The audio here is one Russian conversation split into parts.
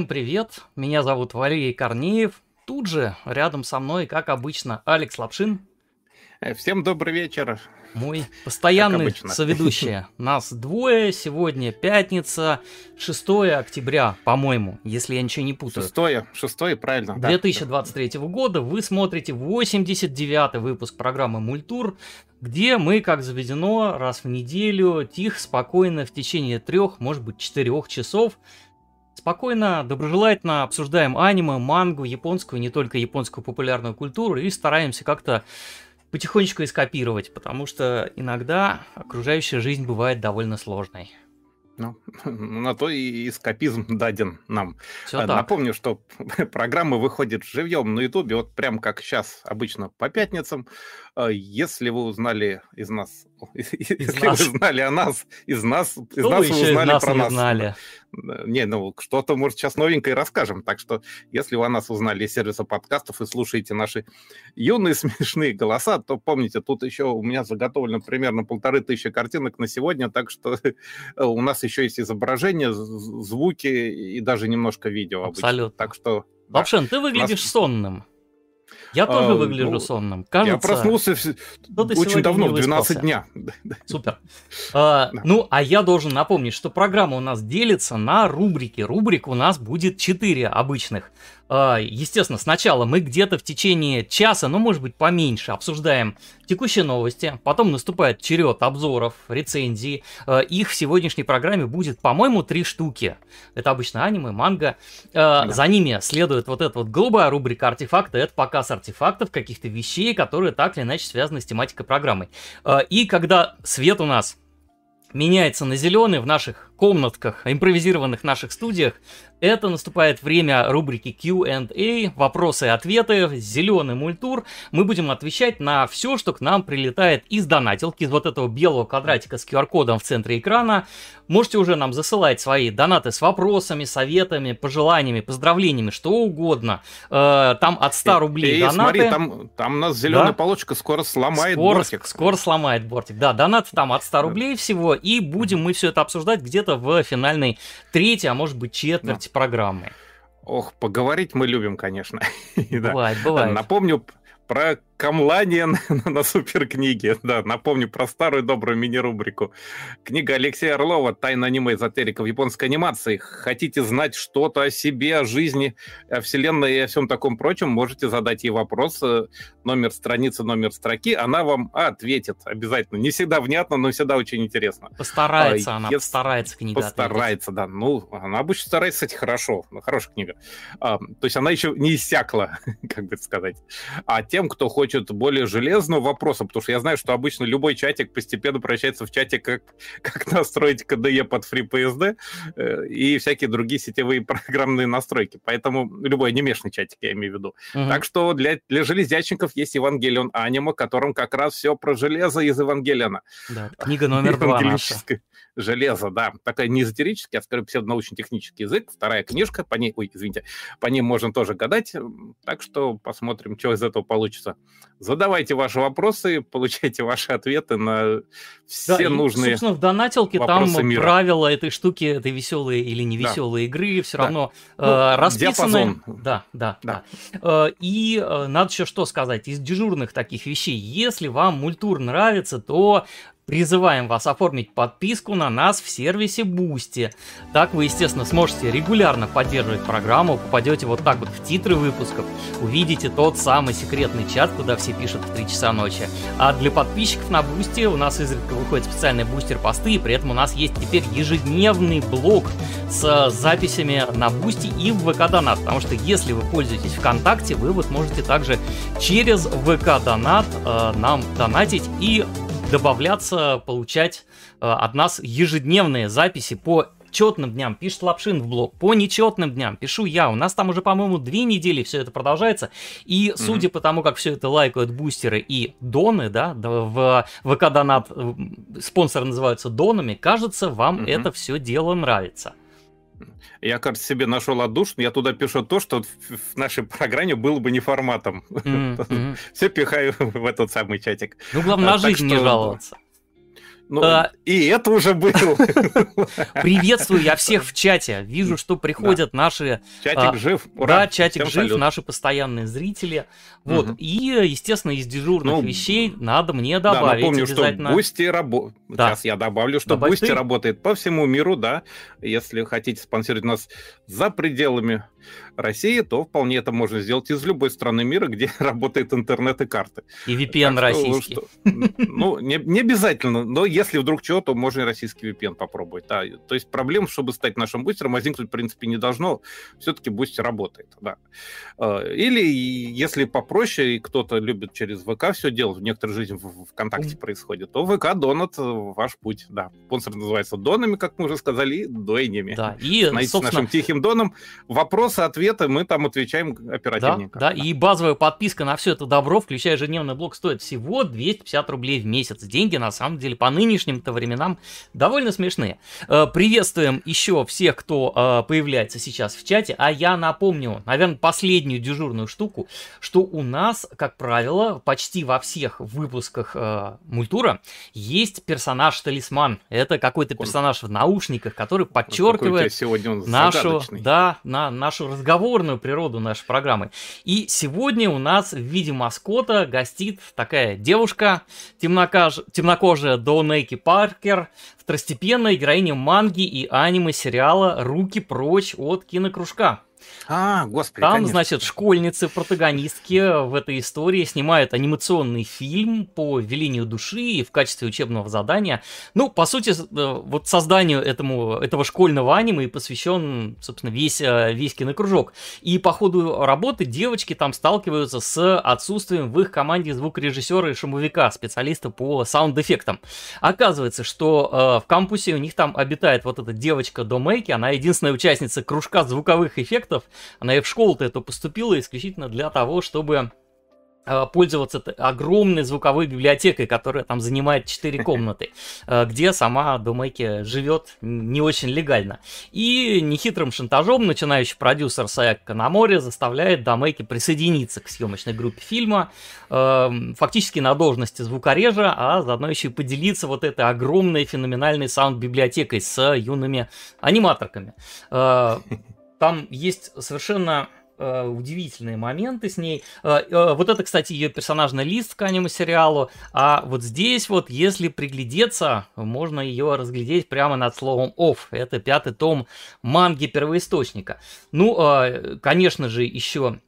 Всем привет, меня зовут Валерий Корнеев. Тут же, рядом со мной, как обычно, Алекс Лапшин. Э, всем добрый вечер. Мой постоянный соведущий. Нас двое. Сегодня пятница, 6 октября, по-моему, если я ничего не путаю. 6, 6 правильно. 2023 да. года. Вы смотрите 89-й выпуск программы «Мультур», где мы, как заведено, раз в неделю, тихо, спокойно, в течение трех, может быть, четырех часов Спокойно, доброжелательно обсуждаем аниме, мангу, японскую, не только японскую популярную культуру и стараемся как-то потихонечку скопировать, потому что иногда окружающая жизнь бывает довольно сложной. Ну, на то и эскапизм даден нам. Все Напомню, что программа выходит живьем на Ютубе, вот прям как сейчас обычно по пятницам. А, если вы узнали из нас, из если нас. вы знали о нас, из нас, из нас вы узнали нас про нас. Знали. Не, ну что-то, может, сейчас новенькое расскажем. Так что, если вы о нас узнали из сервиса подкастов и слушаете наши юные смешные голоса, то помните, тут еще у меня заготовлено примерно полторы тысячи картинок на сегодня, так что у нас еще есть изображение, звуки и даже немножко видео. Абсолютно. Обычно. Так что... Лапшин, да, ты выглядишь нас... сонным. Я тоже а, выгляжу ну, сонным. Кажется, я проснулся очень давно, в 12 дня. Супер. А, да. Ну, а я должен напомнить, что программа у нас делится на рубрики. Рубрик у нас будет 4 обычных. А, естественно, сначала мы где-то в течение часа, ну, может быть, поменьше, обсуждаем текущие новости. Потом наступает черед обзоров, рецензий. А, их в сегодняшней программе будет, по-моему, три штуки. Это обычно аниме, манга. А, да. За ними следует вот эта вот голубая рубрика артефакты. Это показ артефактов, каких-то вещей, которые так или иначе связаны с тематикой программы. И когда свет у нас меняется на зеленый в наших комнатках, импровизированных наших студиях, это наступает время рубрики Q&A, вопросы и ответы, зеленый мультур. Мы будем отвечать на все, что к нам прилетает из донатилки, из вот этого белого квадратика с QR-кодом в центре экрана. Можете уже нам засылать свои донаты с вопросами, советами, пожеланиями, поздравлениями, что угодно. Э, там от 100 рублей и, донаты. смотри, там, там у нас зеленая да? полочка скоро сломает скоро, бортик. Скоро сломает бортик. Да, донат там от 100 рублей всего, и будем мы все это обсуждать где-то в финальной третьей, а может быть четверти программы. Ох, поговорить мы любим, конечно. Бывает, бывает. Напомню про камлание на, на суперкниге. Да, напомню про старую добрую мини-рубрику. Книга Алексея Орлова «Тайна аниме эзотерика в японской анимации». Хотите знать что-то о себе, о жизни, о вселенной и о всем таком прочем, можете задать ей вопрос, э, номер страницы, номер строки, она вам ответит обязательно. Не всегда внятно, но всегда очень интересно. Постарается а, она, если... постарается книга Постарается, ответить. да. Ну, она обычно старается, кстати, хорошо. Ну, хорошая книга. А, то есть она еще не иссякла, как бы сказать. А тем, кто хочет хочет более железного вопроса, потому что я знаю, что обычно любой чатик постепенно превращается в чатик, как, как настроить KDE под FreePSD э, и всякие другие сетевые программные настройки. Поэтому любой анимешный чатик, я имею в виду. Угу. Так что для, для железячников есть Евангелион Анима, которым как раз все про железо из Евангелиона. Да, книга номер два наша железо, да, такая не эзотерический, а скорее псевдонаучно-технический язык. Вторая книжка, по ней, ой, извините, по ней можно тоже гадать, так что посмотрим, что из этого получится. Задавайте ваши вопросы, получайте ваши ответы на все да, нужные и, Собственно, в донатилке там мира. правила этой штуки, этой веселые или невеселые да. игры все да. равно ну, э, расписаны. Да, да, да. да. Э, и э, надо еще что сказать, из дежурных таких вещей, если вам мультур нравится, то Призываем вас оформить подписку на нас в сервисе Boosty. Так вы, естественно, сможете регулярно поддерживать программу, попадете вот так вот в титры выпусков, увидите тот самый секретный чат, куда все пишут в 3 часа ночи. А для подписчиков на Boosty у нас изредка выходят специальные бустер-посты, и при этом у нас есть теперь ежедневный блог с записями на Boosty и в ВК Донат, потому что если вы пользуетесь ВКонтакте, вы вот можете также через ВК Донат э, нам донатить и добавляться, получать э, от нас ежедневные записи по четным дням, пишет Лапшин в блог, по нечетным дням пишу я. У нас там уже, по-моему, две недели все это продолжается. И mm-hmm. судя по тому, как все это лайкают бустеры и доны, да, в ВК Донат э, спонсоры называются донами, кажется, вам mm-hmm. это все дело нравится. Я, кажется, себе нашел отдушину, я туда пишу то, что в нашей программе было бы не форматом. Mm-hmm. Все пихаю в этот самый чатик. Ну, главное, на жизнь не жаловаться. Ну, а... И это уже было. Приветствую я всех в чате. Вижу, что приходят да. наши... Чатик а, жив. Ура. Да, чатик Всем жив, салют. наши постоянные зрители. Вот. Угу. И, естественно, из дежурных ну, вещей надо мне добавить. Да, напомню, что Бусти работает. Да. Сейчас я добавлю, что Boosty работает по всему миру, да. Если хотите спонсировать нас за пределами России, то вполне это можно сделать из любой страны мира, где работает интернет и карты. И VPN так российский. Что, ну, не, не обязательно, но если вдруг что, то можно и российский VPN попробовать. Да. То есть проблем, чтобы стать нашим бустером, возникнуть, в принципе, не должно. Все-таки бустер работает. Да. А, или, если попроще, и кто-то любит через ВК все делать, в некоторой жизни в ВКонтакте происходит, то ВК Донат э, ваш путь. Да. Спонсор называется Донами, как мы уже сказали, и Дойнями. Да, и, Знаете, собственно... нашим тихим Доном вопросы, ответы, мы там отвечаем оперативненько. Да, да, и базовая подписка на все это добро, включая ежедневный блог, стоит всего 250 рублей в месяц. Деньги, на самом деле, по нынешним-то временам довольно смешные. Э, приветствуем еще всех, кто э, появляется сейчас в чате, а я напомню, наверное, последнюю дежурную штуку, что у нас, как правило, почти во всех выпусках э, Мультура есть персонаж-талисман. Это какой-то персонаж в наушниках, который подчеркивает нашу, да, на, нашу разговорную природу нашей программы. И сегодня у нас в виде маскота гостит такая девушка, темнокож... темнокожая Донейки Паркер, второстепенная героиня манги и аниме сериала «Руки прочь от кинокружка». А, господи, Там, конечно. значит, школьницы-протагонистки в этой истории снимают анимационный фильм по велению души и в качестве учебного задания. Ну, по сути, э, вот созданию этому, этого школьного аниме посвящен, собственно, весь, э, весь кинокружок. И по ходу работы девочки там сталкиваются с отсутствием в их команде звукорежиссера и шумовика, специалиста по саунд-эффектам. Оказывается, что э, в кампусе у них там обитает вот эта девочка Домейки, она единственная участница кружка звуковых эффектов, она и в школу-то это поступила исключительно для того, чтобы э, пользоваться огромной звуковой библиотекой, которая там занимает 4 комнаты, э, где сама Домейки живет не очень легально. И нехитрым шантажом начинающий продюсер Саяк Канамори заставляет Домейки присоединиться к съемочной группе фильма, э, фактически на должности звукорежа, а заодно еще и поделиться вот этой огромной феноменальной саунд-библиотекой с юными аниматорками. Там есть совершенно э, удивительные моменты с ней. Э, э, вот это, кстати, ее персонажный лист к аниме-сериалу. А вот здесь вот, если приглядеться, можно ее разглядеть прямо над словом off. Это пятый том манги первоисточника. Ну, конечно же, еще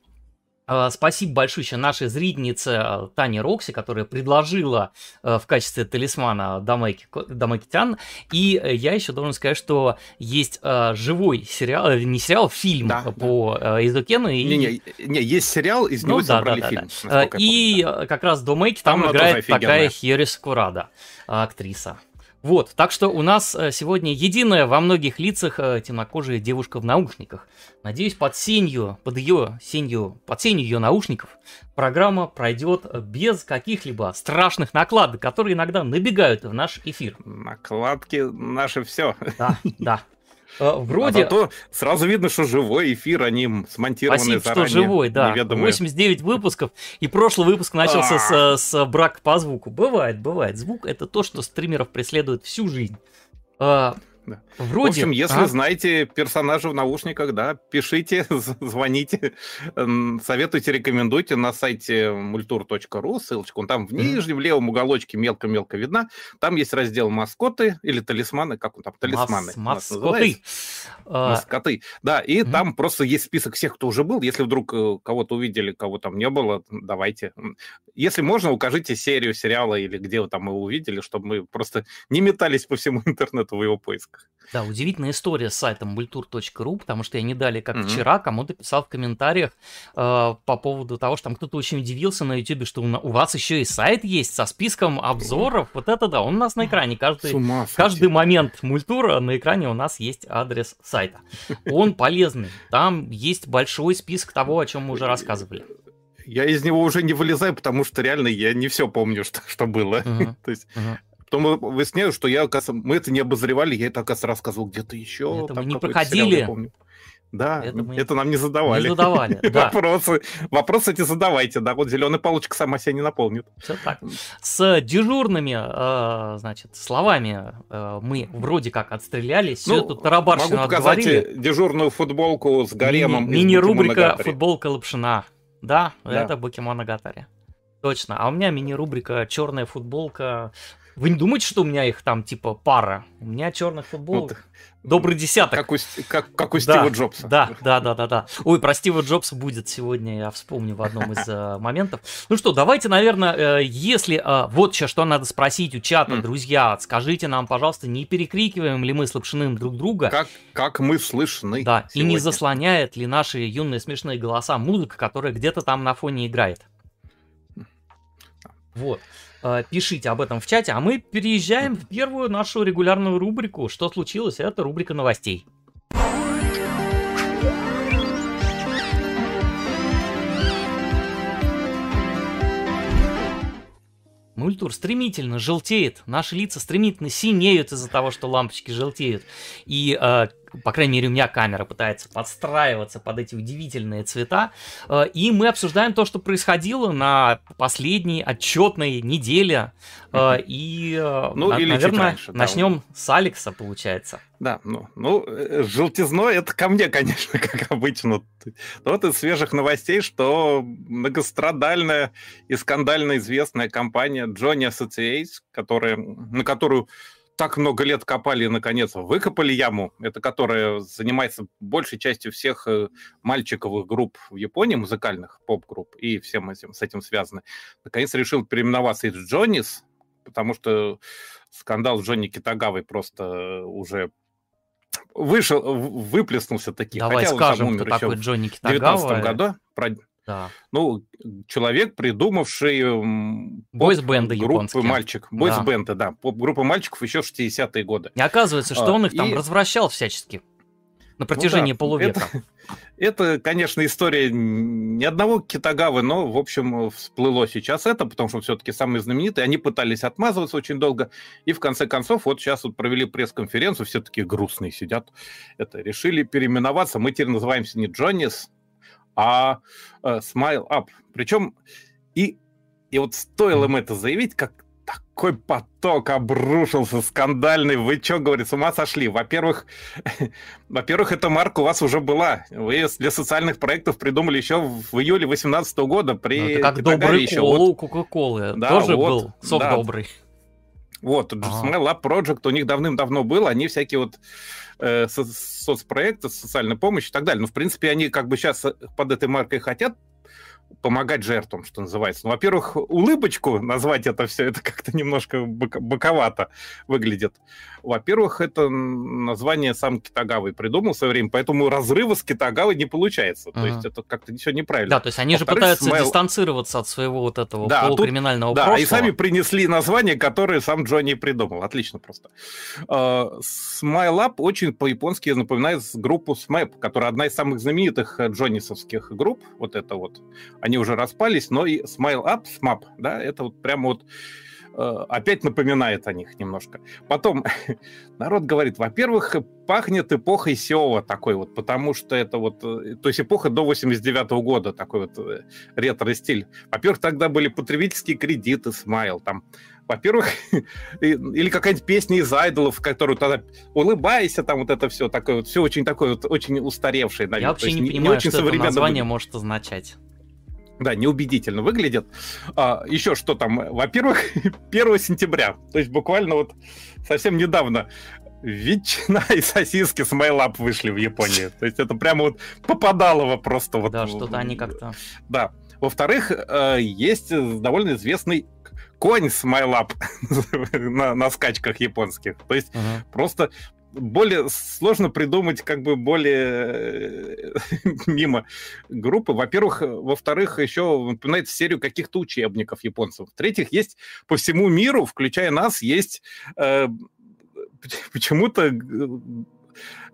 спасибо большое нашей зрительнице а, Тане Рокси, которая предложила а, в качестве талисмана Дамайки, Дамайки Тян. И э, я еще должен сказать, что есть живой сериал, э, не сериал, фильм да, по да. Изокену. И... Не, не, не, есть сериал, из него ну, да, да, фильм. Да. И помню, да. как раз Домейки там, там играет такая Херис Курада, актриса. Вот, так что у нас э, сегодня единая во многих лицах э, темнокожая девушка в наушниках. Надеюсь, под сенью, под ее сенью, под сенью ее наушников программа пройдет без каких-либо страшных накладок, которые иногда набегают в наш эфир. Накладки наши все. Да, да. Э, вроде... А зато сразу видно, что живой эфир, они смонтированы Спасибо, заранее. что живой, да. Неведомые. 89 выпусков, и прошлый выпуск начался с, а. с брака по звуку. Бывает, бывает. Звук — это то, что стримеров преследует всю жизнь. Да. Вроде. В общем, если а? знаете персонажа в наушниках, да, пишите, звоните, советуйте, рекомендуйте на сайте multur.ru, ссылочку, он там в нижнем левом уголочке мелко-мелко видна, там есть раздел маскоты или талисманы, как он там, талисманы. Мас маскоты. А... Маскоты, да, и mm-hmm. там просто есть список всех, кто уже был, если вдруг э, кого-то увидели, кого там не было, давайте. Если можно, укажите серию сериала или где вы там его увидели, чтобы мы просто не метались по всему интернету в его поиск поисках. Да, удивительная история с сайтом bultur.ru, потому что я не далее, как mm-hmm. вчера, кому-то писал в комментариях э, по поводу того, что там кто-то очень удивился на YouTube, что у, у вас еще и сайт есть со списком обзоров. Вот это да, он у нас на экране. Каждый, каждый момент мультура на экране у нас есть адрес сайта. Он полезный. Там есть большой список того, о чем мы уже рассказывали. Я из него уже не вылезаю, потому что реально я не все помню, что, что было. Uh-huh. То есть uh-huh. Потом выясняю, что я, оказывается, мы это не обозревали, я это, оказывается, рассказывал где-то еще. Это мы не проходили. Сериал, Да, это, мы... это нам не задавали. Не задавали, да. Вопросы, вопросы эти задавайте, да, вот зеленая палочка сама себя не наполнит. Все так. С дежурными, э, значит, словами э, мы вроде как отстрелялись, ну, всю эту тарабарщину Могу показать отговорили. дежурную футболку с гаремом Мини, Мини-рубрика «Футболка Лапшина». Да, да, это Бакимоногатари. Точно. А у меня мини-рубрика «Черная футболка вы не думаете, что у меня их там типа пара? У меня черных футболок. Ну, Добрый десяток. Как у, как, как у Стива да, Джобса. Да, да, да, да, да. Ой, про Стива Джобса будет сегодня, я вспомню в одном из э, моментов. Ну что, давайте, наверное, э, если э, вот сейчас что надо спросить у чата, mm. друзья, скажите нам, пожалуйста, не перекрикиваем ли мы с Лапшиным друг друга? Как, как мы слышны. Да, сегодня. и не заслоняет ли наши юные смешные голоса музыка, которая где-то там на фоне играет. Вот. Э, пишите об этом в чате, а мы переезжаем в первую нашу регулярную рубрику. Что случилось? Это рубрика новостей. Мультур стремительно желтеет, наши лица стремительно синеют из-за того, что лампочки желтеют. И э, по крайней мере, у меня камера пытается подстраиваться под эти удивительные цвета. Э, и мы обсуждаем то, что происходило на последней отчетной неделе. Э, и, э, ну, на, или наверное, раньше, начнем да. с Алекса, получается. Да, ну, ну, желтизно это ко мне, конечно, как обычно. Вот из свежих новостей, что многострадальная и скандально известная компания Johnny Associates, которая, на которую так много лет копали и, наконец, выкопали яму, это которая занимается большей частью всех э, мальчиковых групп в Японии, музыкальных поп-групп, и всем этим, с этим связаны, наконец решил переименоваться из Джоннис, потому что скандал с Джонни Китагавой просто уже вышел, выплеснулся таки. Давай Хотя скажем, кто такой Джонни Китагава. В 19 году. Да. Ну, человек, придумавший бойс-бенды группы японские. мальчик. Бойс-бенды, да. да. Группа мальчиков еще в 60-е годы. И оказывается, что а, он их и... там развращал всячески на протяжении ну, да, полувека. Это, это, конечно, история не одного Китагавы, но, в общем, всплыло сейчас это, потому что все-таки самые знаменитые. Они пытались отмазываться очень долго, и в конце концов, вот сейчас вот провели пресс-конференцию, все-таки грустные сидят, это решили переименоваться. Мы теперь называемся не Джоннис, а э, Smile Up. Причем и, и вот стоило им это заявить, как такой поток обрушился скандальный. Вы что, говорит, с ума сошли? Во-первых, во-первых, эта марка у вас уже была. Вы для социальных проектов придумали еще в июле 2018 года при ну, это как добрый еще. кол у Кока-Колы. Да, Тоже вот, был сок да. добрый. Вот, ага. Smile Up Project у них давным-давно был, они всякие вот э, со- соцпроекты, социальная помощь и так далее. Но, в принципе, они как бы сейчас под этой маркой хотят помогать жертвам, что называется. Ну, во-первых, улыбочку назвать это все, это как-то немножко боковато выглядит. Во-первых, это название сам Китагавы придумал в свое время, поэтому разрыва с Китагавой не получается. Uh-huh. То есть это как-то все неправильно. Да, то есть они же пытаются Smile... дистанцироваться от своего вот этого да, полукриминального тут, да, прошлого. и сами принесли название, которое сам Джонни придумал. Отлично просто. Uh, Smile Up очень по-японски напоминает группу SMAP, которая одна из самых знаменитых джоннисовских групп. Вот это вот. Они уже распались, но и Smile Up, SMAP, да, это вот прямо вот Э, опять напоминает о них немножко. Потом народ говорит, во-первых, пахнет эпохой Сеова такой вот, потому что это вот, э, то есть эпоха до 89 -го года, такой вот э, ретро-стиль. Во-первых, тогда были потребительские кредиты, смайл, там, во-первых, или какая-нибудь песня из айдолов, которую тогда улыбайся, там вот это все такое вот, все очень такое вот, очень устаревшее. Наверное. Я вообще не, не понимаю, не очень что это название может означать. Да, неубедительно выглядит. А, еще что там? Во-первых, 1 сентября, то есть буквально вот совсем недавно ветчина и сосиски с MyLab вышли в Японии. То есть это прямо вот попадало просто вот... Да, что-то они как-то... Да. Во-вторых, э, есть довольно известный конь с MyLab на, на скачках японских. То есть uh-huh. просто более сложно придумать как бы более э, мимо группы. Во-первых, во-вторых, еще напоминает серию каких-то учебников японцев. В-третьих, есть по всему миру, включая нас, есть э, почему-то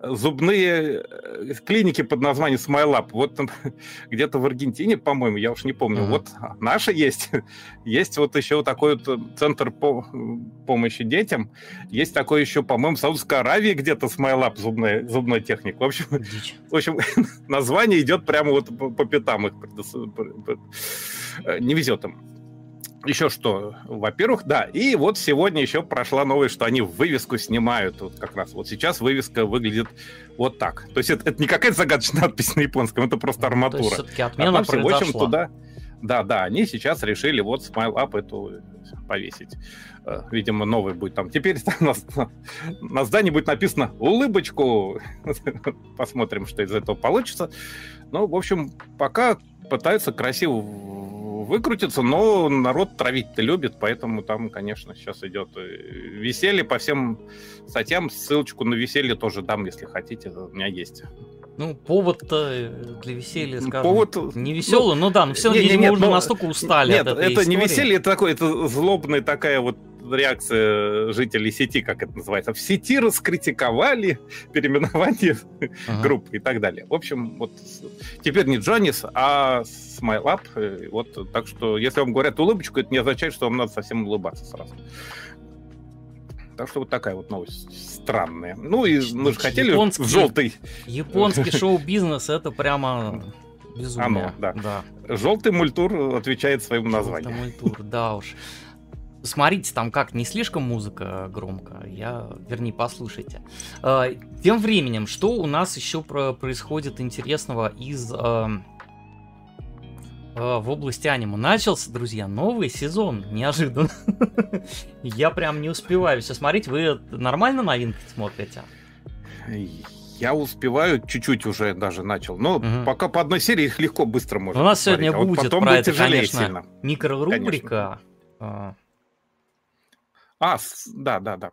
зубные э, клиники под названием SmileUp. Вот где-то в Аргентине, по-моему, я уж не помню. Uh-huh. Вот наши есть. Есть вот еще такой вот э, центр по помощи детям. Есть такой еще, по-моему, в Саудовской Аравии где-то SmileUp зубной, зубной техник. В общем, в общем название идет прямо вот по, по пятам их. Э, не везет им еще что, во-первых, да, и вот сегодня еще прошла новость, что они вывеску снимают, вот как раз вот сейчас вывеска выглядит вот так. То есть это, это не какая-то загадочная надпись на японском, это просто арматура. То есть все-таки отмена а там, в общем, туда, да, да, они сейчас решили вот Smile Up эту повесить. Э, видимо, новый будет там. Теперь там на, на здании будет написано «Улыбочку». Посмотрим, что из этого получится. Ну, в общем, пока пытаются красиво выкрутиться, но народ травить-то любит, поэтому там, конечно, сейчас идет э, веселье по всем статьям. Ссылочку на веселье тоже дам, если хотите, у меня есть. Ну, повод-то э, для веселья, скажем, повод... не веселый, ну, но да, но все, не, видимо, не, уже но... настолько устали Нет, от этой это истории. не веселье, это такое, это злобная такая вот реакция жителей сети, как это называется. В сети раскритиковали переименование ага. группы и так далее. В общем, вот теперь не Джонис, а SmileUp. Вот, так что, если вам говорят улыбочку, это не означает, что вам надо совсем улыбаться сразу. Так что вот такая вот новость странная. Ну и мы же хотели японский, в желтый. Японский шоу-бизнес это прямо безумие. Оно, да. да. Желтый мультур отвечает своему названию. Желтый мультур, да уж. Смотрите, там как, не слишком музыка громко, я, вернее, послушайте. А, тем временем, что у нас еще про происходит интересного из э, в области аниме. Начался, друзья, новый сезон, неожиданно. я прям не успеваю все смотреть. Вы нормально новинки смотрите? Я успеваю, чуть-чуть уже даже начал. Но угу. пока по одной серии их легко, быстро можно У нас сегодня а будет вот потом про будет это, конечно, сильно. микрорубрика. Конечно. А, да, да, да.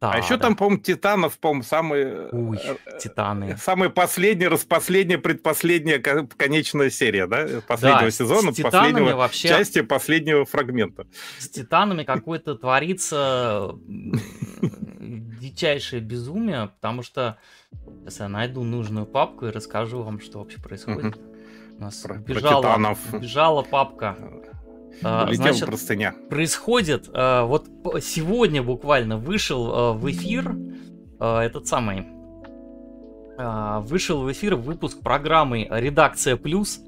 Да, а еще да. там, по-моему, Титанов, по-моему, самые... Уй, э, Титаны. Самая последняя, распоследняя, предпоследняя конечная серия, да? Последнего да, сезона, последнего вообще... части, последнего фрагмента. С Титанами какое-то творится дичайшее безумие, потому что сейчас я найду нужную папку и расскажу вам, что вообще происходит. У нас про, бежала, про бежала папка а, значит, простыня. Происходит, а, вот сегодня буквально вышел а, в эфир этот самый, вышел в эфир выпуск программы «Редакция плюс»,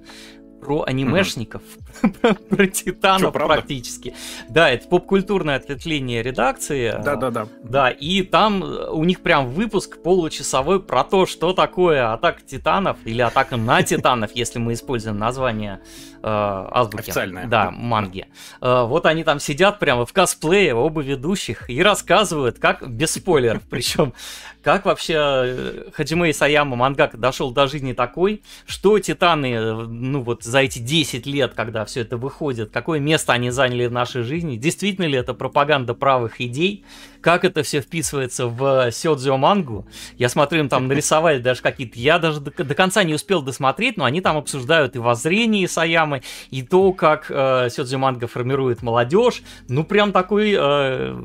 про анимешников, про титанов практически. Да, это попкультурное ответвление редакции. Да, да, да. Да, и там у них прям выпуск получасовой про то, что такое атака титанов или атака на титанов, если мы используем название э, азбуки. Официальная. Да, манги. Э, вот они там сидят прямо в косплее, оба ведущих, и рассказывают, как, без спойлеров, причем, как вообще э, Хаджиме Исаяма, мангак, дошел до жизни такой, что Титаны, э, ну вот за эти 10 лет, когда все это выходит, какое место они заняли в нашей жизни, действительно ли это пропаганда правых идей, как это все вписывается в Сёдзио мангу. Я смотрю, им там нарисовали даже какие-то... Я даже до, до конца не успел досмотреть, но они там обсуждают и воззрение Исаямы, и то, как э, Сёдзио манга формирует молодежь. Ну, прям такой... Э,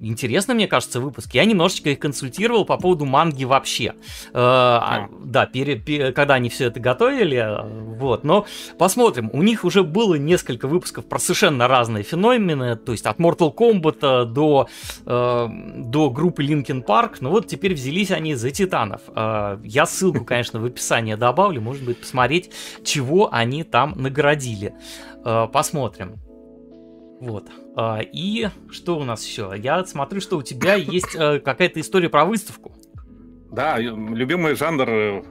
интересно, мне кажется, выпуск. Я немножечко их консультировал по поводу манги вообще. Э, а. Да, пере, пере, когда они все это готовили, э, вот. Но посмотрим. У них уже было несколько выпусков про совершенно разные феномены, то есть от Mortal Kombat до, э, до группы Linkin Park. Ну вот теперь взялись они за Титанов. Э, я ссылку, конечно, в описании добавлю, может быть, посмотреть, чего они там наградили. Э, посмотрим. Вот. А, и что у нас еще? Я смотрю, что у тебя есть э, какая-то история про выставку. Да, любимый жанр, э,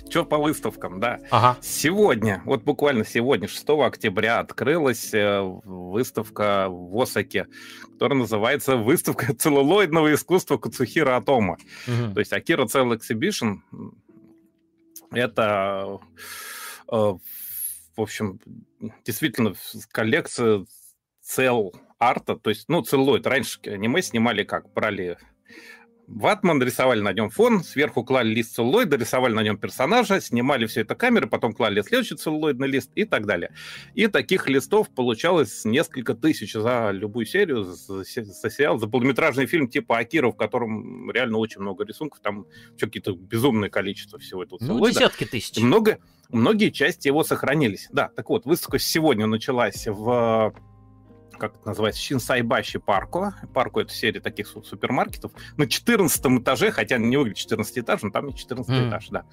что по выставкам, да. Ага. Сегодня, вот буквально сегодня, 6 октября, открылась э, выставка в Осаке, которая называется «Выставка целлулоидного искусства Кацухира Атома». Угу. То есть Акира Cell Exhibition — это, в общем, действительно коллекция цел арта, то есть, ну, целлулоид. Раньше аниме снимали как? Брали ватман, рисовали на нем фон, сверху клали лист целлулоида, рисовали на нем персонажа, снимали все это камеры, потом клали следующий целлулоидный лист и так далее. И таких листов получалось несколько тысяч за любую серию, за, за сериал, за полнометражный фильм типа Акира, в котором реально очень много рисунков, там какие-то безумное количество всего этого ну, целлулоида. Ну, десятки тысяч. Много, многие части его сохранились. Да, так вот, выставка сегодня началась в как это называется, Шинсайбаши Парко. Парко — это серия таких супермаркетов. На 14 этаже, хотя не выглядит 14 этаж, но там и 14 mm. этаж, да.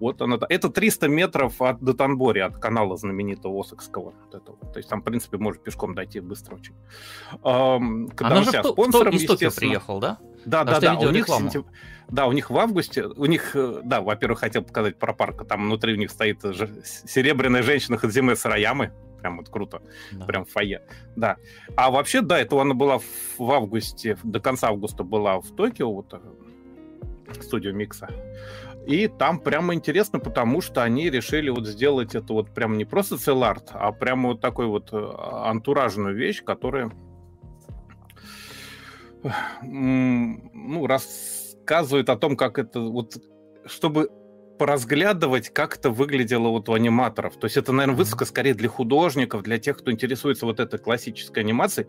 Вот она, это 300 метров от Дотанбори, от канала знаменитого Осокского. Вот этого. То есть там, в принципе, можно пешком дойти быстро очень. Эм, когда Она же в, спонсором, в, в естественно... приехал, да? Да, да, да. У них, сентяб... да, у них в августе, у них, э, да, во-первых, хотел показать про парк, там внутри у них стоит серебряная женщина Хадзиме Сараямы, прям вот круто, да. прям фойе, да. А вообще, да, это она была в августе, до конца августа была в Токио, вот э, студию Микса. И там прямо интересно, потому что они решили вот сделать это вот прям не просто целларт, а прямо вот такой вот э, антуражную вещь, которая ну, рассказывает о том, как это вот, чтобы поразглядывать, как это выглядело вот у аниматоров. То есть это, наверное, выставка скорее для художников, для тех, кто интересуется вот этой классической анимацией.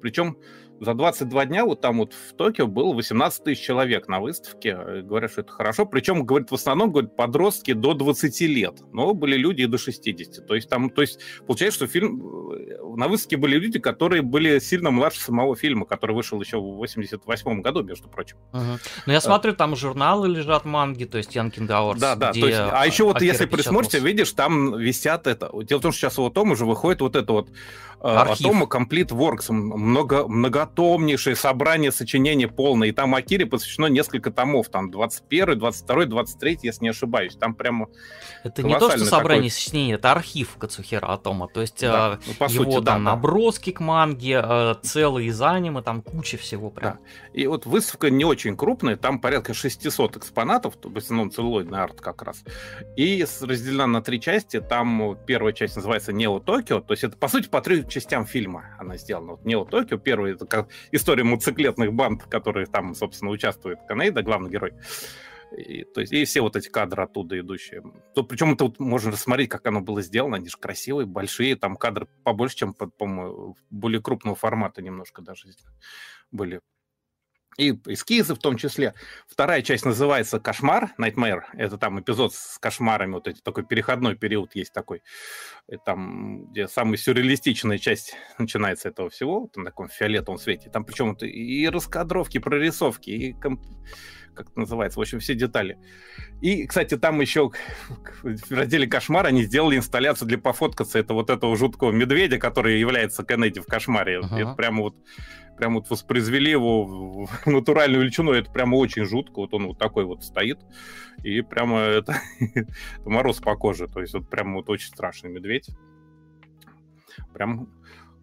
Причем за 22 дня вот там вот в Токио было 18 тысяч человек на выставке. Э, говорят, что это хорошо. Причем, говорят, в основном, говорят, подростки до 20 лет. Но были люди и до 60. То есть там, то есть получается, что фильм... Э, на выставке были люди, которые были сильно младше самого фильма, который вышел еще в 88 году, между прочим. Угу. Но я смотрю, там журналы лежат манги, то есть Young Hours. Да, да. То есть, а еще вот если присмотрите, видишь, там висят это... Дело в том, что сейчас у Тома уже выходит вот это вот Архив. Атома Complete Works, много, многотомнейшее собрание сочинений полное, и там Акире посвящено несколько томов, там 21, 22, 23, если не ошибаюсь, там прямо Это не то, что собрание такой... сочинений, это архив Кацухира Атома, то есть да, ну, по его сути, там да, наброски да. к манге, э, целые из аниме, там куча всего прям. Да. И вот выставка не очень крупная, там порядка 600 экспонатов, то есть, ну, целлулоидный арт как раз, и разделена на три части, там первая часть называется Нео Токио, то есть это, по сути, по три частям фильма она сделана. Вот Нео Токио, первый, это как история мотоциклетных банд, которые там, собственно, участвует Канейда, главный герой. И, то есть, и все вот эти кадры оттуда идущие. То, причем это вот можно рассмотреть, как оно было сделано. Они же красивые, большие. Там кадры побольше, чем, по-моему, более крупного формата немножко даже были и эскизы в том числе. Вторая часть называется «Кошмар», «Nightmare». Это там эпизод с кошмарами, вот эти, такой переходной период есть такой. Там, где самая сюрреалистичная часть начинается этого всего, вот на таком фиолетовом свете. Там причем и раскадровки, прорисовки, и комп... как это называется, в общем, все детали. И, кстати, там еще в разделе «Кошмар» они сделали инсталляцию для пофоткаться. Это вот этого жуткого медведя, который является Кеннеди в «Кошмаре». Uh-huh. Это прямо вот прям вот воспроизвели его в натуральную величину, это прямо очень жутко, вот он вот такой вот стоит, и прямо это, это мороз по коже, то есть вот прямо вот очень страшный медведь. Прям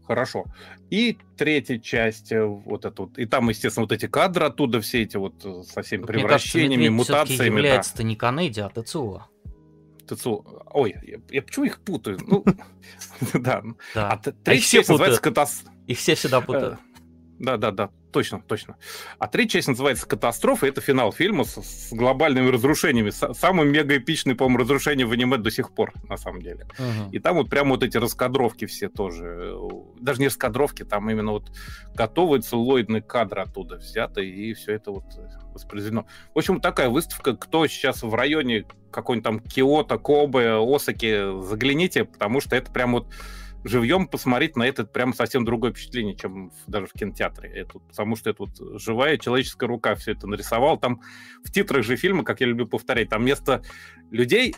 хорошо. И третья часть, э, вот это вот, и там, естественно, вот эти кадры оттуда, все эти вот э, со всеми вот превращениями, кажется, мутациями. является-то да. не Канеди, а Тецуо. Тецуо. Ой, я, я почему их путаю? Ну, да. А третья часть называется катастрофа. Их все всегда путают. Э, да, да, да, точно, точно. А третья часть называется «Катастрофа», это финал фильма с, с глобальными разрушениями. Самый мегаэпичный, по-моему, разрушение в аниме до сих пор, на самом деле. Uh-huh. И там вот прямо вот эти раскадровки все тоже. Даже не раскадровки, там именно вот готовые целлоидные кадры оттуда взяты, и все это вот воспроизведено. В общем, такая выставка. Кто сейчас в районе какой-нибудь там Киото, Кобе, Осаки, загляните, потому что это прям вот живьем посмотреть на это прям совсем другое впечатление, чем даже в кинотеатре. Это, потому что это вот живая человеческая рука все это нарисовал. Там в титрах же фильма, как я люблю повторять, там вместо людей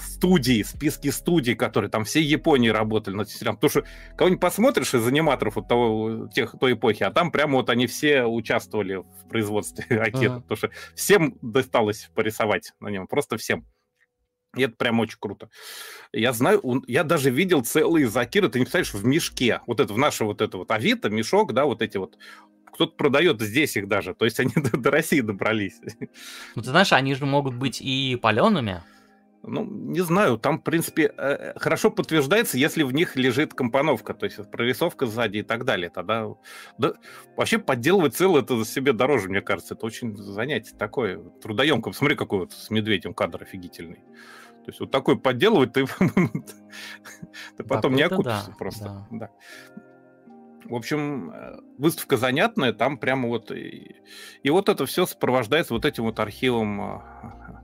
студии, списки студий, которые там все Японии работали над сериалом. Потому что кого-нибудь посмотришь из аниматоров вот того, тех, той эпохи, а там прямо вот они все участвовали в производстве Акира. Uh-huh. Потому что всем досталось порисовать на нем, просто всем. И это прям очень круто. Я знаю, я даже видел целые закиры, ты не представляешь, в мешке. Вот это в наше вот это вот Авито, мешок, да, вот эти вот. Кто-то продает здесь их даже. То есть они до, до России добрались. Ну, ты знаешь, они же могут быть и палеными. Ну, не знаю, там, в принципе, э, хорошо подтверждается, если в них лежит компоновка, то есть прорисовка сзади и так далее. Тогда да, вообще подделывать целое это себе дороже, мне кажется. Это очень занятие такое трудоемкое. Смотри, какой вот с медведем кадр офигительный. То есть вот такой подделывать ты, ты потом не окупишься просто. Да. В общем, э, выставка занятная, там прямо вот... И, и вот это все сопровождается вот этим вот архивом а,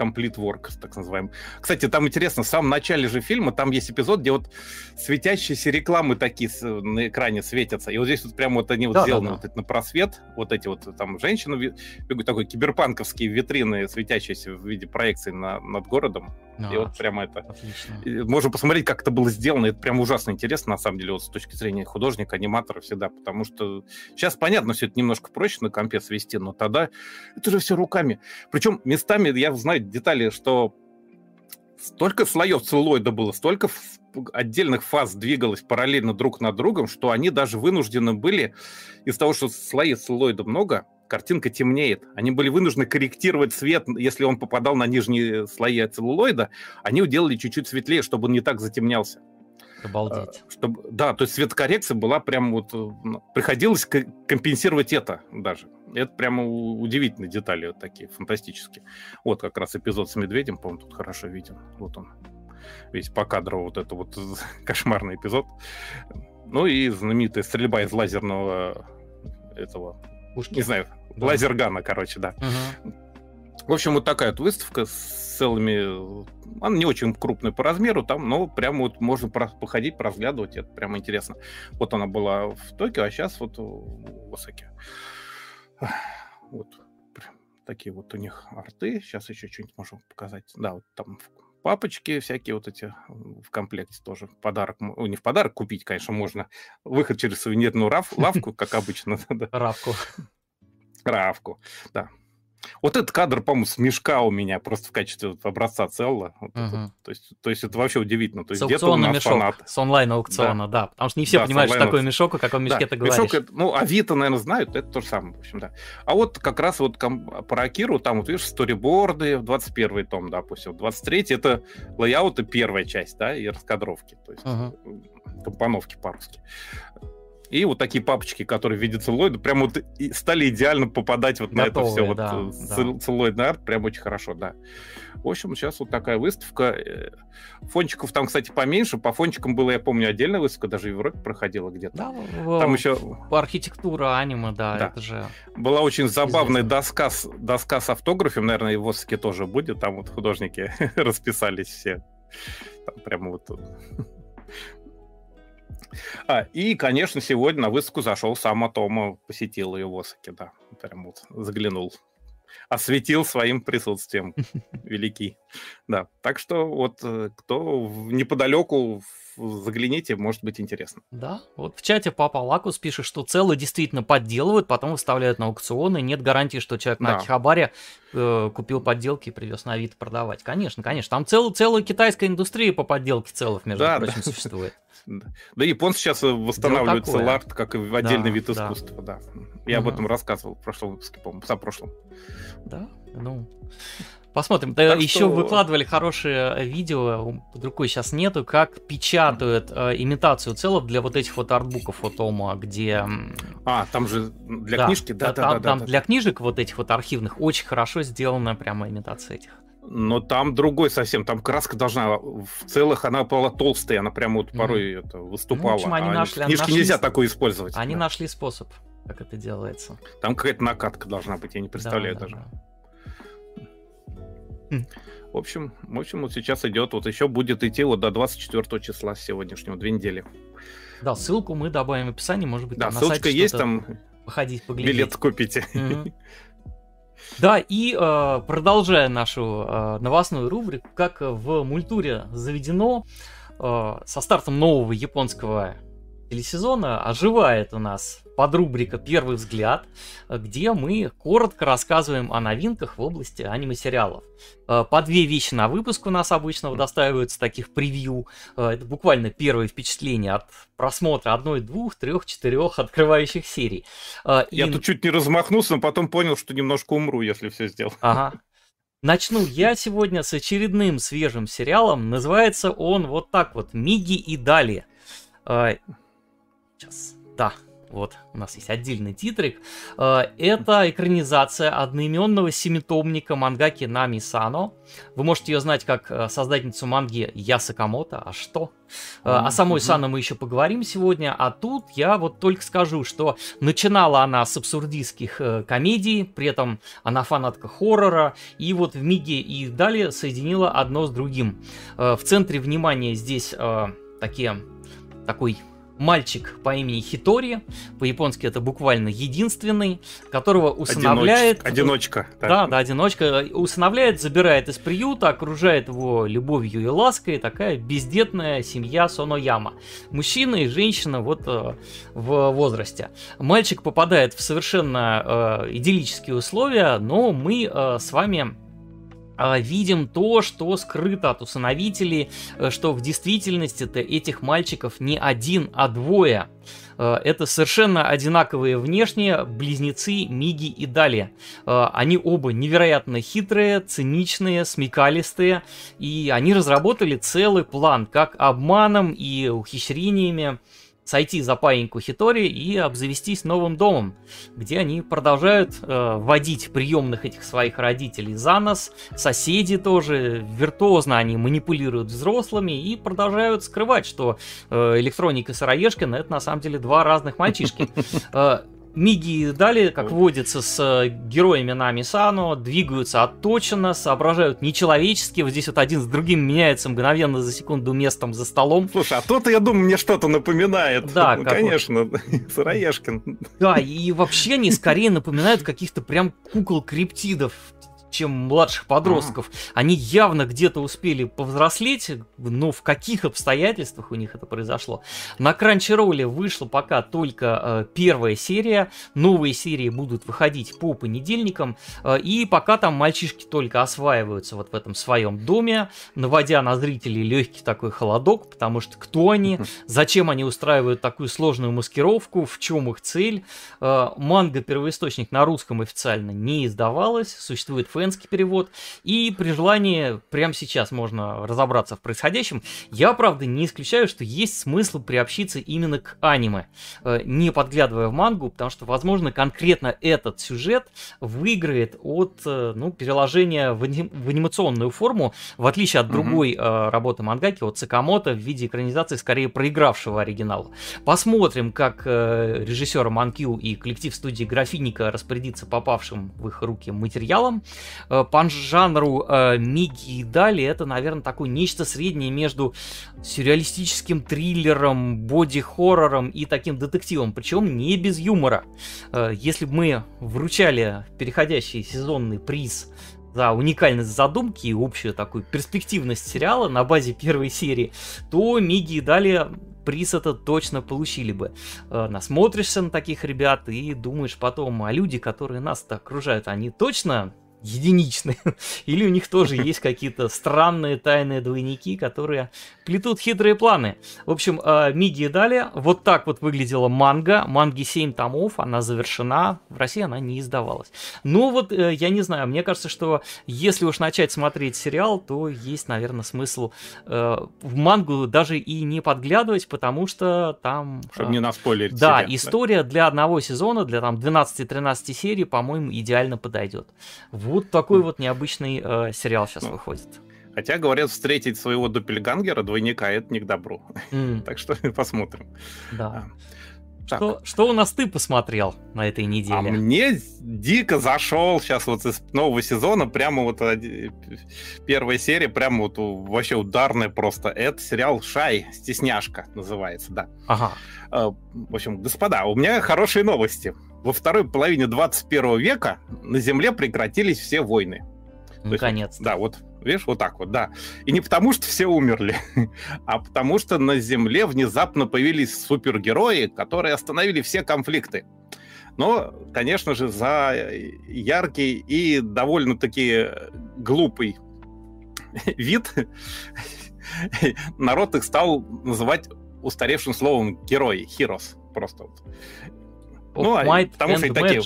Complete Work, так называемый. Кстати, там интересно, в самом начале же фильма там есть эпизод, где вот светящиеся рекламы такие на экране светятся. И вот здесь вот прямо вот они вот да, сделаны да, да. вот на просвет, вот эти вот там женщины, такой киберпанковские витрины, светящиеся в виде проекции на, над городом. А, и вот прямо это... Отлично. Можно посмотреть, как это было сделано. Это прям ужасно интересно, на самом деле, вот с точки зрения художника, аниматора всегда, потому что сейчас, понятно, все это немножко проще на компе свести, но тогда это же все руками. Причем местами, я знаю детали, что столько слоев целлулоида было, столько отдельных фаз двигалось параллельно друг над другом, что они даже вынуждены были, из-за того, что слои целлулоида много, картинка темнеет. Они были вынуждены корректировать цвет, если он попадал на нижние слои целлулоида, они уделали чуть-чуть светлее, чтобы он не так затемнялся. Обалдеть. А, чтобы, да, то есть цветокоррекция была прям вот... Ну, приходилось компенсировать это даже. Это прямо удивительные детали вот такие, фантастические. Вот как раз эпизод с медведем, по-моему, тут хорошо виден. Вот он. Весь по кадру вот это вот кошмарный эпизод. Ну и знаменитая стрельба из лазерного этого... Пушки. Не знаю, да. Лазергана, короче, да. Угу. В общем, вот такая вот выставка с целыми... Она не очень крупная по размеру, там, но прямо вот можно походить, поразглядывать, это прямо интересно. Вот она была в Токио, а сейчас вот в Осаке. Вот такие вот у них арты. Сейчас еще что-нибудь можем показать. Да, вот там папочки всякие вот эти в комплекте тоже. Подарок, ну, не в подарок купить, конечно, можно. Выход через сувенирную лавку, как обычно. Равку. Равку, да. Вот этот кадр, по-моему, с мешка у меня просто в качестве образца целого. Вот угу. это, то, есть, то есть это вообще удивительно. То есть с аукциона мешок, фанат. с онлайн-аукциона, да. да. Потому что не все да, понимают, что такое мешок, о каком мешке да, ты говоришь. Мешок, это, ну, Авито, наверное, знают, это то же самое, в общем, да. А вот как раз вот про Акиру, там вот видишь, сториборды, 21 том, допустим, 23 это лайауты первая часть, да, и раскадровки, то есть угу. компоновки по-русски. И вот такие папочки, которые в виде целлоида, прям вот стали идеально попадать вот Готовые, на это все. Вот да, э, да. целлоидный арт прям очень хорошо, да. В общем, сейчас вот такая выставка. Э, фончиков там, кстати, поменьше. По фончикам было, я помню, отдельная выставка, даже в Европе проходила где-то. Да, там в, еще... Архитектура аниме, да, да, это же... Была очень забавная доска с, доска с автографом, наверное, и в Осаке тоже будет. Там вот художники расписались все. Там прямо вот а, и, конечно, сегодня на выставку зашел сам Атома, посетил ее в Осаке, да, прям вот заглянул. Осветил своим присутствием великий. Да, так что вот э, кто неподалеку загляните, может быть интересно. Да, вот в чате Папа Лакус пишет, что целые действительно подделывают, потом выставляют на аукционы, нет гарантии, что человек на да. Акихабаре э, купил подделки и привез на Авито продавать. Конечно, конечно, там цел, целая китайская индустрия по подделке целых, между да, прочим, да. существует. Да, японцы сейчас восстанавливают целларт как отдельный да, вид искусства, да. Я угу. об этом рассказывал в прошлом выпуске, по-моему, в прошлом. Да, ну... Посмотрим. Да, еще что... выкладывали хорошее э, видео, под рукой сейчас нету, как печатают э, имитацию целов для вот этих вот артбуков Фотома, где... А, там же для да, книжки? Да, да, да. Там, да, там да, для книжек вот этих вот архивных очень хорошо сделана прямо имитация этих. Но там другой совсем, там краска должна в целых, она была толстая, она прямо вот порой mm. это выступала. Ну, общем, они а нашли, книжки нашли... нельзя такое использовать. Они да. нашли способ, как это делается. Там какая-то накатка должна быть, я не представляю да, даже. Да, да. В общем, в общем, вот сейчас идет, вот еще будет идти вот до 24 числа сегодняшнего, две недели. Да, ссылку мы добавим в описании, может быть, да, ссылочка есть там. Походить, поглядеть. Билет купите. Да, и э, продолжая нашу э, новостную рубрику, как в мультуре заведено, э, со стартом нового японского телесезона оживает у нас подрубрика «Первый взгляд», где мы коротко рассказываем о новинках в области аниме-сериалов. Э, по две вещи на выпуск у нас обычно удостаиваются таких превью. Э, это буквально первое впечатление от просмотра одной, двух, трех, четырех открывающих серий. Э, Я И... тут чуть не размахнулся, но потом понял, что немножко умру, если все сделал. Ага. Начну я сегодня с очередным свежим сериалом. Называется он вот так вот «Миги и Дали». Сейчас, да, вот, у нас есть отдельный титрик. Э, это экранизация одноименного семитомника мангаки Нами Сано. Вы можете ее знать как э, создательницу манги Я Сакамото. А что? Mm-hmm. О самой Сано мы еще поговорим сегодня, а тут я вот только скажу, что начинала она с абсурдистских комедий, при этом она фанатка хоррора, и вот в Миге и далее соединила одно с другим. В центре внимания здесь такие такой мальчик по имени Хитори, по-японски это буквально единственный, которого усыновляет... Одиночка. одиночка да. да, одиночка. Усыновляет, забирает из приюта, окружает его любовью и лаской. Такая бездетная семья Сонояма. Мужчина и женщина вот э, в возрасте. Мальчик попадает в совершенно э, идиллические условия, но мы э, с вами видим то, что скрыто от усыновителей, э, что в действительности-то этих мальчиков не один, а двое. Э, это совершенно одинаковые внешние близнецы Миги и Дали. Э, они оба невероятно хитрые, циничные, смекалистые, и они разработали целый план, как обманом и ухищрениями сойти за паиньку Хитори и обзавестись новым домом, где они продолжают э, водить приемных этих своих родителей за нос, соседи тоже, виртуозно они манипулируют взрослыми и продолжают скрывать, что э, Электроник и Сыроежкин это на самом деле два разных мальчишки. Миги дали, как водится, с э, героями Нами Сано, двигаются отточенно, соображают нечеловечески. Вот здесь вот один с другим меняется мгновенно за секунду местом за столом. Слушай, а то-то, я думаю, мне что-то напоминает. Да, ну, конечно, вот. Сыроежкин. Да, и вообще они скорее напоминают каких-то прям кукол криптидов чем младших подростков. Они явно где-то успели повзрослеть, но в каких обстоятельствах у них это произошло. На Crunchyroll вышла пока только э, первая серия, новые серии будут выходить по понедельникам, э, и пока там мальчишки только осваиваются вот в этом своем доме, наводя на зрителей легкий такой холодок, потому что кто они, зачем они устраивают такую сложную маскировку, в чем их цель. Э, манга первоисточник на русском официально не издавалась, существует фэнский перевод. И при желании прямо сейчас можно разобраться в происходящем. Я, правда, не исключаю, что есть смысл приобщиться именно к аниме, э, не подглядывая в мангу, потому что, возможно, конкретно этот сюжет выиграет от э, ну, переложения в, аним- в анимационную форму, в отличие от другой mm-hmm. работы мангаки, от Сакамото в виде экранизации скорее проигравшего оригинала. Посмотрим, как режиссер Манкью и коллектив студии Графиника распорядится попавшим в их руки материалом. Э, по жанру э, Миги и Дали это, наверное, такое нечто среднее между сюрреалистическим триллером, боди-хоррором и таким детективом, причем не без юмора. Э, если бы мы вручали переходящий сезонный приз за уникальность задумки и общую такую перспективность сериала на базе первой серии, то Миги и Дали приз это точно получили бы. Насмотришься на таких ребят и думаешь потом, а люди, которые нас окружают, они точно единичные, или у них тоже есть какие-то странные тайные двойники, которые плетут хитрые планы. В общем, э, Миги дали. Вот так вот выглядела манга. Манги 7 томов, она завершена. В России она не издавалась. Ну вот, э, я не знаю, мне кажется, что если уж начать смотреть сериал, то есть, наверное, смысл э, в мангу даже и не подглядывать, потому что там... Чтобы не наспойлерить Да, себя, история да? для одного сезона, для там 12-13 серий, по-моему, идеально подойдет. Вот такой вот необычный э, сериал сейчас ну, выходит. Хотя, говорят, встретить своего доппельгангера, двойника, это не к добру. Mm. так что посмотрим. Да. А, что, что у нас ты посмотрел на этой неделе? А мне дико зашел сейчас вот из нового сезона, прямо вот первая серия, прямо вот вообще ударная просто. Это сериал «Шай», «Стесняшка» называется, да. Ага. А, в общем, господа, у меня хорошие новости во второй половине 21 века на Земле прекратились все войны. Наконец-то. Да, вот, видишь, вот так вот, да. И не потому, что все умерли, а потому, что на Земле внезапно появились супергерои, которые остановили все конфликты. Но, конечно же, за яркий и довольно-таки глупый вид народ их стал называть устаревшим словом герои, heroes, просто вот. Ну, а, потому что и такие...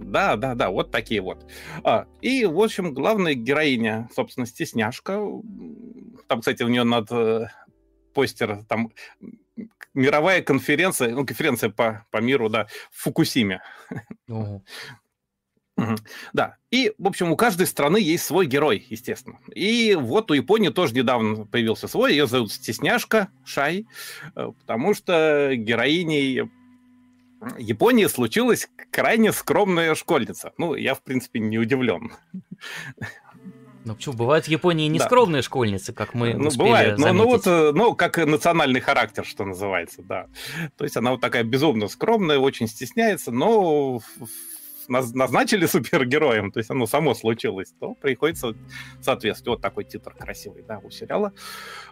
Да, да, да, вот такие вот. А, и, в общем, главная героиня, собственно, стесняшка. Там, кстати, у нее над э, постер, там мировая конференция, ну, конференция по, по миру, да, в Фукусиме. Угу. Да, и, в общем, у каждой страны есть свой герой, естественно. И вот у Японии тоже недавно появился свой, ее зовут Стесняшка Шай, э, потому что героиней Японии случилась крайне скромная школьница. Ну, я, в принципе, не удивлен. Ну почему? Бывают в Японии нескромные да. школьницы, как мы ну, успели бывает. Ну, ну вот, э, ну, как национальный характер, что называется, да. То есть она вот такая безумно скромная, очень стесняется, но назначили супергероем, то есть оно само случилось, то приходится соответствовать. Вот такой титр красивый, да, у сериала.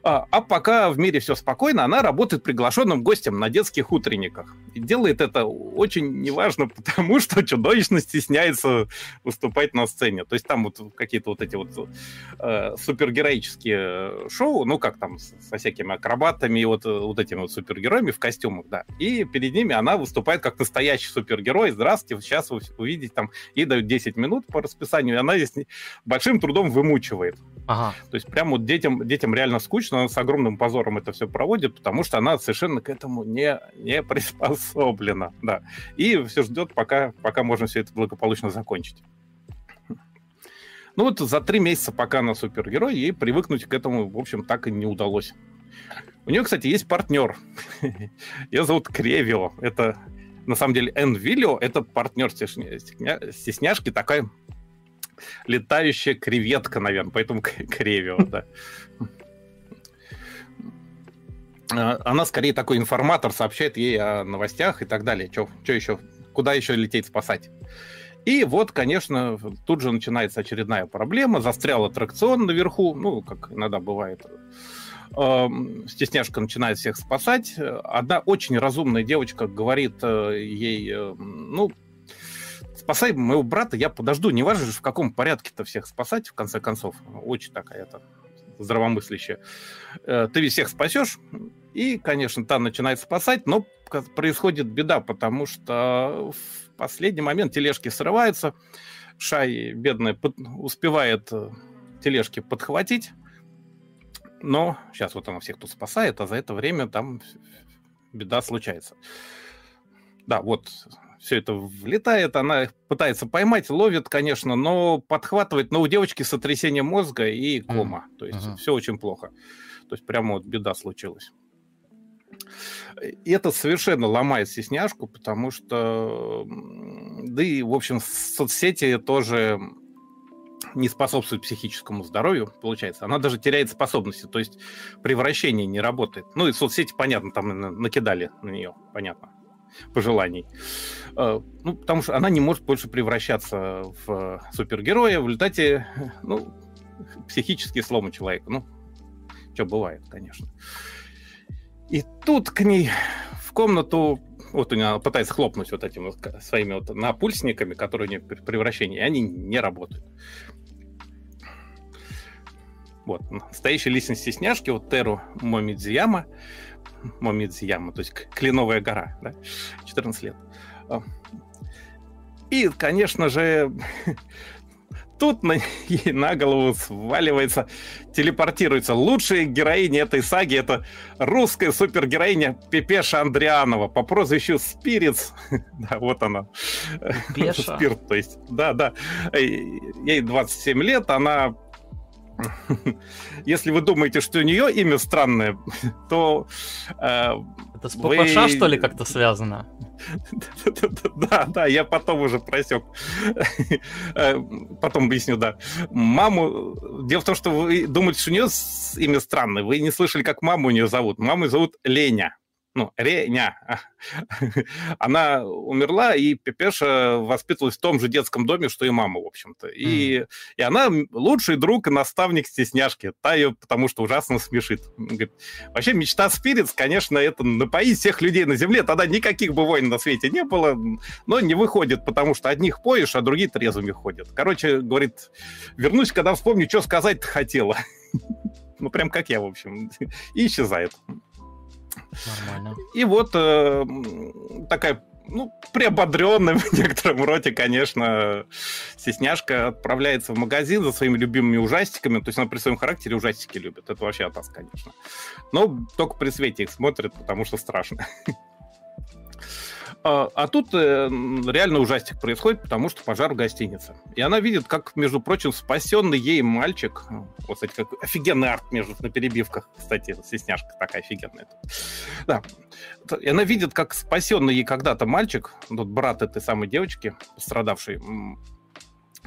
А, а пока в мире все спокойно, она работает приглашенным гостем на детских утренниках. И делает это очень неважно, потому что чудовищно стесняется выступать на сцене. То есть там вот какие-то вот эти вот э, супергероические шоу, ну как там со всякими акробатами и вот, вот этими вот супергероями в костюмах, да. И перед ними она выступает как настоящий супергерой. Здравствуйте, сейчас вы увидеть там, ей дают 10 минут по расписанию, и она здесь большим трудом вымучивает. Ага. То есть прям вот детям, детям реально скучно, она с огромным позором это все проводит, потому что она совершенно к этому не, не приспособлена. Да. И все ждет, пока, пока можно все это благополучно закончить. Ну вот за три месяца, пока она супергерой, ей привыкнуть к этому, в общем, так и не удалось. У нее, кстати, есть партнер. Ее зовут Кревио. Это на самом деле Envilio — это партнер стесняшки, такая летающая креветка, наверное, поэтому Кревио, да. А, она скорее такой информатор, сообщает ей о новостях и так далее. Что еще? Куда еще лететь спасать? И вот, конечно, тут же начинается очередная проблема. Застрял аттракцион наверху, ну, как иногда бывает стесняшка начинает всех спасать. Одна очень разумная девочка говорит э, ей, э, ну, спасай моего брата, я подожду. Не важно же, в каком порядке-то всех спасать, в конце концов. Очень такая это здравомыслящая. Э, ты всех спасешь. И, конечно, та начинает спасать, но происходит беда, потому что в последний момент тележки срываются. Шай, бедная, успевает тележки подхватить но сейчас вот она всех тут спасает, а за это время там беда случается. Да, вот все это влетает, она пытается поймать, ловит, конечно, но подхватывает, но у девочки сотрясение мозга и кома. Mm-hmm. То есть mm-hmm. все очень плохо. То есть прямо вот беда случилась. И это совершенно ломает стесняшку, потому что, да и, в общем, соцсети тоже не способствует психическому здоровью, получается. Она даже теряет способности, то есть превращение не работает. Ну и соцсети, понятно, там накидали на нее, понятно, пожеланий. Э, ну, потому что она не может больше превращаться в супергероя, в результате, ну, психический сломы человека. Ну, что бывает, конечно. И тут к ней в комнату вот у нее пытается хлопнуть вот этими вот своими вот напульсниками, которые у нее при превращении, и они не работают. Вот, настоящая личность стесняшки, вот Теру Момидзияма, Момидзияма, то есть Кленовая гора, да, 14 лет. А. И, конечно же, тут на, ей на голову сваливается, телепортируется лучшая героиня этой саги. Это русская супергероиня Пепеша Андрианова по прозвищу Спиритс. да, вот она. Пепеша? Спирт, то есть, да, да. Ей 27 лет, она Если вы думаете, что у нее имя странное, то... Э, Это с ППШ, вы... что ли, как-то связано? Да, да, я потом уже просек. Э, потом объясню, да. Маму... Дело в том, что вы думаете, что у нее имя странное. Вы не слышали, как маму у нее зовут. Маму зовут Леня ну, Реня, она умерла, и Пепеша воспитывалась в том же детском доме, что и мама, в общем-то. И, mm. и она лучший друг и наставник стесняшки. Та ее потому что ужасно смешит. Говорит, вообще мечта Спиритс, конечно, это напоить всех людей на земле. Тогда никаких бы войн на свете не было, но не выходит, потому что одних поешь, а другие трезвыми ходят. Короче, говорит, вернусь, когда вспомню, что сказать-то хотела. Ну, прям как я, в общем. И исчезает. Нормально. И вот э, такая ну, приободренным в некотором роде, конечно, стесняшка отправляется в магазин за своими любимыми ужастиками. То есть она при своем характере ужастики любит. Это вообще атас, конечно. Но только при свете их смотрит, потому что страшно. А, а тут э, реально ужастик происходит, потому что пожар в гостинице. И она видит, как, между прочим, спасенный ей мальчик, вот, кстати, как офигенный арт между на перебивках, кстати, стесняшка такая офигенная. Да. И она видит, как спасенный ей когда-то мальчик, вот брат этой самой девочки, пострадавшей,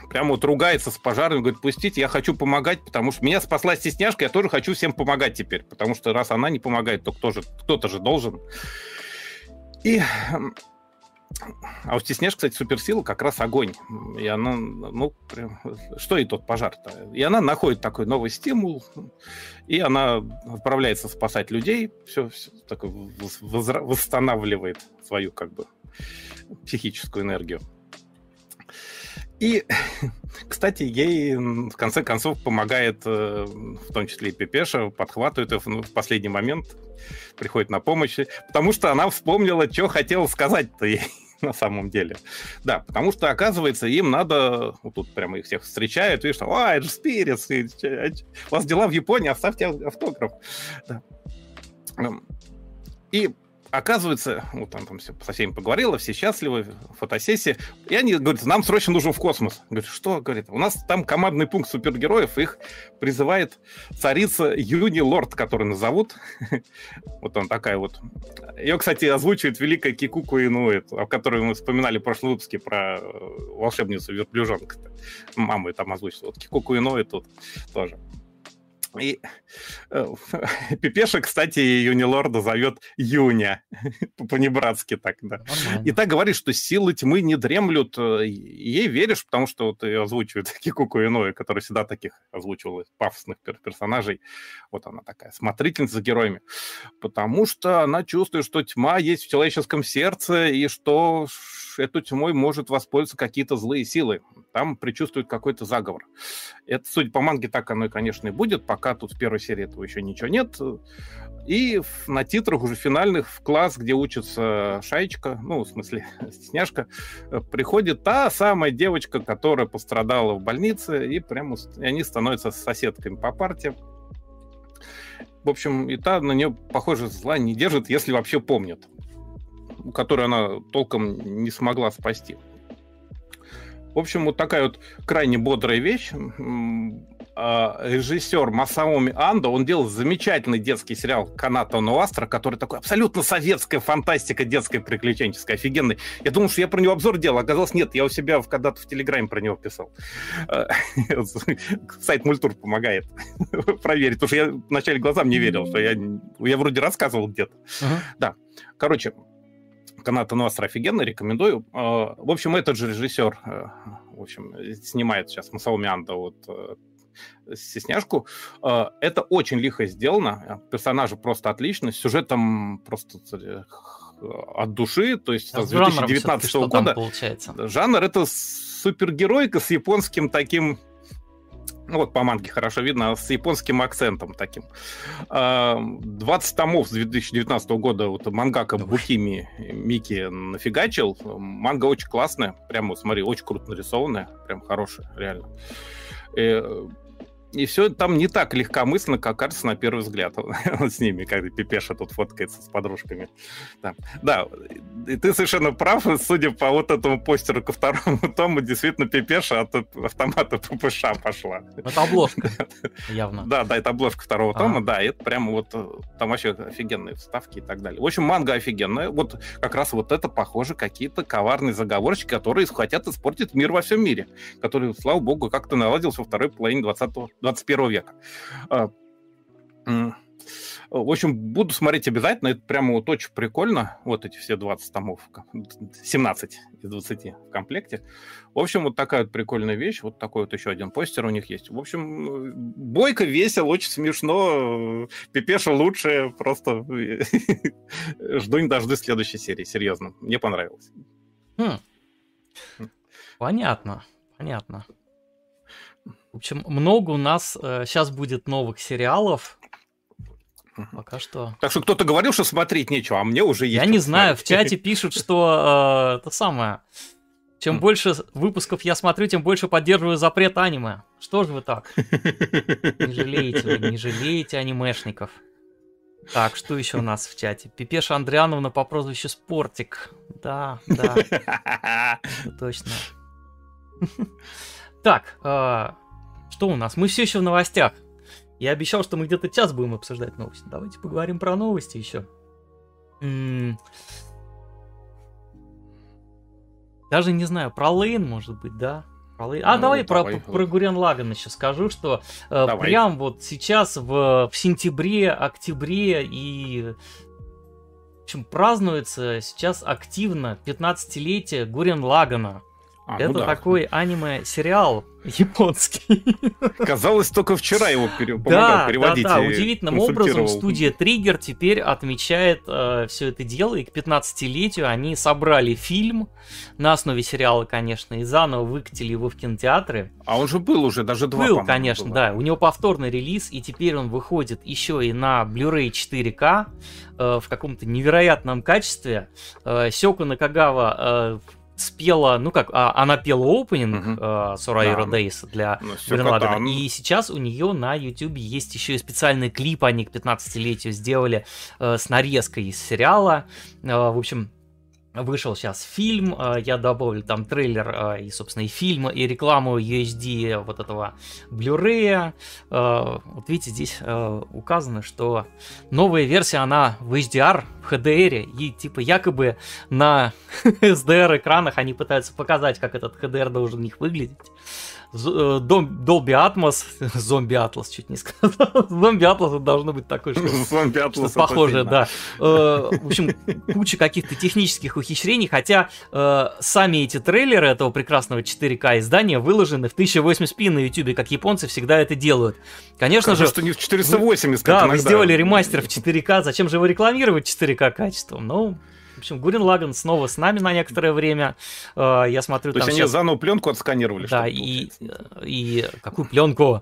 прямо вот ругается с пожаром, говорит, пустите, я хочу помогать, потому что меня спасла стесняшка, я тоже хочу всем помогать теперь, потому что раз она не помогает, то кто же, кто-то же должен. И а у Стеснеж, кстати, суперсила как раз огонь. И она, ну, прям, что и тот пожар-то. И она находит такой новый стимул, и она отправляется спасать людей, все, все такое восстанавливает свою, как бы, психическую энергию. И, кстати, ей в конце концов помогает, э, в том числе и Пепеша, подхватывает ее в последний момент, приходит на помощь, потому что она вспомнила, что хотела сказать-то ей на самом деле. Да, потому что, оказывается, им надо... Вот тут прямо их всех встречают, видишь, а, это же Спиритс, у вас дела в Японии, оставьте автограф. Да. И оказывается, вот там, там все, со всеми поговорила, все счастливы, фотосессия. И они говорят, нам срочно нужен в космос. Говорит, что? Говорит, у нас там командный пункт супергероев, их призывает царица Юни Лорд, которую назовут. вот он такая вот. Ее, кстати, озвучивает великая Кикуку Инуэт, о которой мы вспоминали в прошлом выпуске про э, волшебницу верблюжонка. Мама там озвучила. Вот Кикуку Инуэт тут тоже. И э, Пипеша, кстати, Юнилорда зовет Юня. По-небратски так, да. Нормально. И так говорит, что силы тьмы не дремлют. Э, ей веришь, потому что вот ее озвучивает Кикуку Иной, который всегда таких озвучивал пафосных персонажей. Вот она такая, смотрительница за героями. Потому что она чувствует, что тьма есть в человеческом сердце, и что эту тьмой может воспользоваться какие-то злые силы. Там предчувствует какой-то заговор. Это, судя по манге, так оно, конечно, и будет, пока тут в первой серии этого еще ничего нет. И на титрах уже финальных в класс, где учится Шаечка, ну, в смысле, Стесняшка, приходит та самая девочка, которая пострадала в больнице, и прямо и они становятся соседками по парте. В общем, и та на нее, похоже, зла не держит, если вообще помнит которую она толком не смогла спасти. В общем, вот такая вот крайне бодрая вещь. А, режиссер Масаоми Андо, он делал замечательный детский сериал «Каната Нуастра», который такой абсолютно советская фантастика, детская, приключенческая, офигенный. Я думал, что я про него обзор делал, оказалось, нет, я у себя когда-то в Телеграме про него писал. А, сайт Мультур помогает проверить, потому что я вначале глазам не верил, что я, я вроде рассказывал где-то. Да, короче, Каната Ностра офигенно, рекомендую. А, в общем, этот же режиссер, э, в общем, снимает сейчас Масао Мианда вот э, стесняшку. А, это очень лихо сделано. Персонажи просто отлично. Сюжет там просто э, от души. То есть а с 2019 года. Получается? Жанр это супергеройка с японским таким ну вот по манге хорошо видно, с японским акцентом таким. 20 а, томов с 2019 года вот мангака Бухими Мики нафигачил. Манга очень классная, прямо, смотри, очень круто нарисованная, прям хорошая, реально. И и все там не так легкомысленно, как кажется на первый взгляд с ними, когда Пипеша тут фоткается с подружками. Да. да, и ты совершенно прав, судя по вот этому постеру ко второму тому, действительно Пипеша от автомата ППШ пошла. Это обложка, явно. Да, да, это обложка второго а. тома, да, это прямо вот э, там вообще офигенные вставки и так далее. В общем, манга офигенная. Вот как раз вот это, похоже, какие-то коварные заговорщики, которые хотят испортить мир во всем мире, который, слава богу, как-то наладился во второй половине 20 21 века. А, в общем, буду смотреть обязательно. Это прямо вот очень прикольно. Вот эти все 20 томов. 17 из 20 в комплекте. В общем, вот такая вот прикольная вещь. Вот такой вот еще один постер у них есть. В общем, бойко, весело, очень смешно. Пипеша лучше. Просто жду не дождусь следующей серии. Серьезно. Мне понравилось. Хм. Понятно. Понятно. В общем, много у нас э, сейчас будет новых сериалов. Пока что. Так что кто-то говорил, что смотреть нечего, а мне уже есть. Я не знаю, в чате пишут, что э, это самое. Чем mm. больше выпусков я смотрю, тем больше поддерживаю запрет аниме. Что же вы так? Не жалеете вы, не жалеете анимешников. Так, что еще у нас в чате? Пипеша Андриановна по прозвищу Спортик. Да, да. Точно. Так, а, что у нас? Мы все еще в новостях. Я обещал, что мы где-то час будем обсуждать новости. Давайте поговорим про новости еще. Даже не знаю, про Лейн, может быть, да? А ну, давай, давай про, про Гурен Лаган еще скажу, что э, прям вот сейчас в, в сентябре, октябре и в общем, празднуется сейчас активно 15-летие Гурен Лагана. А, ну Это ну да. такой аниме-сериал японский. Казалось, только вчера его пере... да, переводить. Да, да, удивительным образом студия Триггер теперь отмечает э, все это дело, и к 15-летию они собрали фильм на основе сериала, конечно, и заново выкатили его в кинотеатры. А он же был уже, даже два, Был, конечно, было. да. У него повторный релиз, и теперь он выходит еще и на Blu-ray 4K э, в каком-то невероятном качестве. Э, Сёку Накагава э, спела, ну как, а, она пела опенинг uh-huh. uh, Soraya да. Days для ну, И сейчас у нее на YouTube есть еще и специальный клип, они к 15-летию сделали uh, с нарезкой из сериала. Uh, в общем, Вышел сейчас фильм, э, я добавлю там трейлер э, и, собственно, и фильм, и рекламу USD вот этого Blu-ray. Э, вот видите, здесь указано, что новая версия, она в HDR, в HDR, и типа якобы на SDR экранах они пытаются показать, как этот HDR должен у них выглядеть. Dolby Atmos, зомби Атлас чуть не сказал. Зомби Атлас должно быть такое, что, зомби Атлас что похожее, да. Э, в общем, куча каких-то технических ухищрений, хотя э, сами эти трейлеры этого прекрасного 4К издания выложены в 1080p на YouTube, как японцы всегда это делают. Конечно же... что не в 480, Да, вы сделали ремастер в 4К, зачем же его рекламировать 4К качеством? Ну, в общем, Гурин Лаган снова с нами на некоторое время. Э, я смотрю, То там есть сейчас... они заново пленку отсканировали? Да, и, и какую пленку?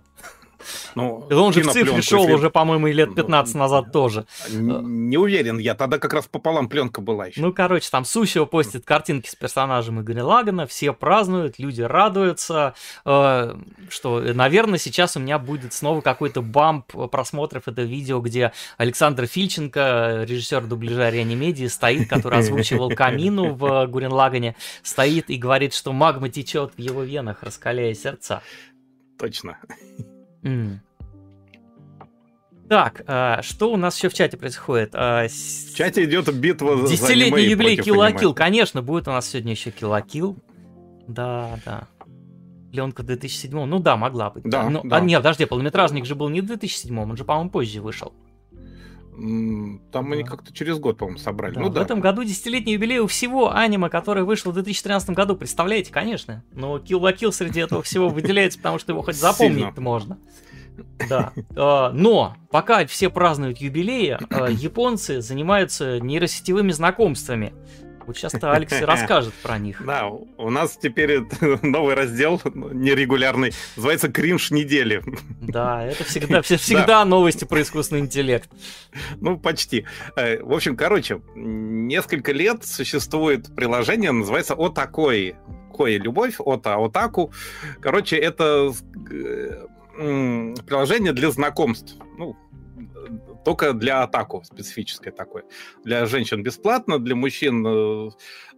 Ну, он же в цифре шел если... уже, по-моему, лет 15 ну, назад тоже. Не уверен, я тогда как раз пополам пленка была еще. Ну, короче, там Сусио постит картинки с персонажем Игоря Лагана, все празднуют, люди радуются, э, что, наверное, сейчас у меня будет снова какой-то бамп просмотров этого видео, где Александр Фильченко, режиссер дубляжа Реанимедии, стоит, который озвучивал Камину в Гурен Лагане, стоит и говорит, что магма течет в его венах, раскаляя сердца. Точно. Так, а, что у нас еще в чате происходит? А, в чате идет битва за Десятилетний юбилей Килл Конечно, будет у нас сегодня еще Килл Да, да. Пленка 2007 Ну да, могла быть. Да, ну, да. А, нет, подожди, полнометражник же был не в 2007 он же, по-моему, позже вышел. Там да. они как-то через год, по-моему, собрали. Да, ну, да. В этом году десятилетний юбилей у всего аниме, которое вышло в 2013 году. Представляете, конечно. Но Kill la Kill среди этого всего выделяется, потому что его хоть запомнить можно. Да. А, но пока все празднуют юбилеи, а, японцы занимаются нейросетевыми знакомствами. Вот сейчас-то Алекс расскажет про них. Да, у нас теперь новый раздел нерегулярный, называется «Кринж недели». Да, это всегда, всегда да. новости про искусственный интеллект. Ну, почти. Э, в общем, короче, несколько лет существует приложение, называется «О такой». Кое любовь, Ота Отаку. Короче, это э, приложение для знакомств. Ну, только для атаку специфическое такое. Для женщин бесплатно, для мужчин э,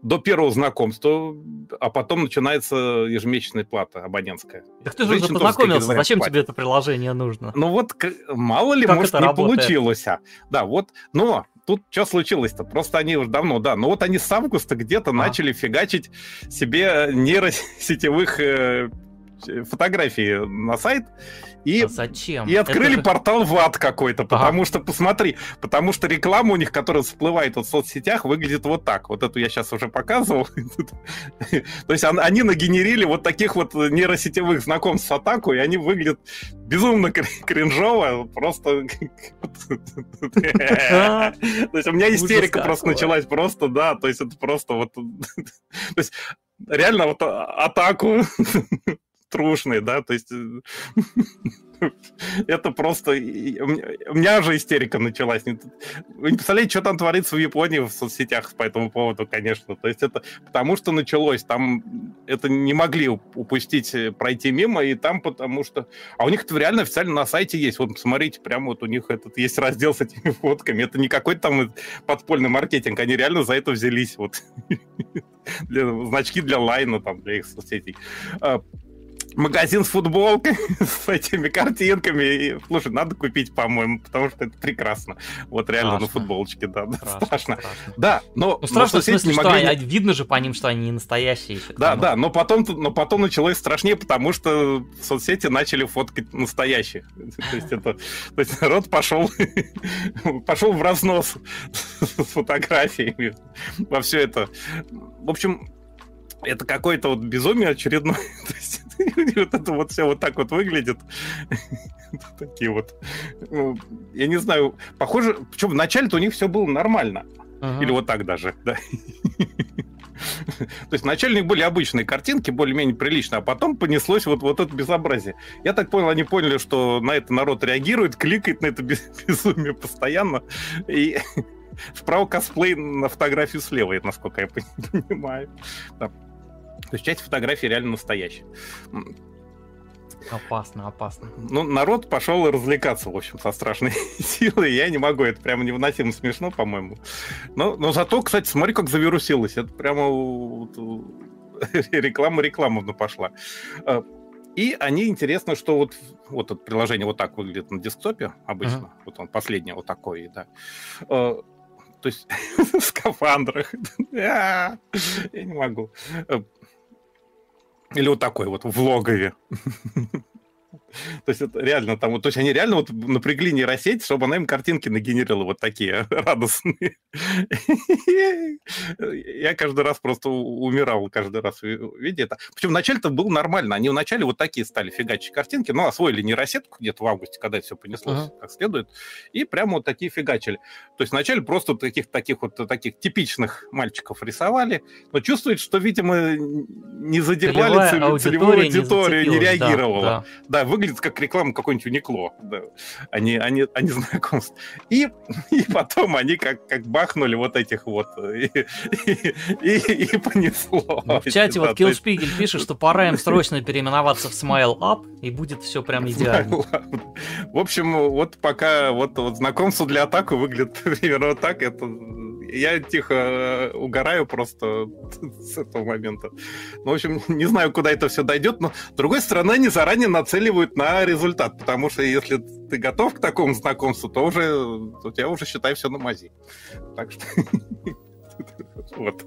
до первого знакомства, а потом начинается ежемесячная плата абонентская. Так ты же уже познакомился, говоря, зачем тебе это приложение нужно? Ну вот, мало ли, как может, не работает? получилось. А. Да, вот, но тут что случилось-то? Просто они уже давно, да, но вот они с августа где-то а. начали фигачить себе нейросетевых э, фотографии на сайт, и, а зачем? И открыли Это... портал в ад какой-то, потому ага. что, посмотри, потому что реклама у них, которая всплывает в соцсетях, выглядит вот так. Вот эту я сейчас уже показывал. То есть они нагенерили вот таких вот нейросетевых знакомств с атаку, и они выглядят безумно кринжово, просто... То есть у меня истерика просто началась просто, да, то есть это просто вот... То есть реально вот атаку трушный, да, то есть... Это просто... У меня уже истерика началась. Не представляете, что там творится в Японии в соцсетях по этому поводу, конечно. То есть это потому, что началось. Там это не могли упустить, э, пройти мимо, и там потому что... А у них это реально официально на сайте есть. Вот посмотрите, прямо вот у них этот есть раздел с этими фотками. Это не какой-то там подпольный маркетинг. Они реально за это взялись. Вот. для, значки для лайна, там, для их соцсетей. Магазин с футболкой, с этими картинками. И, слушай, надо купить, по-моему, потому что это прекрасно. Вот реально страшно. на футболочке, да, да страшно. страшно. Да, но... Ну, страшно но в смысле, что могли... они, видно же по ним, что они не настоящие еще. Да, да, но потом, но потом началось страшнее, потому что в соцсети начали фоткать настоящих. То есть это... То есть народ пошел, пошел в разнос с фотографиями во все это. В общем, это какое-то вот безумие очередное. вот это вот все вот так вот выглядит. Такие вот. Ну, я не знаю, похоже, причем вначале-то у них все было нормально. Или вот так даже, да. То есть вначале у них были обычные картинки, более-менее прилично, а потом понеслось вот, вот это безобразие. Я так понял, они поняли, что на это народ реагирует, кликает на это безумие постоянно. И вправо косплей на фотографию слева, насколько я понимаю. Да. То есть часть фотографий реально настоящая. Опасно, опасно. Ну, народ пошел развлекаться, в общем, со страшной силой. Я не могу, это прямо невыносимо смешно, по-моему. Но, но зато, кстати, смотри, как завирусилось. Это прямо реклама рекламовна пошла. А, и они, интересно, что вот, вот это приложение вот так выглядит на десктопе обычно. Uh-huh. Вот он последний вот такой, да. А, то есть в скафандрах. Я не могу. Или вот такой вот в логове. То есть это реально там, вот, то есть они реально вот напрягли нейросеть, чтобы она им картинки нагенерила вот такие радостные. Я каждый раз просто умирал, каждый раз видя это. Причем вначале-то было нормально, они вначале вот такие стали фигачить картинки, ну, освоили нейросетку где-то в августе, когда все понеслось uh-huh. как следует, и прямо вот такие фигачили. То есть вначале просто таких, таких вот таких типичных мальчиков рисовали, но чувствует, что, видимо, не задевали целевую аудиторию, не, не реагировала. Да, да. да, выглядит как реклама какой-нибудь Уникло, да, не, а не знакомств. И, и потом они как, как бахнули вот этих вот, и, и, и, и понесло. Ну, в чате да, вот Киллшпигель есть... пишет, что пора им срочно переименоваться в Smile Up, и будет все прям идеально. В общем, вот пока вот, вот знакомство для атаку выглядит примерно так, это я тихо э, угораю просто с этого момента. Ну, в общем, не знаю, куда это все дойдет, но, с другой стороны, они заранее нацеливают на результат, потому что если ты готов к такому знакомству, то уже у тебя уже, считай, все на мази. Так что... Вот.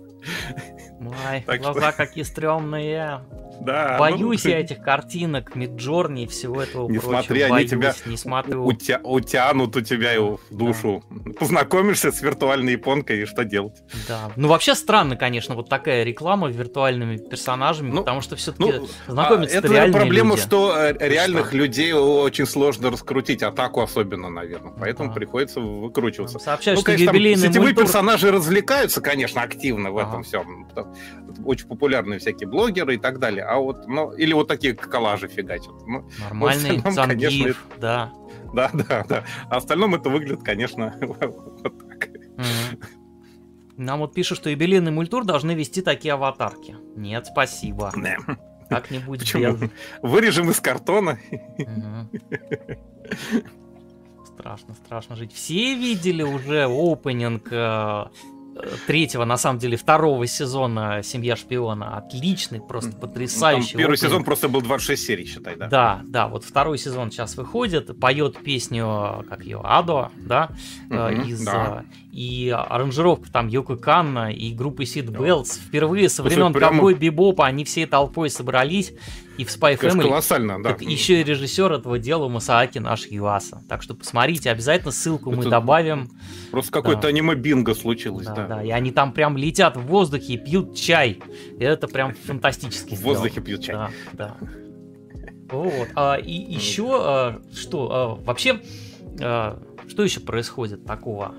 Ой, так глаза что... какие стрёмные. Да. Боюсь ну... я этих картинок, Миджорни и всего этого Не прочего. смотри, они Боюсь, тебя не смотрю. Утя... утянут у тебя в душу. Да. Познакомишься с виртуальной японкой и что делать. Да. Ну, вообще странно, конечно, вот такая реклама виртуальными персонажами, ну, потому что все-таки ну, знакомиться а, Это проблема, люди. что э, реальных что? людей очень сложно раскрутить, атаку особенно, наверное. Поэтому да. приходится выкручиваться. Сообщаю, ну, что конечно, юбилейный сетевые мультур... персонажи развлекаются, конечно, активно в ага. Этом всем. Очень популярные всякие блогеры и так далее. А вот, ну, или вот такие коллажи фигачат. Ну, Нормальный ну, остальном, конечно, да. Да, да, да. А остальном это выглядит, конечно, вот так. Нам вот пишут, что юбилейный мультур должны вести такие аватарки. Нет, спасибо. Как-нибудь Почему? без... Вырежем из картона. Страшно, страшно жить. Все видели уже опенинг э, третьего, на самом деле, второго сезона «Семья шпиона». Отличный, просто потрясающий. Там первый опыт. сезон просто был 26 серий, считай, да? Да, да, вот второй сезон сейчас выходит, поет песню, как ее, Адо, да, угу, из... Да. И аранжировка там Йоко Канна и группы Seatbelts. Впервые со времен прямо... Ковбой Бибопа они всей толпой собрались и в Spy Family. колоссально, да. Так еще и режиссер этого дела Масааки наш Юаса. Так что посмотрите, обязательно ссылку Это мы добавим. Просто какое-то да. аниме-бинго случилось, да, да. Да, и они там прям летят в воздухе и пьют чай. И это прям фантастически. В воздухе пьют чай. Да, да. Вот. А, и еще а, что? А, вообще, а, что еще происходит такого?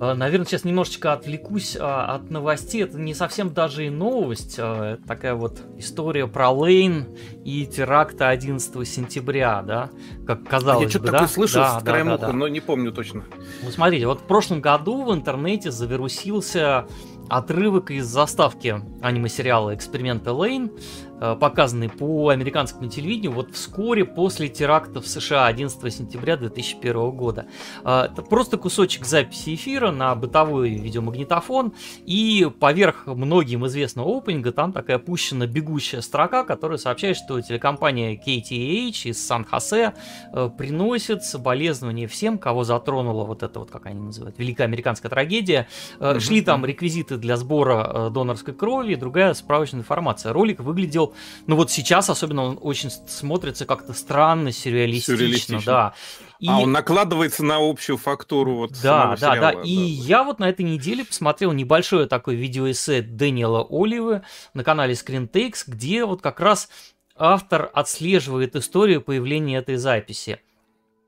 Э, Наверное, сейчас немножечко отвлекусь а, от новостей. Это не совсем даже и новость. А, такая вот история про Лейн и теракта 11 сентября, да? Как казалось Я бы, что-то да? такое слышал да, с да, краем да, уха, да. но не помню точно. Ну, смотрите, вот в прошлом году в интернете завирусился отрывок из заставки аниме-сериала «Эксперименты Лейн», показанный по американскому телевидению вот вскоре после теракта в США 11 сентября 2001 года. Э, это просто кусочек записи эфира на бытовой видеомагнитофон, и поверх многим известного опенинга там такая пущена бегущая строка, которая сообщает, что телекомпания KTH из Сан-Хосе э, приносит соболезнования всем, кого затронула вот эта вот, как они называют, великая американская трагедия. Шли там реквизиты для сбора донорской крови и другая справочная информация. Ролик выглядел ну вот сейчас особенно он очень смотрится как-то странно, сюрреалистично, сюрреалистично. да. И... А он накладывается на общую фактуру вот Да, да, сериала, да. И я вот на этой неделе посмотрел небольшое такое видеоэссе Дэниела Оливы на канале Screentakes, где вот как раз автор отслеживает историю появления этой записи.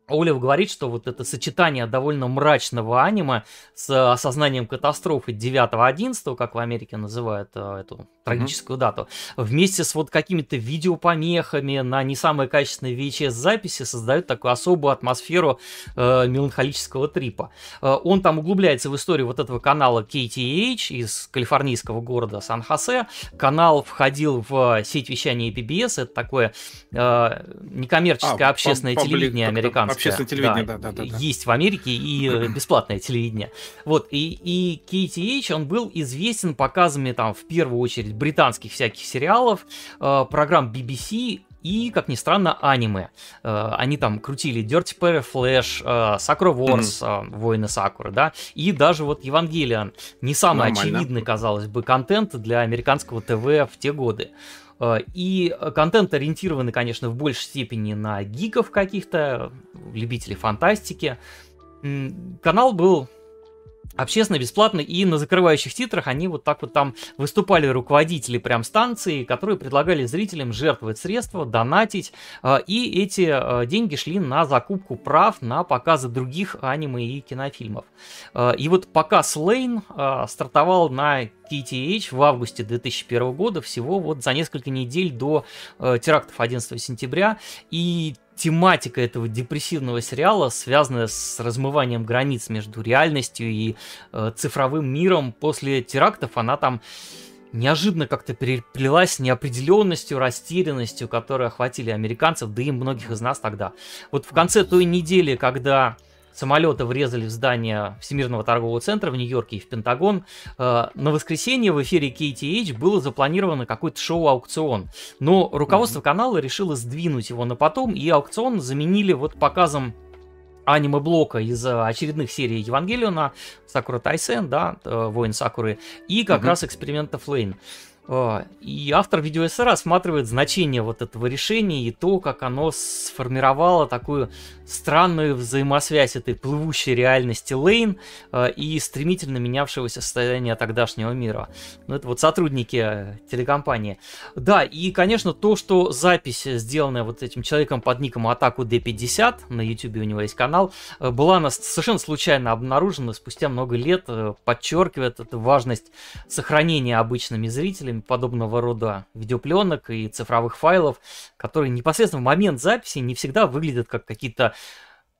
Олив говорит, что вот это сочетание довольно мрачного аниме с осознанием катастрофы 9-11, как в Америке называют э, эту трагическую mm-hmm. дату, вместе с вот какими-то видеопомехами на не самой качественной VHS-записи создают такую особую атмосферу э, меланхолического трипа. Э, он там углубляется в историю вот этого канала KTH из калифорнийского города Сан-Хосе. Канал входил в сеть вещания PBS, это такое э, некоммерческое а, общественное телевидение американское Общественное телевидение, да, да, да, да. Есть в Америке и э, бесплатное телевидение. Вот, и, и KTH, он был известен показами там в первую очередь британских всяких сериалов, э, программ BBC и, как ни странно, аниме. Э, они там крутили Dirty Perry Flash, Sakura Wars, mm-hmm. Воины Сакуры, да, и даже вот Евангелион. Не самый Нормально. очевидный, казалось бы, контент для американского ТВ в те годы. Э, и контент ориентированный, конечно, в большей степени на гиков каких-то, любителей фантастики. Канал был общественно, бесплатно, и на закрывающих титрах они вот так вот там выступали руководители прям станции, которые предлагали зрителям жертвовать средства, донатить, э, и эти э, деньги шли на закупку прав на показы других аниме и кинофильмов. Э, и вот показ Лейн стартовал на KTH в августе 2001 года, всего вот за несколько недель до терактов 11 сентября, и тематика этого депрессивного сериала, связанная с размыванием границ между реальностью и э, цифровым миром после терактов, она там неожиданно как-то переплелась с неопределенностью, растерянностью, которые охватили американцев, да и многих из нас тогда. Вот в конце той недели, когда самолеты врезали в здание Всемирного торгового центра в Нью-Йорке и в Пентагон. Э, на воскресенье в эфире KTH было запланировано какой-то шоу-аукцион, но руководство канала решило сдвинуть его на потом, и аукцион заменили вот показом аниме-блока из очередных серий Евангелиона, Сакура Тайсен, да, э, Воин Сакуры, и как mm-hmm. раз эксперимента Флейн. А, и автор видеоэссе рассматривает значение вот этого решения и то, как оно сформировало такую странную взаимосвязь этой плывущей реальности Лейн а, и стремительно менявшегося состояния тогдашнего мира. Ну, это вот сотрудники э, телекомпании. Да, и, конечно, то, что запись, сделанная вот этим человеком под ником Атаку D50, на YouTube у него есть канал, э, была она совершенно случайно обнаружена спустя много лет, э, подчеркивает эту важность сохранения обычными зрителями подобного рода видеопленок и цифровых файлов, которые непосредственно в момент записи не всегда выглядят как какие-то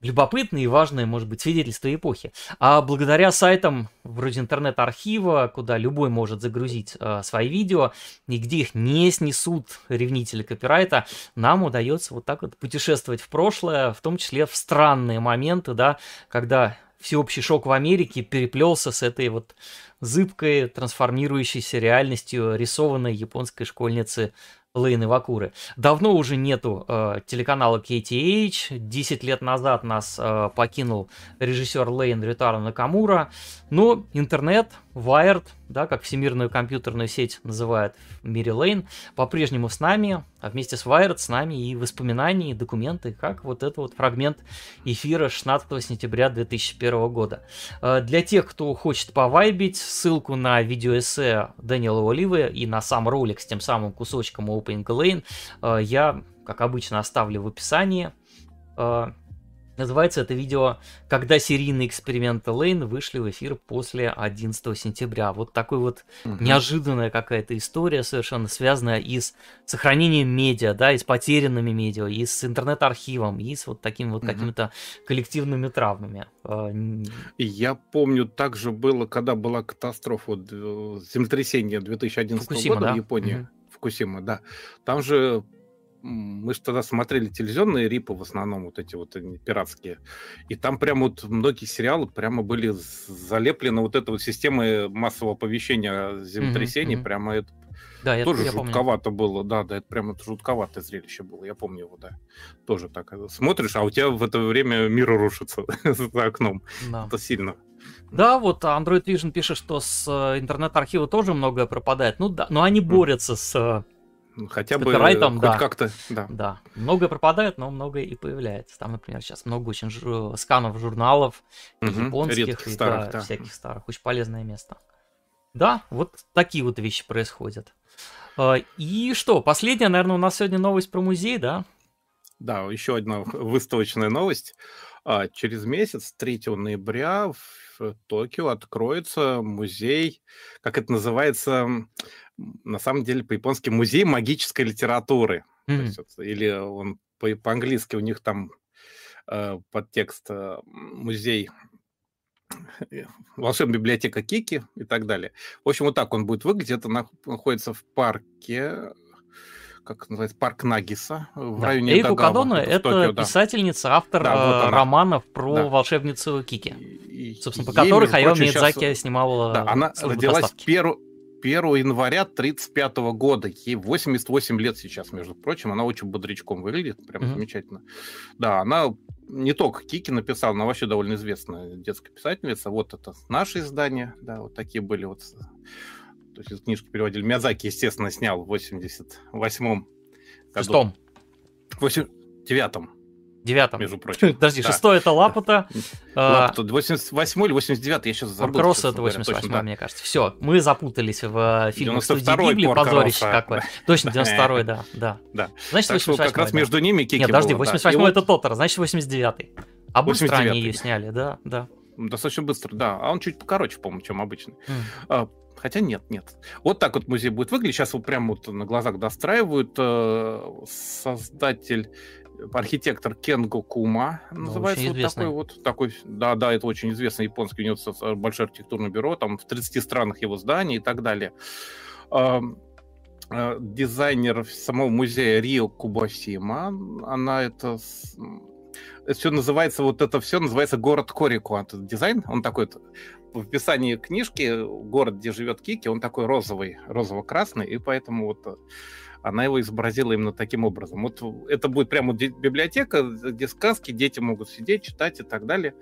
любопытные и важные, может быть, свидетельства эпохи. А благодаря сайтам вроде интернет-архива, куда любой может загрузить э, свои видео, и где их не снесут ревнители копирайта, нам удается вот так вот путешествовать в прошлое, в том числе в странные моменты, да, когда всеобщий шок в Америке переплелся с этой вот зыбкой, трансформирующейся реальностью рисованной японской школьницы Лейны Вакуры. Давно уже нету э, телеканала KTH. 10 лет назад нас э, покинул режиссер Лейн Рютаро Накамура. Но интернет, Wired, да, как всемирную компьютерную сеть называют в мире Лейн, по-прежнему с нами, а вместе с Wired с нами и воспоминания, и документы, как вот этот вот фрагмент эфира 16 сентября 2001 года. Э, для тех, кто хочет повайбить, ссылку на видеоэссе Дэниела Оливы и на сам ролик с тем самым кусочком Opening Lane э, я, как обычно, оставлю в описании. Называется это видео «Когда серийные эксперименты Лейн вышли в эфир после 11 сентября». Вот такой вот угу. неожиданная какая-то история, совершенно связанная и с сохранением медиа, да, и с потерянными медиа, и с интернет-архивом, и с вот такими вот угу. какими-то коллективными травмами. А, я помню, также было, когда была катастрофа, э, землетрясение 2011 Фукусима, года да? в Японии. Угу. Фукусима, да. Там же мы же тогда смотрели телевизионные рипы в основном, вот эти вот пиратские, и там прямо вот многие сериалы прямо были залеплены вот этой вот системой массового оповещения землетрясений, mm-hmm. прямо это да, тоже я, жутковато помню. было, да, да, это прямо жутковатое зрелище было, я помню его, да, тоже так э, смотришь, а у тебя в это время мир рушится за окном, да. это сильно. Да, вот Android Vision пишет, что с э, интернет-архива тоже многое пропадает, ну да, но они борются с э, Хотя бы хоть да. как-то, да. Да, многое пропадает, но многое и появляется. Там, например, сейчас много очень жу- сканов журналов, угу, японских, и старых, да, да. всяких старых. Очень полезное место. Да, вот такие вот вещи происходят. А, и что, последняя, наверное, у нас сегодня новость про музей, да? Да, еще одна выставочная новость. А, через месяц, 3 ноября, в Токио откроется музей, как это называется, на самом деле по-японски музей магической литературы. Mm-hmm. есть, или он по- по-английски у них там э, подтекст э, музей э, волшебная библиотека Кики и так далее. В общем, вот так он будет выглядеть. Это находится в парке, как называется, парк Нагиса в да. районе Эйку Дагава, Кадона это Токио, писательница, автор да, вот романов про да. волшебницу Кики. И, Собственно, по которых Hayao Миядзаки сейчас... снимала да, Она родилась перв... 1 января 1935 года. Ей 88 лет сейчас, между прочим. Она очень бодрячком выглядит, прям mm-hmm. замечательно. Да, она не только Кики написала, она вообще довольно известная детская писательница. Вот это наше издание, да, вот такие были вот. То есть из книжки переводили. Мязаки, естественно, снял в 88-м году. Шестом. В 89-м. Девятом. Между прочим. Подожди, да. шестой это Лапута. Лапута, 88 или 89 я сейчас забыл. Кросс это 88 да. мне кажется. Все, мы запутались в э, фильме студии Гибли, позорище какое. Точно, 92-й, да, да. да. Значит, 88 как раз между ними Кики Нет, подожди, 88 это Тотора, значит, 89-й. А быстро они ее сняли, да, да. Достаточно быстро, да. А он чуть покороче, по-моему, чем обычный. Хотя нет, нет. Вот так вот музей будет выглядеть. Сейчас вот прямо вот на глазах достраивают. Э, создатель архитектор Кенго Кума ну, называется вот такой вот такой да да это очень известный японский у него большое архитектурное бюро там в 30 странах его здания и так далее а, дизайнер самого музея Рио Кубасима она это это все называется вот это все называется город Корику этот дизайн он такой в описании книжки город где живет Кики он такой розовый розово-красный и поэтому вот она его изобразила именно таким образом. Вот это будет прямо библиотека, где сказки, дети могут сидеть, читать и так далее.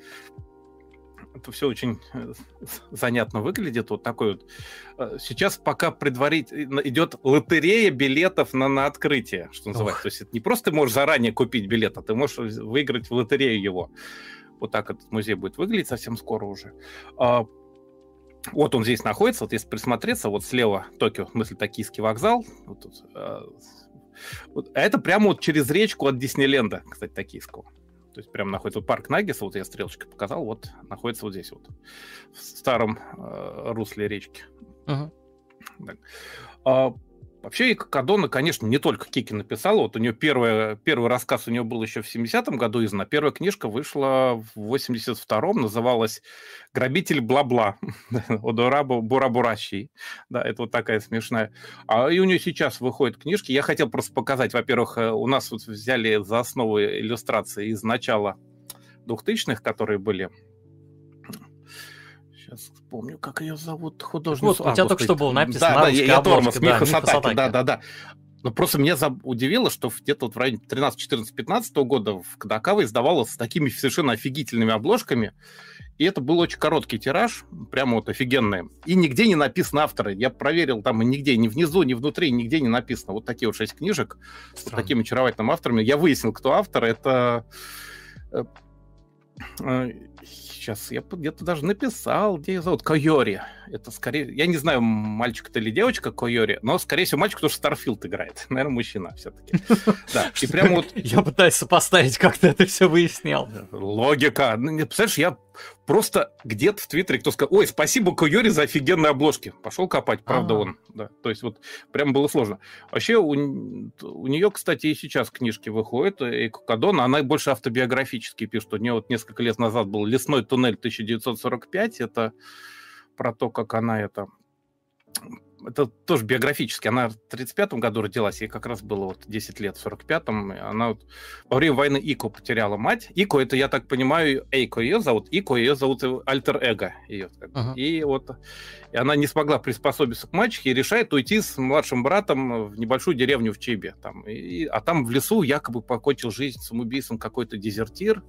Это все очень э, занятно выглядит. Вот такой вот. Э, сейчас пока предварительно идет лотерея билетов на, на открытие, что называется. Ох. То есть это не просто ты можешь заранее купить билет, а ты можешь выиграть в лотерею его. Вот так этот музей будет выглядеть совсем скоро уже. А, вот он здесь находится, вот если присмотреться, вот слева Токио, в смысле Токийский вокзал. Вот тут, э, вот, а это прямо вот через речку от Диснейленда, кстати, Токийского. То есть прямо находится вот парк Нагиса, вот я стрелочкой показал, вот находится вот здесь вот, в старом э, русле речки. Uh-huh. Так. А, Вообще, Кадона, конечно, не только Кики написала. Вот у нее первый, первый рассказ у нее был еще в 70-м году издан, первая книжка вышла в 82-м, называлась «Грабитель бла-бла» Одорабу Бурабуращий. Да, это вот такая смешная. А и у нее сейчас выходят книжки. Я хотел просто показать, во-первых, э, у нас вот взяли за основу иллюстрации из начала 2000-х, которые были Сейчас вспомню, как ее зовут, художницу. Вот, у тебя только что было написано. Да, да, я, я тормоз, да, Миха Сатаки, да, да, да. Но просто меня удивило, что где-то вот в районе 13, 14, 15 года в Кадакава издавалось с такими совершенно офигительными обложками. И это был очень короткий тираж, прямо вот офигенный. И нигде не написано авторы. Я проверил, там и нигде, ни внизу, ни внутри, нигде не написано. Вот такие вот шесть книжек Странно. с такими очаровательными авторами. Я выяснил, кто автор. Это э, Сейчас я где-то даже написал, где ее зовут. Койори. Это скорее... Я не знаю, мальчик это или девочка Койори, но, скорее всего, мальчик, потому что Starfield играет. Наверное, мужчина все-таки. Да, и прямо вот... Я пытаюсь сопоставить, как ты это все выяснял. Логика. Ну, представляешь, я просто где-то в Твиттере кто сказал, ой, спасибо Койори за офигенные обложки. Пошел копать, правда он. Да, то есть вот прям было сложно. Вообще у, у нее, кстати, и сейчас книжки выходят, и Кадон, она больше автобиографически пишет. У нее вот несколько лет назад был «Лесной туннель 1945», это про то, как она это это тоже биографически. Она в 35-м году родилась, ей как раз было вот 10 лет, в 45-м. Она вот во время войны Ико потеряла мать. Ико, это, я так понимаю, Эйко ее зовут. Ико ее зовут Альтер-Эго. Ее, uh-huh. И вот и она не смогла приспособиться к мачехе и решает уйти с младшим братом в небольшую деревню в Чебе. Там, и, а там в лесу якобы покончил жизнь самоубийством какой-то дезертир.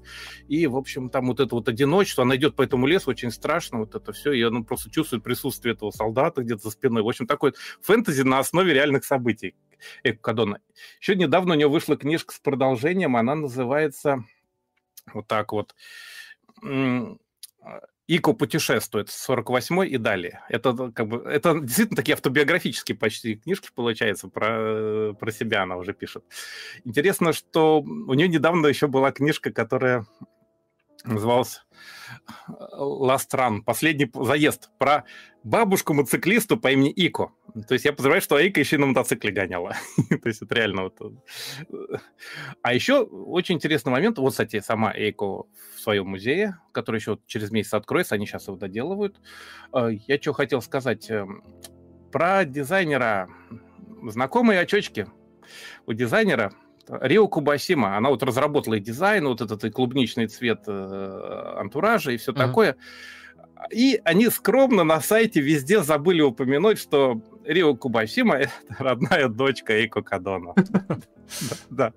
И, в общем, там вот это вот одиночество, она идет по этому лесу, очень страшно, вот это все, и она просто чувствует присутствие этого солдата где-то за спиной. В общем, такой фэнтези на основе реальных событий. Эко. Еще недавно у нее вышла книжка с продолжением, она называется вот так вот Ико путешествует с 48 и далее. Это как бы это действительно такие автобиографические почти книжки получается про про себя она уже пишет. Интересно, что у нее недавно еще была книжка, которая называлась Last Run, последний заезд, про бабушку-мотоциклисту по имени Ико. То есть я подозреваю, что Ика еще и на мотоцикле гоняла. То есть это реально вот... Э, а еще очень интересный момент, вот, кстати, сама Эйко в своем музее, который еще через месяц откроется, они сейчас его доделывают. Э, я что хотел сказать эм, про дизайнера. Знакомые очечки у дизайнера Рио Кубасима, она вот разработала и дизайн, вот этот и клубничный цвет э, антуража и все uh-huh. такое. И они скромно на сайте везде забыли упомянуть, что Рио Кубасима — это родная дочка Эйко Кадона. Да,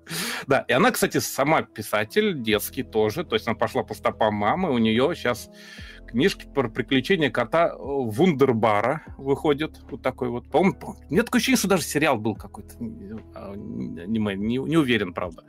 да. И она, кстати, сама писатель, детский тоже. То есть она пошла по стопам мамы. У нее сейчас книжки про приключения кота Вундербара выходят. Вот такой вот. По-моему, у меня такое ощущение, что даже сериал был какой-то. А, не, не, не уверен, правда.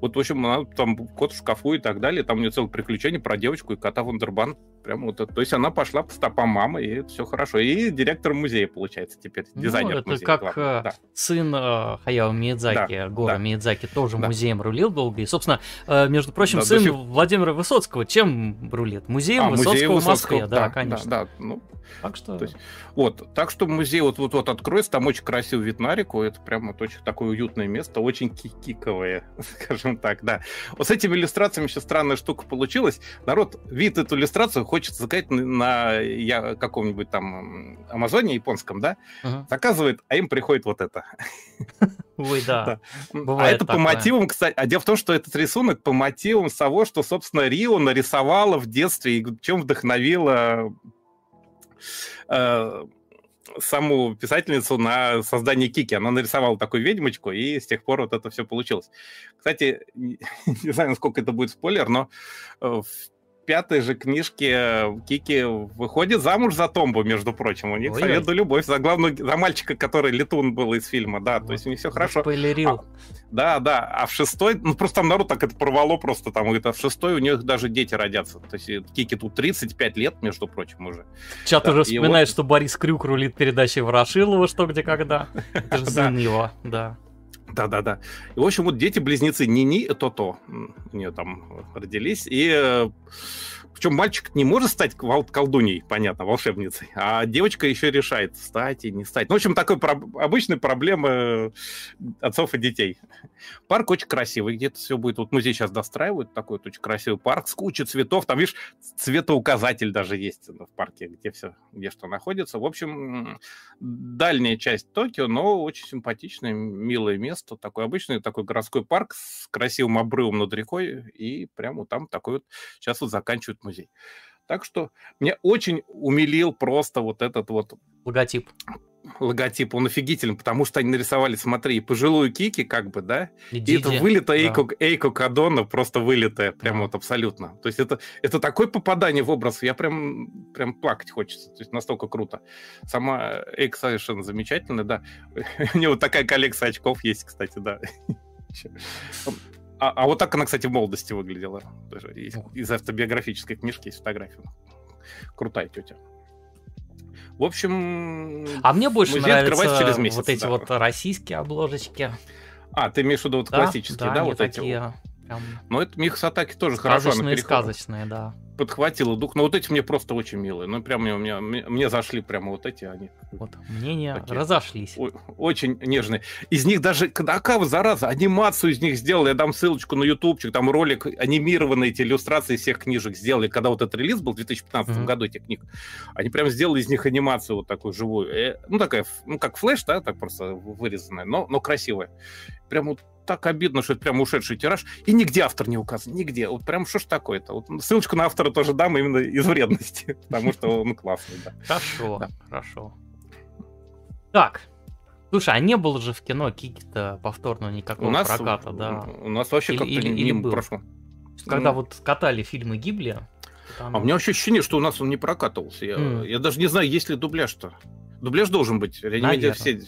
Вот, в общем, она, там кот в шкафу и так далее. Там у нее целое приключение про девочку и кота Вундербан. Прям вот это. То есть она пошла по стопам мамы, и все хорошо. И директор музея, получается, теперь, ну, дизайнер ну, это музея. как. Э, да. сын э, Хаяо Миядзаки, да, Гора да. Миядзаки, тоже да. музеем рулил долго. И, собственно, э, между прочим, да, сын сих... Владимира Высоцкого чем рулит? Музеем а, Высоцкого, музей Высоцкого в Москве, да, да конечно. Да, да. Ну, так что... То есть, вот, так что музей вот-вот откроется, там очень красивый вид на реку, это прям вот очень такое уютное место, очень кикиковое, скажем так, да. Вот с этими иллюстрациями еще странная штука получилась. Народ вид эту иллюстрацию хочет заказать на я, каком-нибудь там Амазоне японском, да, uh-huh. заказывает, а им приходит вот это. Ой, да. да. а это такое. по мотивам, кстати, а дело в том, что этот рисунок по мотивам того, что, собственно, Рио нарисовала в детстве и чем вдохновила э, саму писательницу на создание Кики. Она нарисовала такую ведьмочку, и с тех пор вот это все получилось. Кстати, не знаю, насколько это будет спойлер, но э, в пятой же книжке э, Кики выходит замуж за Томбу, между прочим. У них Ой, совет любовь за главную, за мальчика, который летун был из фильма, да, вот. то есть у них все хорошо. Спойлерил. А, да, да, а в шестой, ну просто там народ так это порвало просто, там, говорит, а в шестой у них даже дети родятся. То есть Кики тут 35 лет, между прочим, уже. Чат да, уже вспоминает, вот... что Борис Крюк рулит передачей Ворошилова, что где когда. Это же сын его, да. Да-да-да. И, в общем, вот дети-близнецы Нини и То-То у нее там родились. И э, причем мальчик не может стать колдуней, понятно, волшебницей, а девочка еще решает, стать и не стать. Ну, в общем, такой про- обычная проблема э, отцов и детей. Парк очень красивый, где-то все будет. Вот музей сейчас достраивают, такой вот очень красивый парк с кучей цветов. Там, видишь, цветоуказатель даже есть в парке, где все, где что находится. В общем, дальняя часть Токио, но очень симпатичное, милое место. Такой обычный такой городской парк с красивым обрывом над рекой. И прямо там такой вот сейчас вот заканчивают музей. Так что мне очень умилил просто вот этот вот... Логотип логотип, он офигителен, потому что они нарисовали, смотри, пожилую Кики, как бы, да, и, и это вылитая да. Эйко, Эйко Кадона, просто вылитая, прям вот абсолютно. То есть это, это такое попадание в образ, я прям, прям плакать хочется, то есть настолько круто. Сама Эйко совершенно замечательная, да. У него такая коллекция очков есть, кстати, да. А, а вот так она, кстати, в молодости выглядела. Даже из, из автобиографической книжки есть фотография. Крутая тетя. В общем, а мне больше нравятся через месяц, вот эти да. вот российские обложечки. А, ты имеешь в виду вот да, классические, да, да вот такие эти? Прям... Ну, это Михас Атаки тоже хорошо. Сказочные, сказочные, да. Подхватила дух. Но вот эти мне просто очень милые. Ну, прям мне, мне, мне зашли прямо вот эти они. Вот, мнения такие, разошлись. О, очень нежные. Из них даже, когда зараза, анимацию из них сделали. Я дам ссылочку на ютубчик, там ролик, анимированные эти иллюстрации всех книжек сделали. Когда вот этот релиз был в 2015 mm-hmm. году этих книг, они прям сделали из них анимацию вот такую живую. Э, ну, такая, ну, как флеш, да, так просто вырезанная, но, но красивая. Прям вот так обидно, что это прям ушедший тираж, и нигде автор не указан, нигде. Вот прям что ж такое-то? Вот ссылочку на автора тоже дам именно из вредности, потому что он классный, да. Хорошо, да. хорошо. Так, Слушай, а не было же в кино каких-то повторного никакого у нас, проката, да? У нас вообще как-то или, или был. прошло. Когда ну, вот катали фильмы Гибли. Там... А у меня вообще ощущение, что у нас он не прокатывался. Я, mm. я даже не знаю, есть ли дубляж-то. Дубляж должен быть. Реанимедиа все,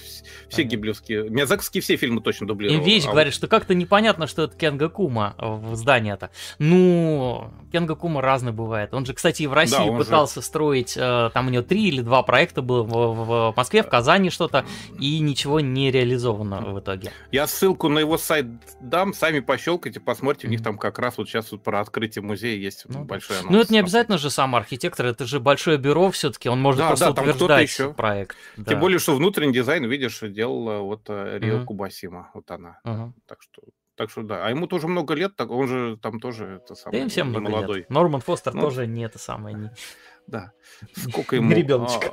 все гиблевские. Миязаковские все фильмы точно дублировал. Вещь а говорит, что как-то непонятно, что это Кенга Кума в здании-то. Ну, Кенга Кума разный бывает. Он же, кстати, и в России да, пытался же... строить, э, там у него три или два проекта было в, в Москве, в Казани что-то, и ничего не реализовано в итоге. Я ссылку на его сайт дам, сами пощелкайте, посмотрите, у них там как раз вот сейчас вот про открытие музея есть ну, большой анонс. Ну, это не обязательно же сам архитектор, это же большое бюро все-таки, он может да, просто да, утверждать проект проект. Да. Тем более, что внутренний дизайн, видишь, делала вот э, Рио uh-huh. Кубасима, вот она. Uh-huh. Так что так что да. А ему тоже много лет, так он же там тоже это самое. Да им всем много молодой. Лет. Норман Фостер ну, тоже не это самое. Не... Да. Сколько ему? Ребеночек.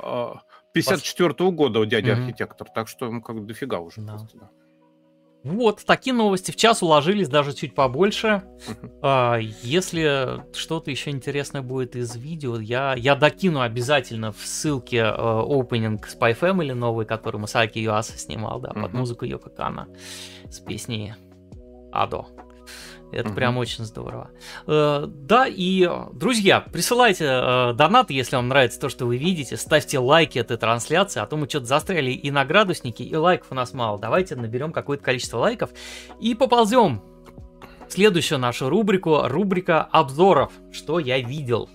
54-го а, года у дяди архитектор, так что ему как дофига уже да. просто, да. Вот, такие новости в час уложились, даже чуть побольше. А, если что-то еще интересное будет из видео, я, я докину обязательно в ссылке uh, Spy Family новый, который Масаки Юаса снимал, да, под музыку Йоко Кана с песней Адо. Это угу. прям очень здорово. Э, да, и, друзья, присылайте э, донаты, если вам нравится то, что вы видите. Ставьте лайки этой трансляции, а то мы что-то застряли и на градуснике, и лайков у нас мало. Давайте наберем какое-то количество лайков и поползем. Следующую нашу рубрику, рубрика обзоров, что я видел.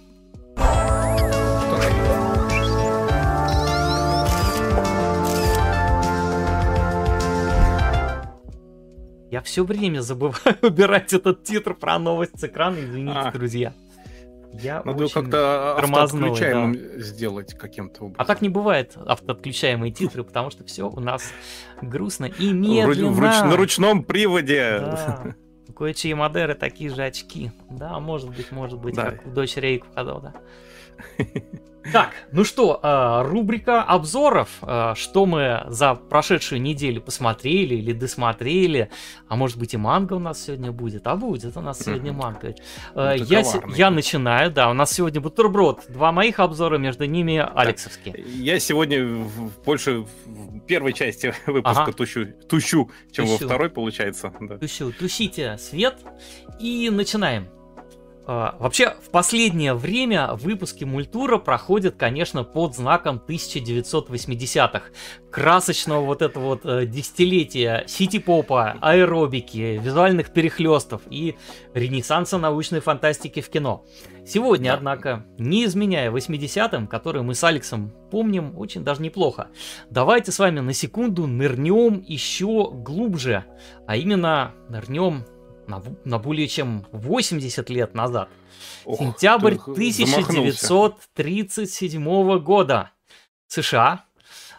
Я все время забываю убирать этот титр про новость с экрана, извините, а. друзья. Я Надо как-то автоотключаемым да. сделать каким-то образом. А так не бывает автоотключаемые титры, потому что все у нас грустно и медленно. В руч, на ручном приводе. Да. Кое-чьи модеры такие же очки. Да, может быть, может быть, да. как у дочь Рейк да. Так, ну что, а, рубрика обзоров. А, что мы за прошедшую неделю посмотрели или досмотрели. А может быть и манга у нас сегодня будет. А будет у нас сегодня манга. Ну, я, я начинаю, да. У нас сегодня бутерброд. Два моих обзора, между ними Алексовские. Я сегодня больше в первой части выпуска ага. тущу, тущу, чем тущу. во второй получается. Да. Тущу. Тусите свет и начинаем. А, вообще, в последнее время выпуски мультура проходят, конечно, под знаком 1980-х. Красочного вот этого вот э, десятилетия сити-попа, аэробики, визуальных перехлестов и ренессанса научной фантастики в кино. Сегодня, однако, не изменяя 80-м, которые мы с Алексом помним очень даже неплохо, давайте с вами на секунду нырнем еще глубже, а именно нырнем на, на более чем 80 лет назад. Ох, Сентябрь 1937 года. США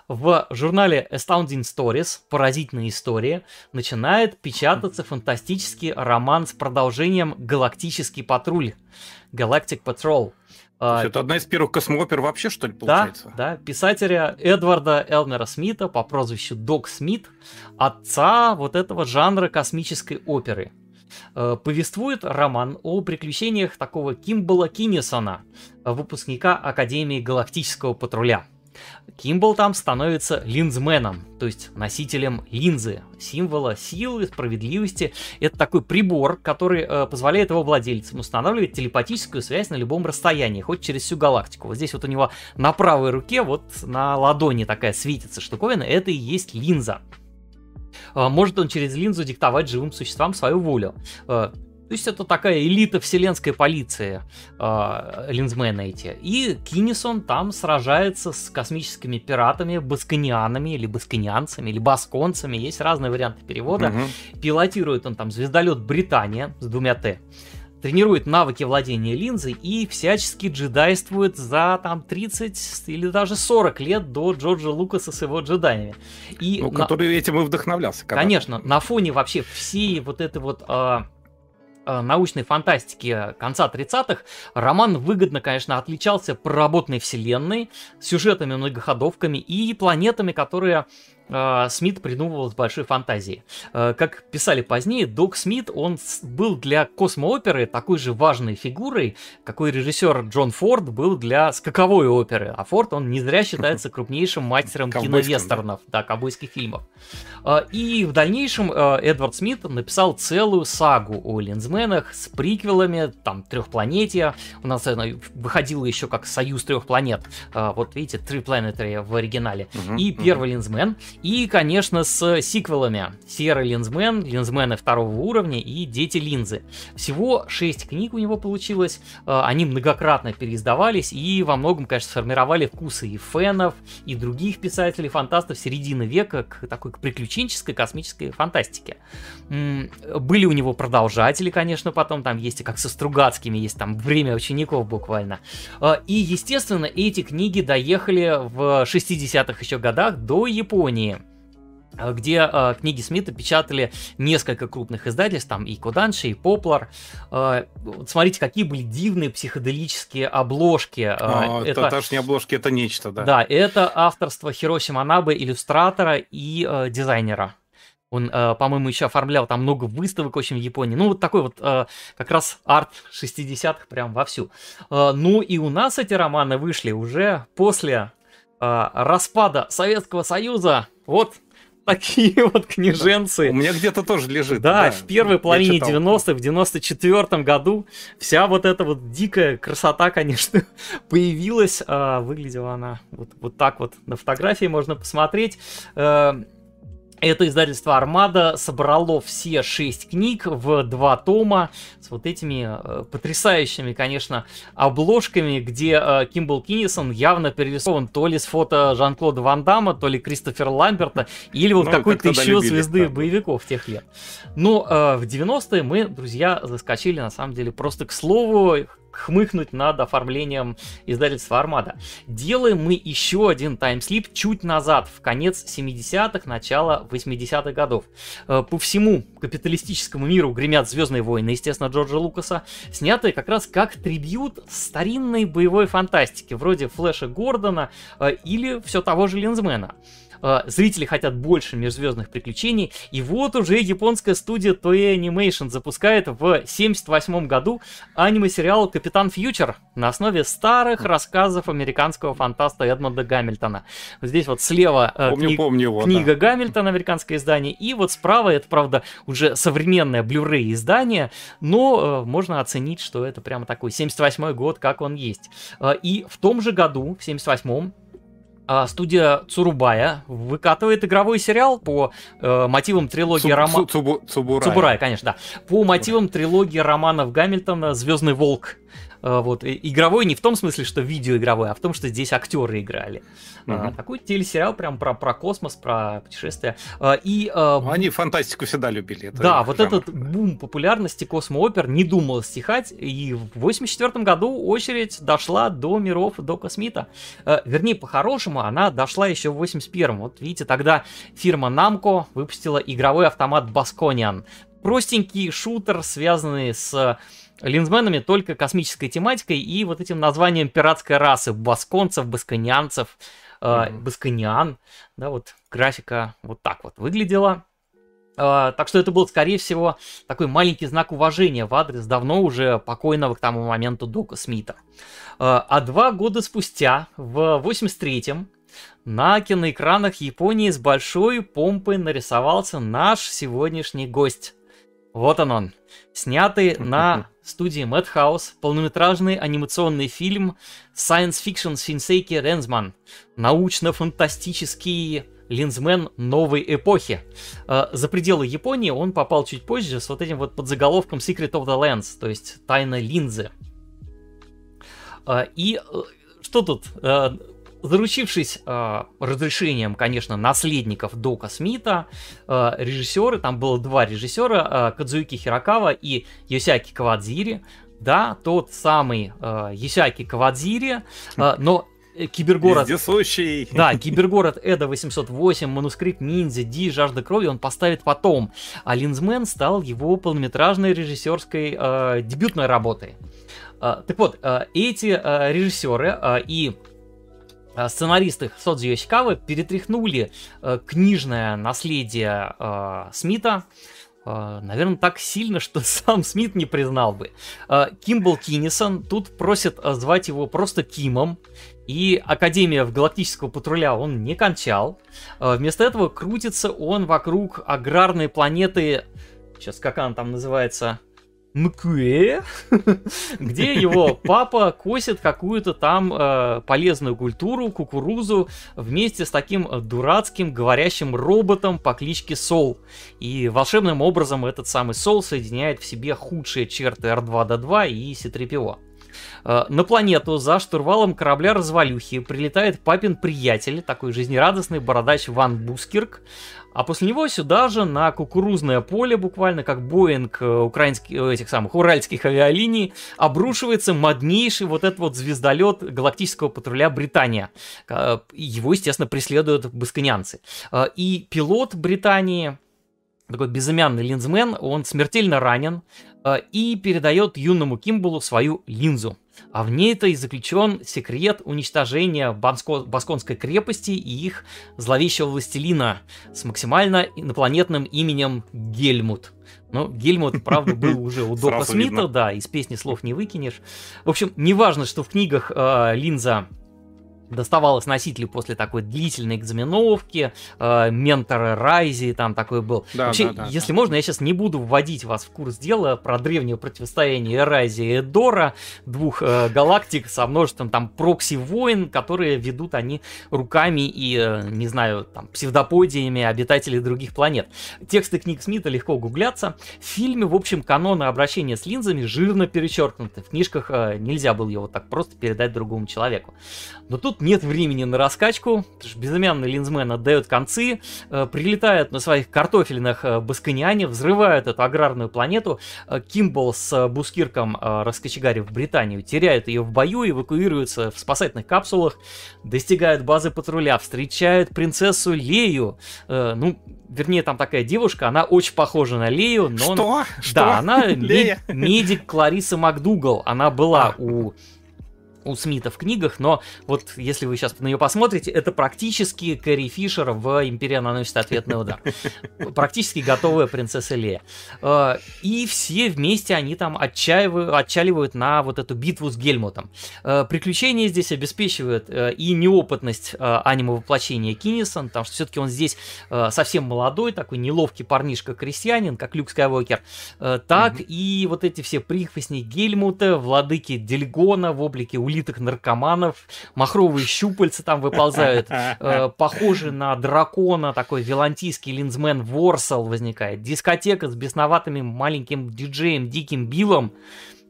в журнале Astounding Stories «Поразительная история» начинает печататься фантастический роман с продолжением «Галактический патруль» Galactic Patrol. А, это одна из первых космоопер вообще, что ли, получается? Да, да. Писателя Эдварда Элмера Смита по прозвищу Док Смит, отца вот этого жанра космической оперы. Э, повествует роман о приключениях такого Кимбала Киннисона, выпускника Академии Галактического Патруля. Кимбл там становится линзменом, то есть носителем линзы, символа силы, справедливости. Это такой прибор, который э, позволяет его владельцам устанавливать телепатическую связь на любом расстоянии, хоть через всю галактику. Вот здесь вот у него на правой руке, вот на ладони такая светится штуковина, это и есть линза. Может он через линзу диктовать живым существам свою волю. То есть это такая элита вселенской полиции, э, линзмены эти. И Кинисон там сражается с космическими пиратами, басканианами или басканианцами, или басконцами. Есть разные варианты перевода. Угу. Пилотирует он там звездолет Британия с двумя Т тренирует навыки владения линзой и всячески джедайствует за там 30 или даже 40 лет до Джорджа Лукаса с его джедаями. И ну, на... который этим и вдохновлялся. Когда... Конечно, на фоне вообще всей вот этой вот э, научной фантастики конца 30-х, роман выгодно, конечно, отличался проработанной вселенной, сюжетами, многоходовками и планетами, которые Смит придумывал с большой фантазией. Э, как писали позднее, Док Смит, он был для космооперы такой же важной фигурой, какой режиссер Джон Форд был для скаковой оперы. А Форд, он не зря считается крупнейшим мастером киновестернов, да, ковбойских фильмов. Э, и в дальнейшем Эдвард Смит написал целую сагу о линзменах с приквелами, там, трехпланетия. У нас она выходила еще как Союз трех планет. Вот видите, Three Planetary в оригинале. И первый линзмен. И, конечно, с сиквелами. Серый линзмен, линзмены второго уровня и Дети линзы. Всего 6 книг у него получилось. Э, они многократно переиздавались и во многом, конечно, сформировали вкусы и фенов, и других писателей-фантастов середины века к такой к приключенческой космической фантастике. Были у него продолжатели, конечно, потом там есть и как со Стругацкими, есть там «Время учеников» буквально. Э, и, естественно, эти книги доехали в 60-х еще годах до Японии. Э, где э, книги Смита печатали несколько крупных издательств, там и Коданши, и Поплар. Э, вот смотрите, какие были дивные психоделические обложки. Э, а, это таташние обложки, это нечто, да. Да, это авторство Хироси Манабе, иллюстратора и э, дизайнера. Он, э, по-моему, еще оформлял там много выставок очень в Японии. Ну, вот такой вот э, как раз арт 60-х прям вовсю. Э, ну и у нас эти романы вышли уже после э, распада Советского Союза. Вот такие вот книженцы. У меня где-то тоже лежит. Да, да в первой половине 90-х, в 94-м году вся вот эта вот дикая красота, конечно, появилась. А, выглядела она вот, вот так вот на фотографии, можно посмотреть. Это издательство Армада собрало все шесть книг в два тома с вот этими э, потрясающими, конечно, обложками, где э, Кимбл Киннисон явно перерисован то ли с фото Жан-Клода Ван Дамма, то ли Кристофера Ламберта, или вот ну, какой-то еще любили, звезды да. боевиков тех лет. Но э, в 90-е мы, друзья, заскочили на самом деле просто к слову, хмыкнуть над оформлением издательства Армада. Делаем мы еще один таймслип чуть назад, в конец 70-х, начало 80-х годов. Э, по всему капиталистическому миру гремят Звездные войны, естественно, Джорджа Лукаса, снятые как раз как трибют старинной боевой фантастики, вроде Флэша Гордона э, или все того же Линзмена. Э, зрители хотят больше межзвездных приключений, и вот уже японская студия Toei Animation запускает в 78 году аниме-сериал Капитан Фьючер на основе старых рассказов американского фантаста Эдмонда Гамильтона. Здесь вот слева э, помню, кни- помню его, книга да. Гамильтона, американское издание, и вот справа это, правда, уже современное Blu-ray издание, но э, можно оценить, что это прямо такой 78 год, как он есть. Э, и в том же году, в 78-м, а, студия Цурубая выкатывает игровой сериал по э, мотивам трилогии романов... Цубурая. Цубурая, конечно, да. По мотивам трилогии романов Гамильтона «Звездный волк». Э, вот, игровой не в том смысле, что видеоигровой, а в том, что здесь актеры играли. Угу. Такой телесериал прям про, про космос, про путешествия. А, и, ну, Они фантастику всегда любили. Это да, вот жанр. этот бум популярности космоопер не думал стихать, и в 84 году очередь дошла до миров до Космита. Вернее, по-хорошему, она дошла еще в 81 Вот видите, тогда фирма Namco выпустила игровой автомат Баскониан. Простенький шутер, связанный с линзменами только космической тематикой и вот этим названием пиратской расы басконцев, басконианцев, э, баскониан, да, вот графика вот так вот выглядела. Uh, так что это был, скорее всего, такой маленький знак уважения в адрес давно уже покойного к тому моменту Дока Смита. Uh, а два года спустя, в 83-м, на киноэкранах Японии с большой помпой нарисовался наш сегодняшний гость. Вот он он. Снятый на студии Madhouse полнометражный анимационный фильм Science Fiction Shinseki Rensman. Научно-фантастический линзмен новой эпохи. Э, за пределы Японии он попал чуть позже с вот этим вот подзаголовком Secret of the Lens, то есть тайна линзы. Э, и что тут? Заручившись э, разрешением, конечно, наследников Дока Смита, э, режиссеры, там было два режиссера, э, Кадзуюки Хирокава и Йосяки Кавадзири, да, тот самый э, Йосяки Кавадзири, э, но Кибергород... Вездесущий. Да, Кибергород Эда 808, манускрипт Ниндзя, Ди, Жажда крови он поставит потом. А Линзмен стал его полнометражной режиссерской э, дебютной работой. Э, так вот, э, эти э, режиссеры э, и сценаристы Содзи Йосикавы перетряхнули э, книжное наследие э, Смита, э, наверное, так сильно, что сам Смит не признал бы. Э, Кимбл Киннисон тут просит э, звать его просто Кимом, и Академия в Галактического патруля он не кончал. Э, вместо этого крутится он вокруг аграрной планеты, сейчас как она там называется, Мкуэ, где его папа косит какую-то там э, полезную культуру, кукурузу, вместе с таким дурацким говорящим роботом по кличке Сол. И волшебным образом этот самый Сол соединяет в себе худшие черты R2-D2 и C-3PO. Э, на планету за штурвалом корабля развалюхи прилетает папин приятель, такой жизнерадостный бородач Ван Бускирк, а после него сюда же на кукурузное поле, буквально как Боинг э, украинских, э, этих самых уральских авиалиний, обрушивается моднейший вот этот вот звездолет галактического патруля Британия. Его, естественно, преследуют басконянцы. И пилот Британии, такой безымянный линзмен, он смертельно ранен и передает юному Кимбалу свою линзу. А в ней-то и заключен секрет уничтожения Банско... Басконской крепости и их зловещего властелина с максимально инопланетным именем Гельмут. Ну, Гельмут, правда, был уже у Дока Смита, да, из песни слов не выкинешь. В общем, неважно, что в книгах э, Линза доставалось носителю после такой длительной экзаменовки, э, ментора Райзи там такой был. Да, Вообще, да, да, если да. можно, я сейчас не буду вводить вас в курс дела про древнее противостояние Райзи и Эдора, двух э, галактик со множеством там прокси-войн, которые ведут они руками и, э, не знаю, там, псевдоподиями обитателей других планет. Тексты книг Смита легко гуглятся. В фильме, в общем, каноны обращения с линзами жирно перечеркнуты. В книжках э, нельзя было его так просто передать другому человеку. Но тут нет времени на раскачку, потому что безымянный линзмен отдает концы, э, прилетает на своих картофельных э, баскониане, взрывают эту аграрную планету. Э, Кимбл с э, Бускирком, э, раскочегарив Британию, теряют ее в бою, эвакуируются в спасательных капсулах, достигают базы патруля, встречают принцессу Лею. Э, ну, вернее, там такая девушка, она очень похожа на Лею, но... Что? Он... Что? Да, она медик Клариса МакДугал. Она была а. у у Смита в книгах, но вот если вы сейчас на нее посмотрите, это практически Кэрри Фишер в «Империя наносит ответный удар». Практически готовая принцесса Лея. Э, и все вместе они там отчаливают на вот эту битву с Гельмутом. Э, приключения здесь обеспечивают э, и неопытность аниме воплощения Киннисон, потому что все-таки он здесь совсем молодой, такой неловкий парнишка-крестьянин, как Люк Скайуокер, так mm-hmm. и вот эти все прихвостни Гельмута, владыки Дельгона в облике улиток наркоманов, махровые щупальца там выползают, э, похожи на дракона, такой вилантийский линзмен Ворсал возникает, дискотека с бесноватыми маленьким диджеем Диким Биллом,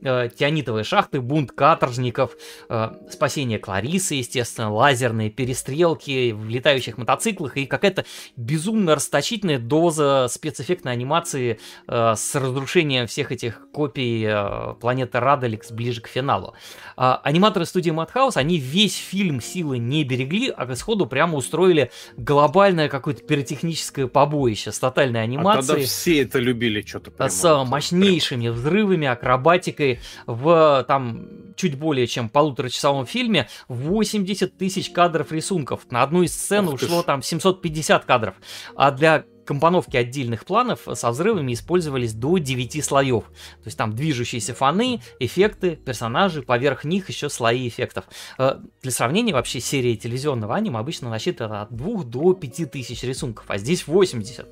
э, тианитовые шахты, бунт каторжников, э, спасение Кларисы, естественно, лазерные перестрелки в летающих мотоциклах и какая-то безумно расточительная доза спецэффектной анимации э, с разрушением всех этих копий э, планеты Радаликс ближе к финалу. Э, аниматоры студии Madhouse, они весь фильм силы не берегли, а к исходу прямо устроили глобальное какое-то пиротехническое побоище с тотальной анимацией. А тогда все это любили что-то. С мощнейшими взрывами, акробатикой, в там чуть более чем полуторачасовом фильме 80 тысяч кадров рисунков. На одну из сцен Ух ушло там 750 кадров. А для компоновки отдельных планов со взрывами использовались до 9 слоев. То есть там движущиеся фоны, эффекты, персонажи, поверх них еще слои эффектов. Э, для сравнения, вообще серия телевизионного аниме обычно насчитывает от 2 до 5 тысяч рисунков, а здесь 80.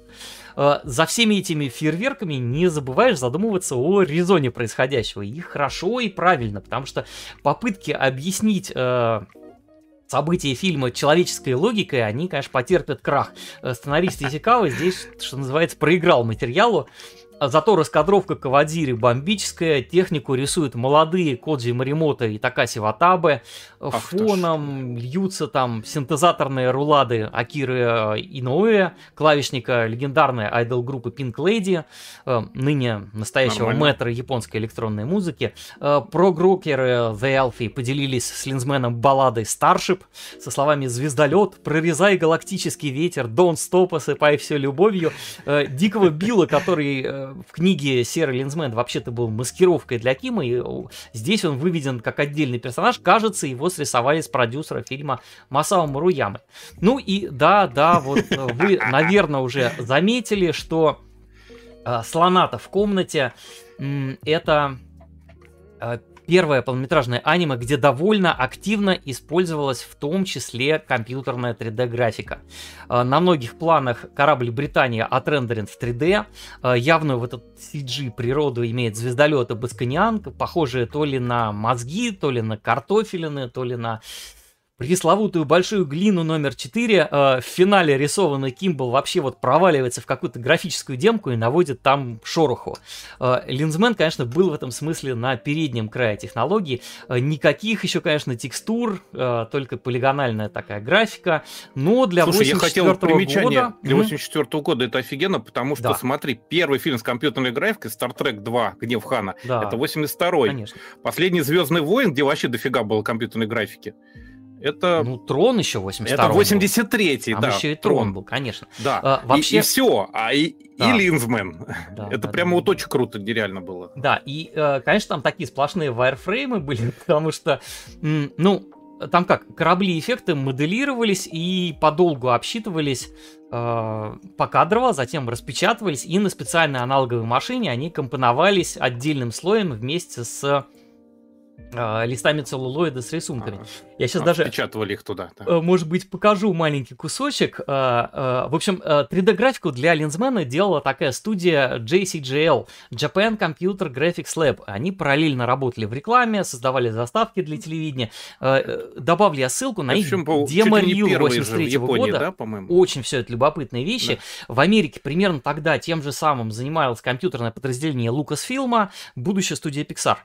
Э, за всеми этими фейерверками не забываешь задумываться о резоне происходящего. И хорошо, и правильно, потому что попытки объяснить э, события фильма человеческой логикой, они, конечно, потерпят крах. Э, сценарист Исикава здесь, что называется, проиграл материалу. А зато раскадровка Кавадири бомбическая, технику рисуют молодые Коджи Маримото и Такаси Ватабе, Ах фоном льются там синтезаторные рулады Акиры Иноуэ, клавишника легендарной айдол группы Pink Lady, э, ныне настоящего Нормально. мэтра японской электронной музыки. Э, прогрокеры The Alfie поделились с линзменом балладой Starship со словами «Звездолет», «Прорезай галактический ветер», «Don't stop, осыпай все любовью», э, Дикого Билла, который в книге Серый Линзмен вообще-то был маскировкой для Кима, и здесь он выведен как отдельный персонаж. Кажется, его срисовали с продюсера фильма Масао Маруямы. Ну и да, да, вот э, вы, наверное, уже заметили, что э, слоната в комнате э, это первое полнометражное аниме, где довольно активно использовалась в том числе компьютерная 3D-графика. Э, на многих планах корабль Британия отрендерен в 3D. Э, явную в этот CG природу имеет звездолеты Басканиан, похожие то ли на мозги, то ли на картофелины, то ли на пресловутую большую глину номер 4 э, в финале рисованный Кимбл вообще вот проваливается в какую-то графическую демку и наводит там шороху. Э, Линзмен, конечно, был в этом смысле на переднем крае технологии. Э, никаких еще, конечно, текстур, э, только полигональная такая графика. Но для Слушай, я хотел примечание года... для 84 -го года это офигенно, потому что, да. смотри, первый фильм с компьютерной графикой Star Trek 2 Гнев Хана да. это 82-й. Последний Звездный войн, где вообще дофига было компьютерной графики. Это... Ну, Трон еще 82 Это 83-й, да. еще и Трон, Трон был, конечно. Да, а, вообще... и, и все. А и, да. и Линзмен. Да, это да, прямо да. вот очень круто, нереально было. Да, и, э, конечно, там такие сплошные вайрфреймы были, потому что, ну, там как, корабли-эффекты моделировались и подолгу обсчитывались э, покадрово, затем распечатывались, и на специальной аналоговой машине они компоновались отдельным слоем вместе с листами целлулоида с рисунками. А, Я сейчас а, даже... Печатывали их туда. Да. Э, может быть, покажу маленький кусочек. Э, э, в общем, 3D-графику для линзмена делала такая студия JCGL, Japan Computer Graphics Lab. Они параллельно работали в рекламе, создавали заставки для телевидения. Добавлю я ссылку на их демо-рил 83 -го года. Да? Очень все это любопытные вещи. Да. В Америке примерно тогда тем же самым занималось компьютерное подразделение Lucasfilm, будущая студия Pixar.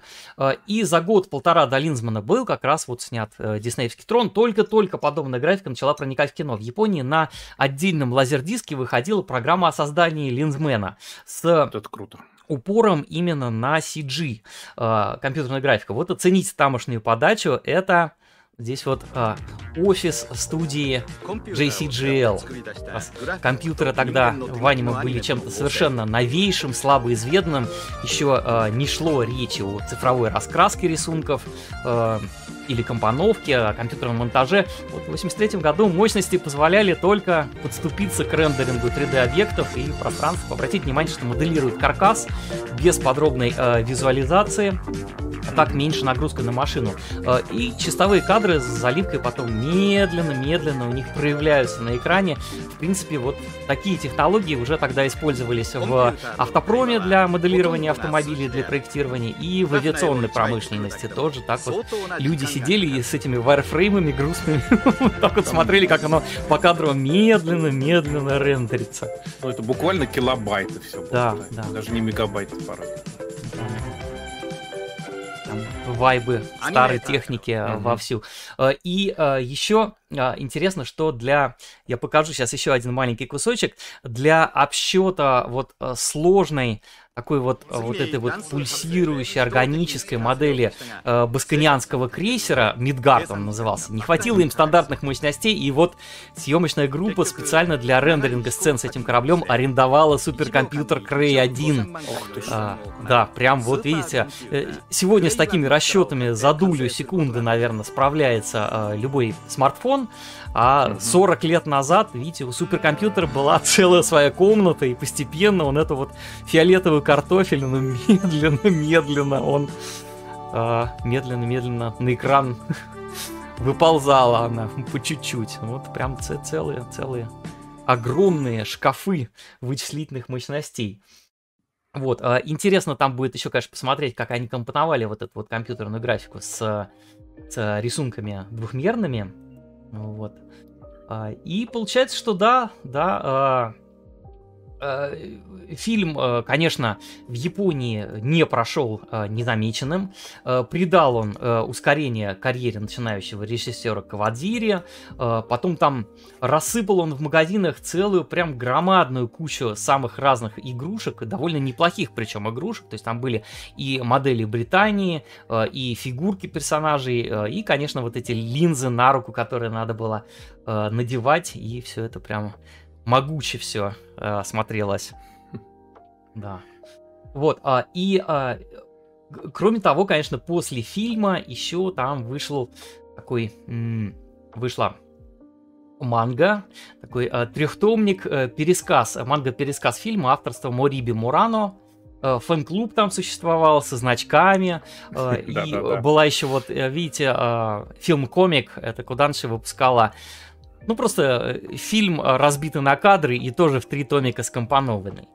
И за год полтора до Линзмана был как раз вот снят э, диснеевский трон. Только-только подобная графика начала проникать в кино. В Японии на отдельном лазердиске выходила программа о создании Линзмена с... Это круто упором именно на CG, э, компьютерная графика. Вот оцените тамошнюю подачу, это Здесь вот а, офис студии JCGL. Компьютеры тогда в аниме были чем-то совершенно новейшим, слабо изведанным. Еще а, не шло речи о цифровой раскраске рисунков а, или компоновке, о компьютерном монтаже. Вот в 83 году мощности позволяли только подступиться к рендерингу 3D-объектов и пространств. Обратите внимание, что моделирует каркас без подробной а, визуализации так меньше нагрузка на машину. Э, и чистовые кадры с заливкой потом медленно-медленно у них проявляются на экране. В принципе, вот такие технологии уже тогда использовались в автопроме для моделирования автомобилей, для проектирования, и в авиационной промышленности тоже. Так вот люди сидели и с этими вайрфреймами грустными так вот смотрели, как оно по кадру медленно-медленно рендерится. Ну, это буквально килобайты все. Да, да. Даже не мегабайты порой вайбы старой техники mm-hmm. вовсю. Э, и э, еще интересно, что для, я покажу сейчас еще один маленький кусочек, для обсчета вот сложной такой вот, вот этой вот пульсирующей органической модели э, басканианского крейсера, Мидгард он назывался, не хватило им стандартных мощностей, и вот съемочная группа специально для рендеринга сцен с этим кораблем арендовала суперкомпьютер Cray 1. А, да, прям вот видите, э, сегодня с такими расчетами за дулю секунды, наверное, справляется э, любой смартфон, а 40 лет назад, видите, у суперкомпьютера была целая своя комната, и постепенно он это вот фиолетовый картофель, но медленно-медленно он а, медленно-медленно на экран выползала она по чуть-чуть. Вот прям целые, целые огромные шкафы вычислительных мощностей. Вот, а, интересно там будет еще, конечно, посмотреть, как они компоновали вот эту вот компьютерную графику с, с рисунками двухмерными Вот. А, и получается, что да, да, а, фильм, э, конечно, в Японии не прошел э, незамеченным. Придал он ускорение карьере начинающего режиссера Кавадзири. Потом там рассыпал он в магазинах целую прям громадную кучу самых разных игрушек, довольно неплохих причем игрушек. То есть там были и модели Британии, и фигурки персонажей, и, конечно, вот эти линзы на руку, которые надо было надевать. И все это прям могуче все э, смотрелось. Да. Вот, а, и а, кроме того, конечно, после фильма еще там вышел такой, м- вышла манга, такой э, трехтомник, э, пересказ, манга-пересказ фильма авторства Мориби Мурано. Э, фэн-клуб там существовал со значками. И была еще вот, видите, фильм-комик, это Куданши выпускала ну, просто э, фильм э, разбитый на кадры и тоже в три томика скомпонованный.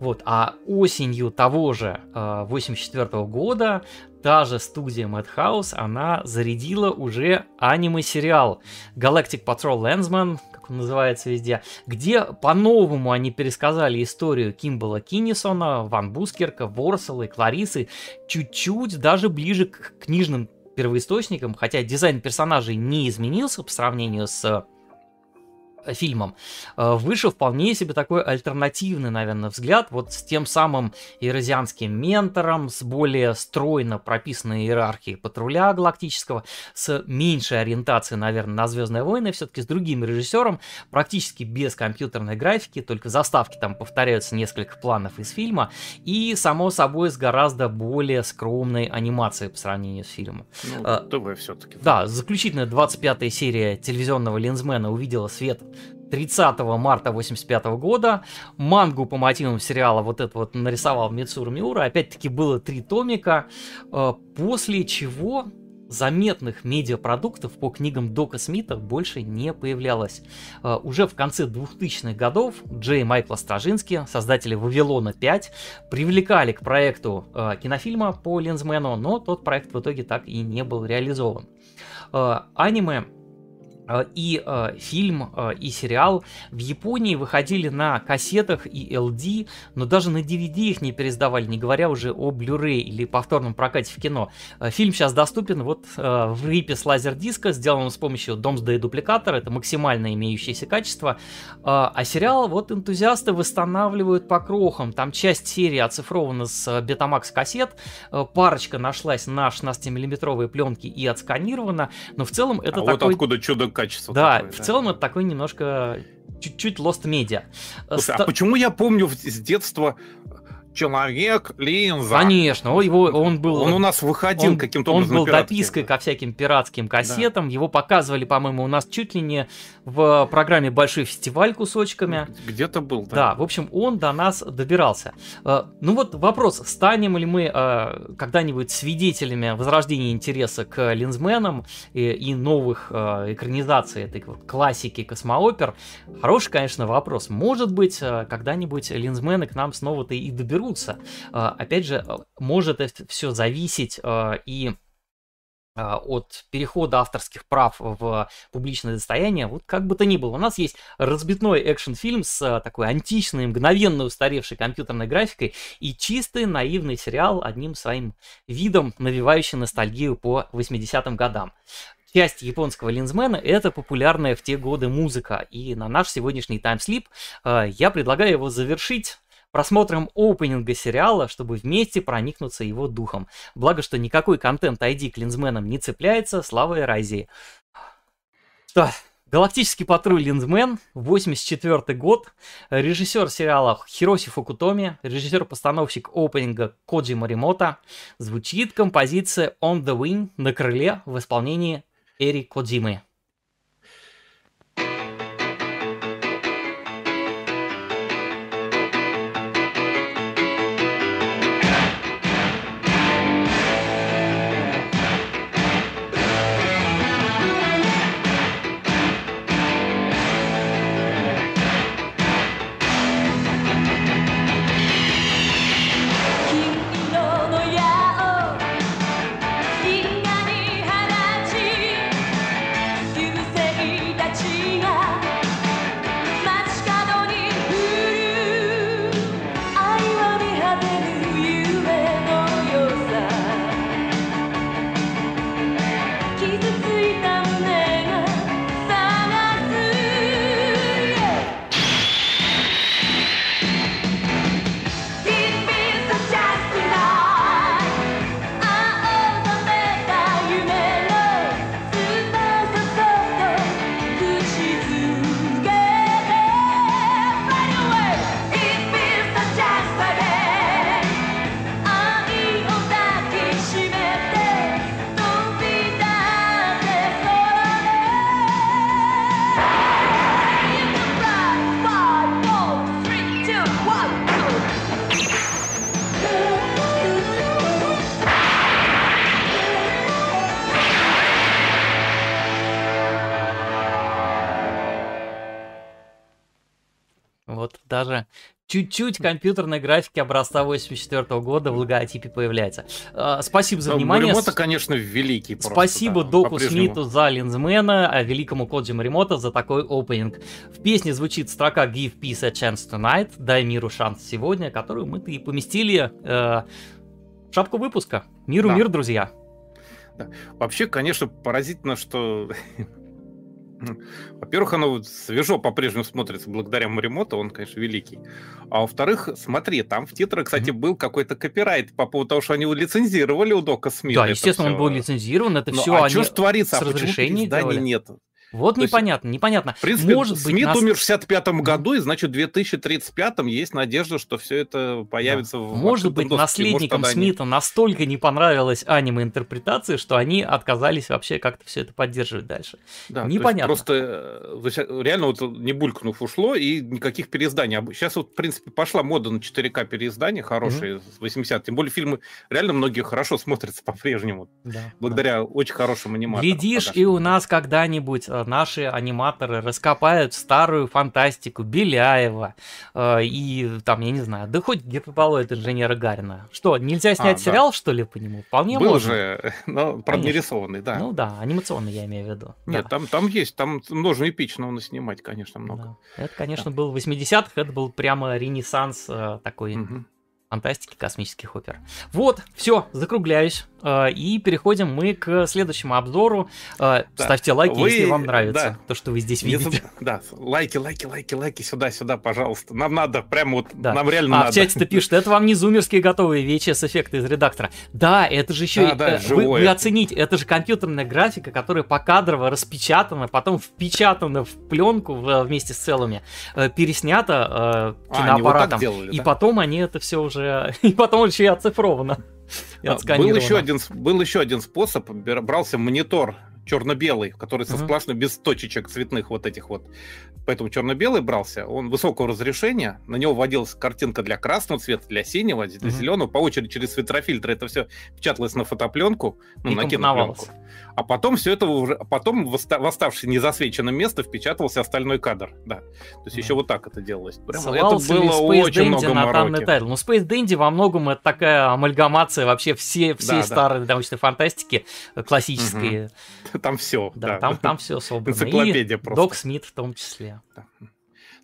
Вот, а осенью того же 84 э, года та же студия Madhouse, она зарядила уже аниме-сериал Galactic Patrol Lensman, как он называется везде, где по-новому они пересказали историю Кимбала Киннисона, Ван Бускерка, Ворсела и Кларисы чуть-чуть даже ближе к книжным первоисточникам, хотя дизайн персонажей не изменился по сравнению с фильмом, э, вышел вполне себе такой альтернативный, наверное, взгляд, вот с тем самым ирозианским ментором, с более стройно прописанной иерархией патруля галактического, с меньшей ориентацией, наверное, на Звездные войны, все-таки с другим режиссером, практически без компьютерной графики, только заставки там повторяются несколько планов из фильма, и, само собой, с гораздо более скромной анимацией по сравнению с фильмом. Ну, а, ТВ все-таки. Да, заключительная 25-я серия телевизионного Линзмена увидела свет 30 марта 85 года. Мангу по мотивам сериала вот это вот нарисовал Мицур Миура. Опять-таки было три томика, э, после чего заметных медиапродуктов по книгам Дока Смита больше не появлялось. Uh, уже в конце 2000-х годов Джей и Майкла Стражински, создатели Вавилона 5, привлекали к проекту uh, кинофильма по Линзмену, но тот проект в итоге так и не был реализован. Аниме Э, и э, фильм, э, и сериал в Японии выходили на кассетах и LD, но даже на DVD их не пересдавали, не говоря уже о Blu-ray или повторном прокате в кино. Э, фильм сейчас доступен вот э, в рипе с лазер-диска, сделанном с помощью Domsday дупликатора, это максимально имеющееся качество. Э, а сериал вот энтузиасты восстанавливают по крохам. Там часть серии оцифрована с Betamax кассет, э, парочка нашлась на 16-миллиметровой пленке и отсканирована, но в целом это а такой... вот откуда чудо качество. Да, такое, в да. целом это такой немножко чуть-чуть lost media. Слушай, Ст... а почему я помню с детства человек линза. Конечно, его, он был... Он у нас выходил каким-то образом. Он был допиской ко всяким пиратским кассетам. Да. Его показывали, по-моему, у нас чуть ли не в программе «Большой фестиваль» кусочками. Где-то был, да. Да, в общем, он до нас добирался. Э, ну вот вопрос, станем ли мы э, когда-нибудь свидетелями возрождения интереса к линзменам и, и новых э, экранизаций этой классики космоопер? Хороший, конечно, вопрос. Может быть, когда-нибудь линзмены к нам снова-то и доберутся разберутся. А, опять же, а, может это все зависеть а, и от перехода авторских прав в публичное достояние, вот как бы то ни было. У нас есть разбитной экшн-фильм с такой античной, мгновенно устаревшей компьютерной графикой и чистый наивный сериал одним своим видом, навевающий ностальгию по 80-м годам. Часть японского линзмена — это популярная в те годы музыка, и на наш сегодняшний таймслип я предлагаю его завершить просмотром опенинга сериала, чтобы вместе проникнуться его духом. Благо, что никакой контент ID к линзменам не цепляется, слава Эрайзии. Что, Галактический патруль Линзмен, 84 год, режиссер сериала Хироси Фукутоми, режиссер-постановщик опенинга Коджи Маримото, звучит композиция On the Wing на крыле в исполнении Эри Коджимы. Чуть-чуть компьютерной графики образца 84 года в логотипе появляется. А, спасибо за внимание. Маримота, конечно, великий. Просто, спасибо да, Доку Смиту за Линзмена, а великому Коджи Маримота за такой опенинг. В песне звучит строка Give Peace a Chance Tonight, дай миру шанс сегодня, которую мы-то и поместили э, в шапку выпуска. Миру да. мир, друзья. Да. Вообще, конечно, поразительно, что во-первых, оно свежо по-прежнему смотрится благодаря Маримоту, он, конечно, великий. А во-вторых, смотри, там в титрах, кстати, mm-hmm. был какой-то копирайт по поводу того, что они лицензировали у Дока Смита. Да, естественно, он был лицензирован, это ну, все а они что ж творится? А почему переизданий нет? Вот То непонятно, есть, непонятно. В принципе, Может Смит быть, нас... умер в 65-м году, и значит, в 2035-м есть надежда, что все это появится да. в Может быть, наследникам Может, Смита они... настолько не понравилась аниме-интерпретация, что они отказались вообще как-то все это поддерживать дальше. Да, непонятно. Просто э, реально вот не булькнув ушло, и никаких переизданий. Сейчас вот, в принципе, пошла мода на 4К переиздания хорошие, mm-hmm. с 80 Тем более фильмы реально многие хорошо смотрятся по-прежнему. Да, благодаря да. очень хорошим аниматорам. Глядишь, и у нас когда-нибудь э, наши аниматоры раскопают старую фантастику Беляева э, и там, я не знаю, да хоть гиперболоид инженера Гарина. Что, нельзя снять а, сериал, да. что ли, по нему? Вполне Был можно. же, но, правда, нерисованный, да. Ну да, анимационный я имею в виду. Нет, да. там, там есть, там можно эпично он снимать, конечно, много. Да. Это, конечно, да. был в 80-х, это был прямо ренессанс э, такой угу фантастики, космических опер. Вот, все, закругляюсь. Э, и переходим мы к следующему обзору. Э, да. Ставьте лайки, вы... если вам нравится да. то, что вы здесь видите. Не... Да, лайки, лайки, лайки, лайки, сюда, сюда, пожалуйста. Нам надо, прямо вот, да. нам реально а надо. в чате-то пишут, это вам не зумерские готовые VHS-эффекты из редактора. Да, это же еще... Да, да, э, вы, вы оцените, это же компьютерная графика, которая покадрово распечатана, потом впечатана в пленку вместе с целыми, переснята э, киноаппаратом. А, вот делали, и да? потом они это все уже... И потом еще и оцифровано. А, был еще, один, был еще один способ. Брался монитор черно-белый, который со сплошной без точечек цветных вот этих вот. Поэтому черно-белый брался, он высокого разрешения, на него вводилась картинка для красного цвета, для синего, для uh-huh. зеленого, по очереди через светрофильтр это все печаталось на фотопленку, ну, и на кинопленку. А потом все это уже, потом в оставшееся незасвеченное место впечатывался остальной кадр, да. То есть uh-huh. еще вот так это делалось. Прямо это было Space очень Dandy много на мороки. Title. Ну, Space Dandy во многом это такая амальгамация вообще все, всей да, старой да. научной фантастики классической. Uh-huh там все. Да, да. Там, там все собрано. Энциклопедия И просто. Док Смит в том числе. Да.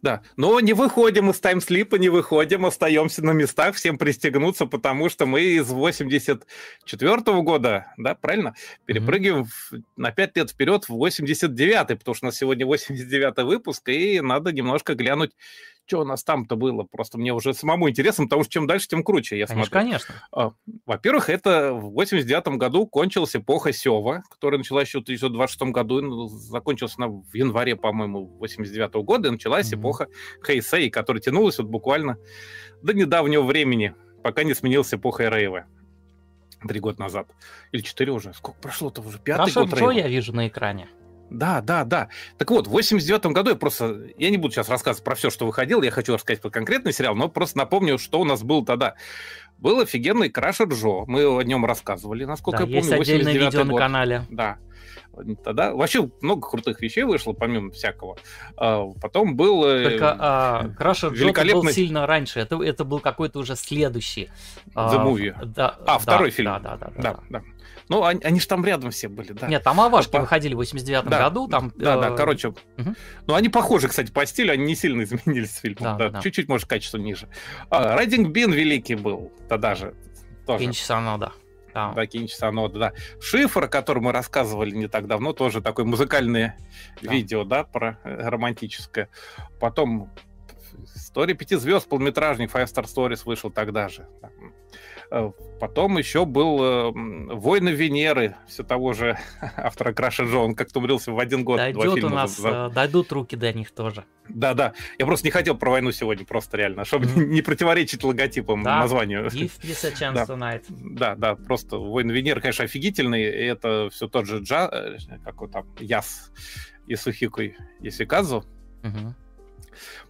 Да, но не выходим из таймслипа, не выходим, остаемся на местах, всем пристегнуться, потому что мы из 84 -го года, да, правильно, перепрыгиваем mm-hmm. на 5 лет вперед в 89-й, потому что у нас сегодня 89-й выпуск, и надо немножко глянуть, что у нас там-то было. Просто мне уже самому интересно, потому что чем дальше, тем круче, я конечно, смотрю. Конечно, а, Во-первых, это в 89 году кончилась эпоха Сева, которая началась еще в 1926 году, и закончилась она в январе, по-моему, 89 -го года, и началась mm-hmm. эпоха Хейсей, которая тянулась вот буквально до недавнего времени, пока не сменилась эпоха Рейва три года назад. Или четыре уже. Сколько прошло-то уже? Пятый Хорошо, год Джо я вижу на экране. Да, да, да. Так вот, в 89 году я просто... Я не буду сейчас рассказывать про все, что выходило, я хочу рассказать про конкретный сериал, но просто напомню, что у нас было тогда. Был офигенный Крашер Джо, мы о нем рассказывали, насколько да, я помню. есть отдельное видео год. на канале. Да. Тогда вообще много крутых вещей вышло, помимо всякого. А, потом был... Э, Только а, Крашер великолепный... был сильно раньше, это, это был какой-то уже следующий. The Movie. А, да, а, второй фильм. Да, да, да. да, да. да. Ну, они, они же там рядом все были, да. Нет, там Авашки по... выходили в 89-м да, году. Там, да, э... да, короче. Угу. Ну, они похожи, кстати, по стилю, они не сильно изменились с фильмом. Да, да, да. Чуть-чуть, может, качество ниже. А, Райдинг Бин великий был тогда же. Тоже. Кинчи Санода. Да, да Кинчи Санода, да. Шифр, о котором мы рассказывали не так давно, тоже такое музыкальное да. видео, да, про э, романтическое. Потом История пяти звезд, полметражник Five Star Stories вышел тогда же. Э, потом еще был э, «Войны Венеры», все того же автора Краша Джо, он как-то умрился в один год. Дойдет у нас, за... Э, дойдут руки до них тоже. Да-да, я просто не хотел про войну сегодня, просто реально, чтобы mm-hmm. не противоречить логотипам да. названию. Give peace a chance да. tonight. Да, да, просто «Войны Венеры», конечно, офигительный, это все тот же Джа, какой там, Яс Исухикой Исиказу. Mm-hmm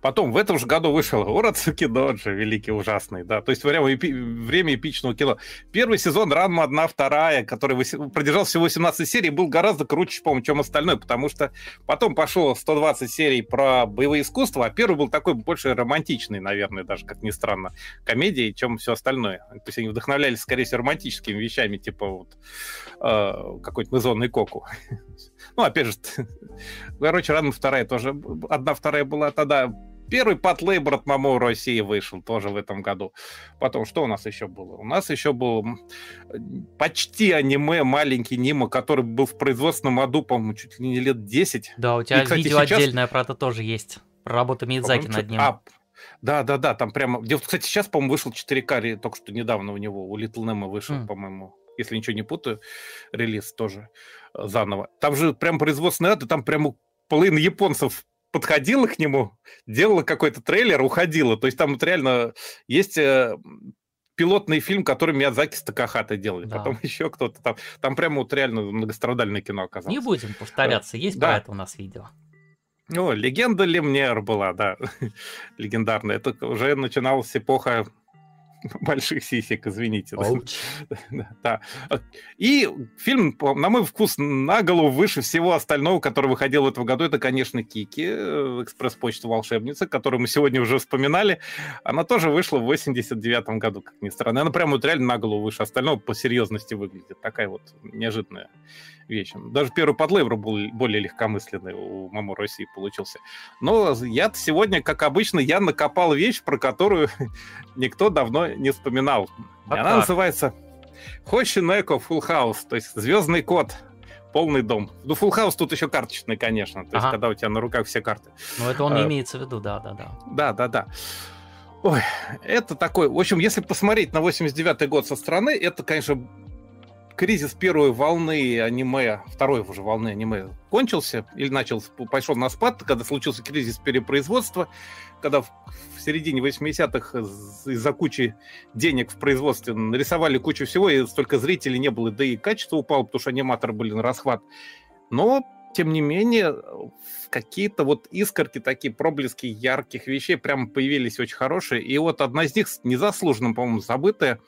Потом в этом же году вышел Уроцуки Доджи, великий ужасный, да, то есть время, эпи, время эпичного кино. Первый сезон Ранма 1, вторая, который продержался всего 18 серий, был гораздо круче, по-моему, чем остальной, потому что потом пошло 120 серий про боевые искусства, а первый был такой больше романтичный, наверное, даже, как ни странно, комедией, чем все остальное. То есть они вдохновлялись, скорее всего, романтическими вещами, типа вот э, какой-то Мезонный Коку. Ну, опять же, короче, Ранма вторая тоже, одна вторая была тогда Первый Патлейбр от Мамо России вышел тоже в этом году. Потом, что у нас еще было? У нас еще был почти аниме маленький Нима, который был в производственном аду, по-моему, чуть ли не лет 10. Да, у тебя И, кстати, видео сейчас... отдельное про это тоже есть. Про работу Миядзаки над ним. А, да, да, да, там прямо... Кстати, сейчас, по-моему, вышел 4К, только что недавно у него, у Little Nemo вышел, mm. по-моему, если ничего не путаю, релиз тоже э, заново. Там же прям производственный ад, и там прямо половина японцев подходила к нему, делала какой-то трейлер, уходила. То есть там вот реально есть э, пилотный фильм, который Миядзаки с Такахата делали. Да. Потом еще кто-то там. Там прямо вот реально многострадальное кино оказалось. Не будем повторяться, есть да. про это у нас видео. О, легенда Лемнер была, да, легендарная. Это уже начиналась эпоха больших сисек, извините. да. И фильм, на мой вкус, на голову выше всего остального, который выходил в этом году, это, конечно, Кики, э, экспресс-почта волшебница, которую мы сегодня уже вспоминали. Она тоже вышла в 89 году, как ни странно. Она прямо вот реально на голову выше остального по серьезности выглядит. Такая вот неожиданная вещь. Даже первый подлейвер был более легкомысленный у Мамо России получился. Но я сегодня, как обычно, я накопал вещь, про которую никто давно не вспоминал. А Она так. называется Хошинеко Full House, то есть Звездный код полный дом. Ну, Full House тут еще карточный, конечно. То ага. есть, когда у тебя на руках все карты. Ну, это он а, имеется в виду, да, да, да. Да, да, да. Ой, это такой... В общем, если посмотреть на 89-й год со стороны, это, конечно, кризис первой волны аниме, второй уже волны аниме кончился или начал, пошел на спад, когда случился кризис перепроизводства, когда в, в середине 80-х из-за кучи денег в производстве нарисовали кучу всего, и столько зрителей не было, да и качество упало, потому что аниматоры были на расхват. Но, тем не менее, какие-то вот искорки, такие проблески ярких вещей прямо появились очень хорошие. И вот одна из них, незаслуженно, по-моему, забытая,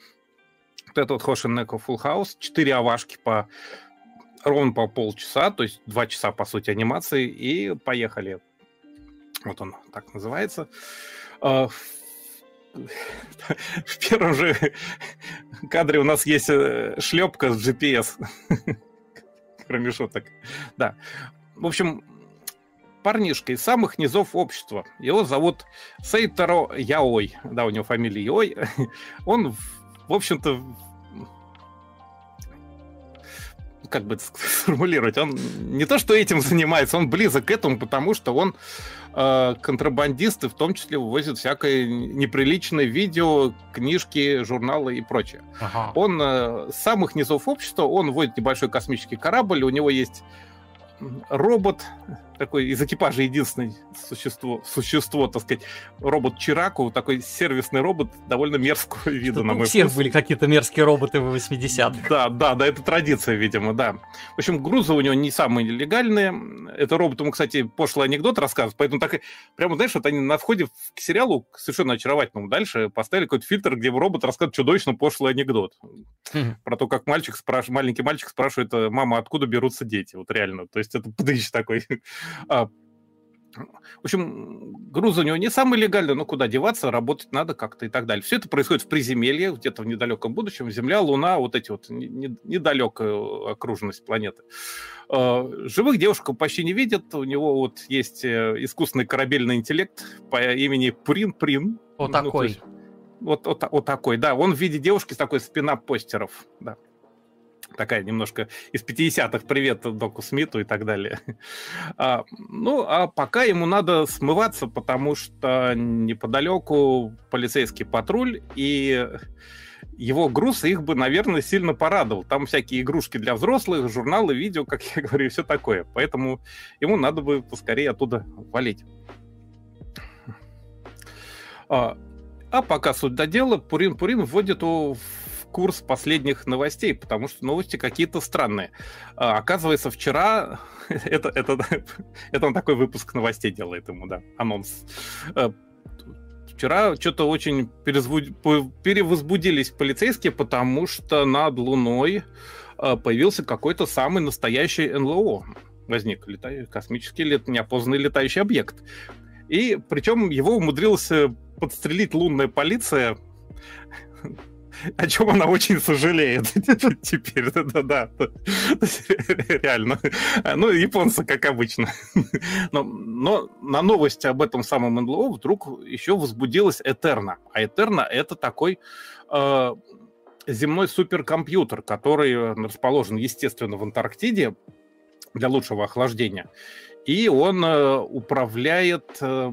вот этот вот Хошинеко Full House, 4 авашки по ровно по полчаса, то есть 2 часа, по сути, анимации, и поехали. Вот он так называется. А, в первом же кадре у нас есть э, шлепка с GPS. Кроме шуток. Да. В общем, парнишка из самых низов общества. Его зовут Сейтаро Яой. Да, у него фамилия Яой. Он общем-то, как бы сформулировать, он не то, что этим занимается, он близок к этому, потому что он э, контрабандист и в том числе вывозит всякое неприличное видео, книжки, журналы и прочее. Ага. Он э, с самых низов общества, он водит небольшой космический корабль, у него есть робот, такой из экипажа единственное существо, существо, так сказать, робот Чираку, такой сервисный робот довольно мерзкого вида, Что на мой всех вкус. были какие-то мерзкие роботы в 80-х. Да, да, да, это традиция, видимо, да. В общем, грузы у него не самые легальные. Это робот ему, кстати, пошлый анекдот рассказывает, поэтому так, прямо, знаешь, вот они на входе к сериалу, совершенно очаровательному, дальше поставили какой-то фильтр, где робот рассказывает чудовищно пошлый анекдот. Про то, как мальчик спрашивает, маленький мальчик спрашивает, мама, откуда берутся дети? Вот реально. То есть это подыщ такой. А, в общем, груз у него не самый легальный, но куда деваться, работать надо как-то и так далее. Все это происходит в приземелье, где-то в недалеком будущем. Земля, Луна, вот эти вот недалекая окруженность планеты. А, живых девушек почти не видят. У него вот есть э, искусственный корабельный интеллект по имени Прин Прин. Вот ну, такой. Есть, вот, вот, вот такой, да. Он в виде девушки с такой спина постеров, да такая немножко из 50-х привет Доку Смиту и так далее. А, ну, а пока ему надо смываться, потому что неподалеку полицейский патруль, и его груз их бы, наверное, сильно порадовал. Там всякие игрушки для взрослых, журналы, видео, как я говорю, все такое. Поэтому ему надо бы поскорее оттуда валить. А, а пока суть до дела, Пурин Пурин вводит в курс последних новостей, потому что новости какие-то странные. А, оказывается, вчера это, это, это он такой выпуск новостей делает ему, да, анонс. А, вчера что-то очень перевозбудились полицейские, потому что над Луной а, появился какой-то самый настоящий НЛО. Возник лета... космический лет... неопознанный летающий объект. И причем его умудрилась подстрелить лунная полиция о чем она очень сожалеет теперь, да-да, реально. Ну, японцы, как обычно. Но, но на новости об этом самом НЛО вдруг еще возбудилась Этерна. А Этерна — это такой э, земной суперкомпьютер, который расположен, естественно, в Антарктиде для лучшего охлаждения. И он э, управляет... Э,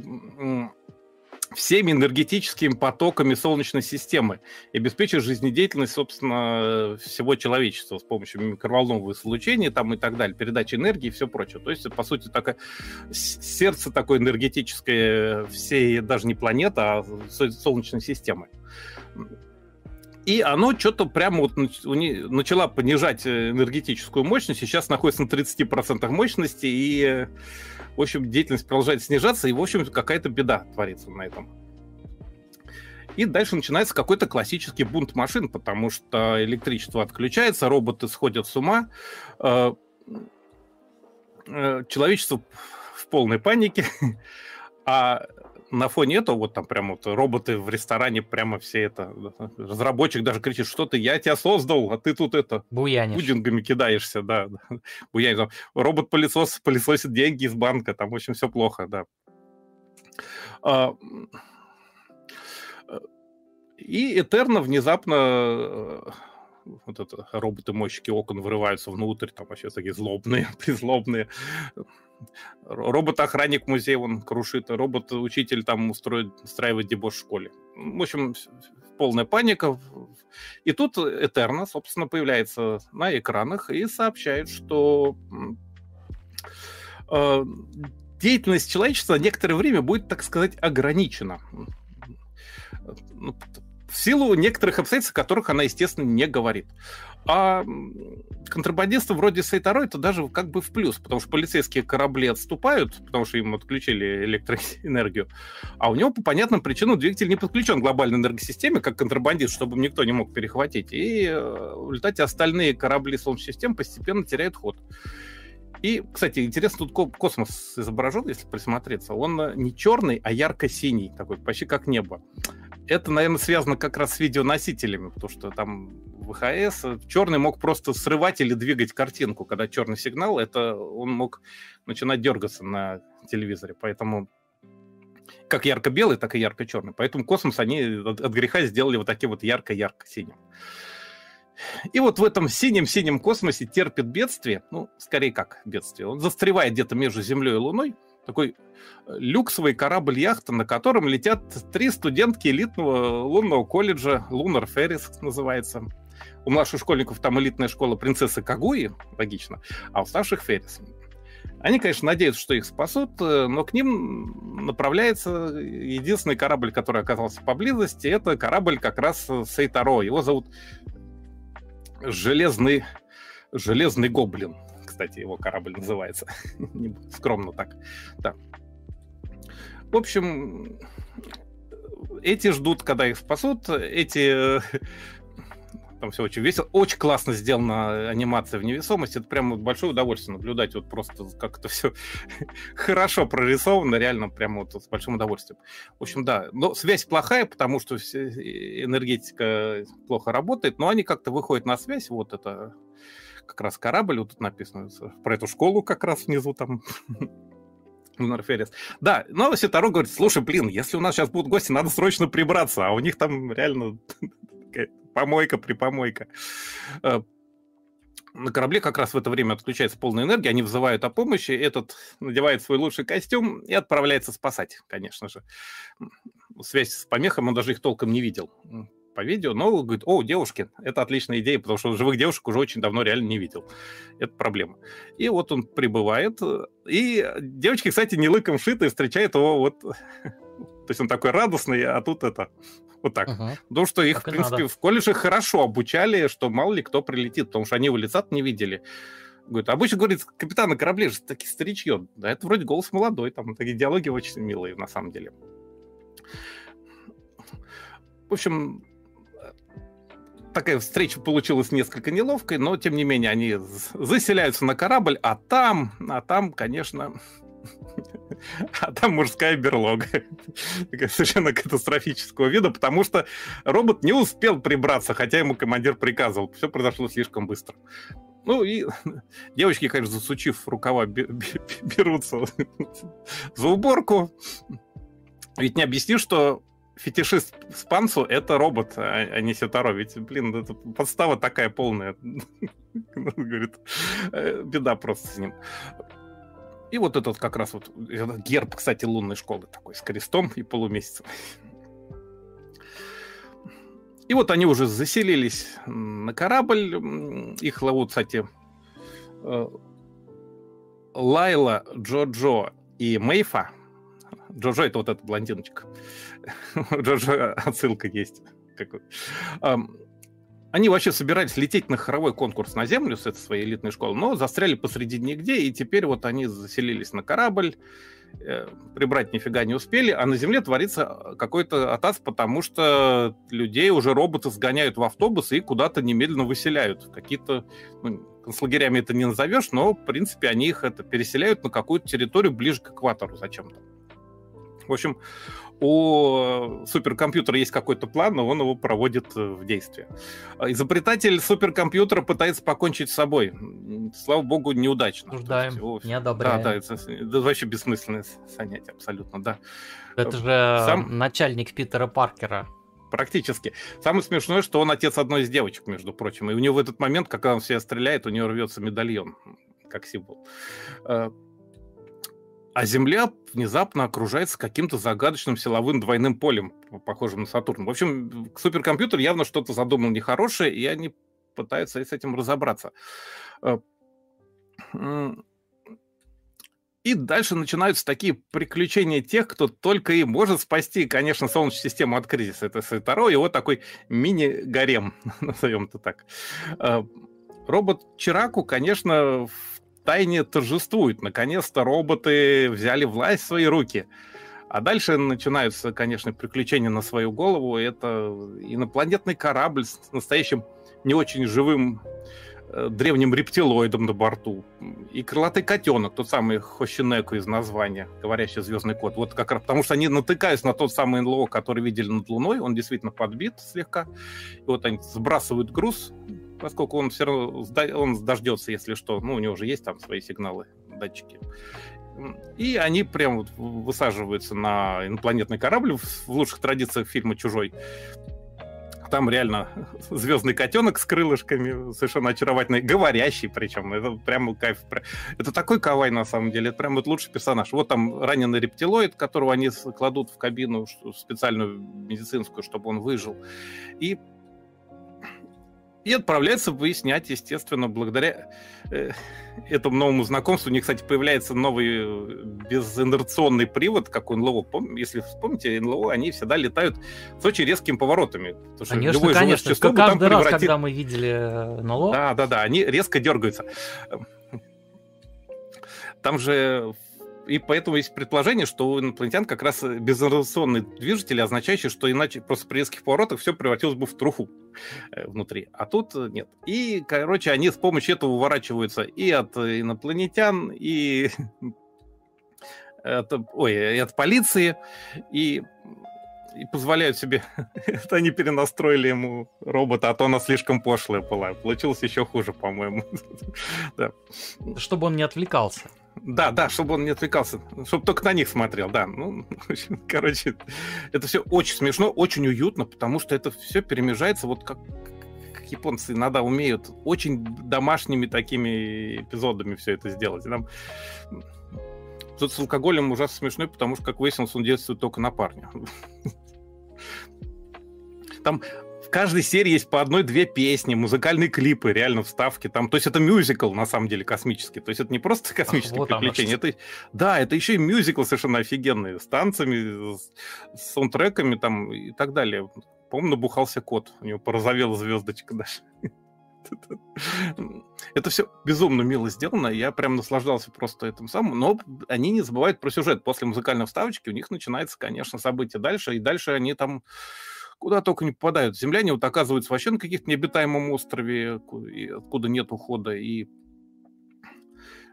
всеми энергетическими потоками Солнечной системы и обеспечит жизнедеятельность, собственно, всего человечества с помощью микроволнового излучения там, и так далее, передачи энергии и все прочее. То есть, по сути, такое сердце такое энергетическое всей, даже не планеты, а Солнечной системы. И оно что-то прямо вот начала понижать энергетическую мощность, сейчас находится на 30% мощности, и в общем, деятельность продолжает снижаться, и, в общем, какая-то беда творится на этом. И дальше начинается какой-то классический бунт машин, потому что электричество отключается, роботы сходят с ума, э, э, человечество в полной панике, а на фоне этого вот там прямо вот роботы в ресторане прямо все это разработчик даже кричит что ты я тебя создал а ты тут это Буянишь. пудингами кидаешься да, буянишь робот пылесос пылесосит деньги из банка там в общем все плохо да. А, и Этерна внезапно э, вот это роботы-мойщики окон врываются внутрь, там вообще такие злобные, призлобные робот-охранник музей он крушит, робот-учитель там устроит, устраивает дебош в школе. В общем, полная паника. И тут Этерна, собственно, появляется на экранах и сообщает, что э, деятельность человечества некоторое время будет, так сказать, ограничена. Ну, в силу некоторых обстоятельств, о которых она, естественно, не говорит. А контрабандисты вроде Сайтаро это даже как бы в плюс, потому что полицейские корабли отступают, потому что им отключили электроэнергию, а у него по понятным причинам двигатель не подключен к глобальной энергосистеме, как контрабандист, чтобы никто не мог перехватить. И э, в результате остальные корабли Солнечной системы постепенно теряют ход. И, кстати, интересно, тут космос изображен, если присмотреться. Он э, не черный, а ярко-синий, такой, почти как небо. Это, наверное, связано как раз с видеоносителями, потому что там ВХС черный мог просто срывать или двигать картинку. Когда черный сигнал, это он мог начинать дергаться на телевизоре. Поэтому как ярко-белый, так и ярко-черный. Поэтому космос они от, от греха сделали вот таким вот ярко-ярко-синим. И вот в этом синем-синем космосе терпит бедствие, ну, скорее как бедствие, он застревает где-то между Землей и Луной, такой э, люксовый корабль-яхта, на котором летят три студентки элитного лунного колледжа, Лунар Феррис называется. У младших школьников там элитная школа принцессы Кагуи, логично, а у старших Феррис. Они, конечно, надеются, что их спасут, э, но к ним направляется единственный корабль, который оказался поблизости. Это корабль как раз Сейтаро. Его зовут Железный, Железный Гоблин. Кстати, его корабль называется. Скромно так. Да. В общем, эти ждут, когда их спасут. Эти там все очень весело. Очень классно сделана анимация в невесомости. Это прям большое удовольствие наблюдать. Вот просто как это все хорошо прорисовано. Реально прям вот с большим удовольствием. В общем, да. Но связь плохая, потому что энергетика плохо работает. Но они как-то выходят на связь. Вот это как раз корабль. Вот тут написано про эту школу как раз внизу там. Норферис. Да, но Ситаро говорит, слушай, блин, если у нас сейчас будут гости, надо срочно прибраться, а у них там реально помойка, припомойка. Э, на корабле как раз в это время отключается полная энергия, они вызывают о помощи, этот надевает свой лучший костюм и отправляется спасать, конечно же. Связь с помехом, он даже их толком не видел по видео, но говорит, о, девушки, это отличная идея, потому что живых девушек уже очень давно реально не видел. Это проблема. И вот он прибывает, и девочки, кстати, не лыком шиты, встречает его вот... То есть он такой радостный, а тут это Вот так. Угу. Потому что их, так в принципе, в колледже хорошо обучали, что мало ли кто прилетит, потому что они его лица не видели. Говорит, обычно говорит, капитан на корабле же такие старичье. Да, это вроде голос молодой, там такие диалоги очень милые на самом деле. В общем, такая встреча получилась несколько неловкой, но тем не менее они заселяются на корабль, а там, а там, конечно, а там мужская берлога. совершенно катастрофического вида, потому что робот не успел прибраться, хотя ему командир приказывал. Все произошло слишком быстро. Ну и девочки, конечно, засучив рукава, берутся за уборку. Ведь не объяснишь, что фетишист Спансу — это робот, а, а не Сетаро. Ведь, блин, это подстава такая полная. Говорит, «Э, беда просто с ним. И вот этот как раз вот герб, кстати, лунной школы такой, с крестом и полумесяцем. И вот они уже заселились на корабль. Их ловут, кстати, э, Лайла, Джо-Джо и Мейфа. Джо-Джо это вот эта блондиночка. Джо-Джо отсылка есть. Они вообще собирались лететь на хоровой конкурс на Землю с этой своей элитной школы, но застряли посреди нигде, и теперь вот они заселились на корабль, э, прибрать нифига не успели, а на Земле творится какой-то атас, потому что людей уже роботы сгоняют в автобусы и куда-то немедленно выселяют. Какие-то, ну, концлагерями это не назовешь, но, в принципе, они их это переселяют на какую-то территорию ближе к экватору зачем-то. В общем, у суперкомпьютера есть какой-то план, но он его проводит э, в действие. Изобретатель суперкомпьютера пытается покончить с собой. Слава богу, неудачно. Осуждаем, его... не одобряем. Да, да, это, это вообще бессмысленное занятие, абсолютно, да. Это же Сам... начальник Питера Паркера. Практически. Самое смешное, что он отец одной из девочек, между прочим. И у него в этот момент, когда он все стреляет, у него рвется медальон, как символ. А Земля внезапно окружается каким-то загадочным силовым двойным полем, похожим на Сатурн. В общем, суперкомпьютер явно что-то задумал нехорошее, и они пытаются с этим разобраться. Э, и дальше начинаются такие приключения тех, кто только и может спасти, конечно, Солнечную систему от кризиса. Это Сайтаро, его такой мини-гарем, назовем это так. Э, робот Чираку, конечно, в тайне торжествует. Наконец-то роботы взяли власть в свои руки. А дальше начинаются, конечно, приключения на свою голову. Это инопланетный корабль с настоящим не очень живым э, древним рептилоидом на борту. И крылатый котенок, тот самый Хощинеку из названия, говорящий звездный код. Вот как раз потому что они натыкаются на тот самый НЛО, который видели над Луной. Он действительно подбит слегка. И вот они сбрасывают груз поскольку он все равно он дождется, если что. Ну, у него уже есть там свои сигналы, датчики. И они прям вот высаживаются на инопланетный корабль в лучших традициях фильма «Чужой». Там реально звездный котенок с крылышками, совершенно очаровательный, говорящий причем. Это прям кайф. Это такой кавай на самом деле. Это прям вот лучший персонаж. Вот там раненый рептилоид, которого они кладут в кабину специальную медицинскую, чтобы он выжил. И и отправляется выяснять, естественно, благодаря э, этому новому знакомству. У них, кстати, появляется новый э, безинерционный привод, как у НЛО. Если вспомните, НЛО, они всегда летают с очень резкими поворотами. Конечно, конечно. Каждый там раз, превратит... когда мы видели э, НЛО... Да, да, да, они резко дергаются. Там же и поэтому есть предположение, что у инопланетян как раз безрационный движитель, означающий, что иначе просто при резких поворотах все превратилось бы в труху э, внутри. А тут э, нет. И, короче, они с помощью этого уворачиваются и от инопланетян, и от, ой, и от полиции, и и позволяют себе. Это они перенастроили ему робота, а то она слишком пошлая была. Получилось еще хуже, по-моему. да. Чтобы он не отвлекался. Да, да, чтобы он не отвлекался, чтобы только на них смотрел, да. Ну, короче, это все очень смешно, очень уютно, потому что это все перемежается вот как, как японцы иногда умеют очень домашними такими эпизодами все это сделать. Нам... Тут с алкоголем ужасно смешной, потому что, как выяснилось, он действует только на парня. Там в каждой серии есть по одной-две песни, музыкальные клипы, реально вставки там. То есть это мюзикл, на самом деле, космический. То есть это не просто космические вот приключения. Это, да, это еще и мюзикл совершенно офигенный. С танцами, с, с саундтреками там и так далее. По-моему, набухался кот. У него порозовела звездочка даже. Это все безумно мило сделано, я прям наслаждался просто этим самым, но они не забывают про сюжет. После музыкальной вставочки у них начинается, конечно, событие дальше, и дальше они там куда только не попадают. Земляне вот оказываются вообще на каких-то необитаемом острове, откуда нет ухода, и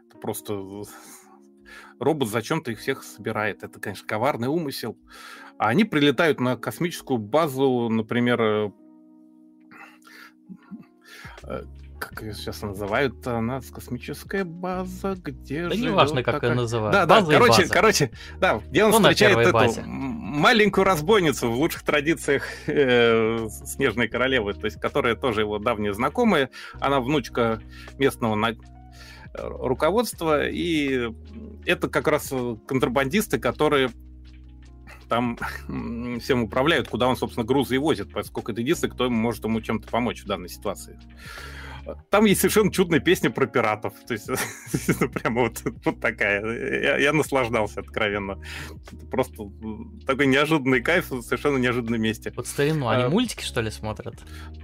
это просто робот зачем-то их всех собирает. Это, конечно, коварный умысел. А они прилетают на космическую базу, например, э, как ее сейчас называют, у нас космическая база, где да не важно, как такая... ее называют. Да, да, короче, база. короче, да, где он ну, встречает эту базе. маленькую разбойницу в лучших традициях э, Снежной Королевы, то есть, которая тоже его давняя знакомая, она внучка местного на... руководства, и это как раз контрабандисты, которые там всем управляют, куда он, собственно, грузы и возит, поскольку это единственный, кто может ему чем-то помочь в данной ситуации. Там есть совершенно чудная песня про пиратов. То есть, ну, прямо вот, вот такая. Я, я наслаждался откровенно. Это просто такой неожиданный кайф в совершенно неожиданном месте. Вот старину, они а, мультики, что ли, смотрят?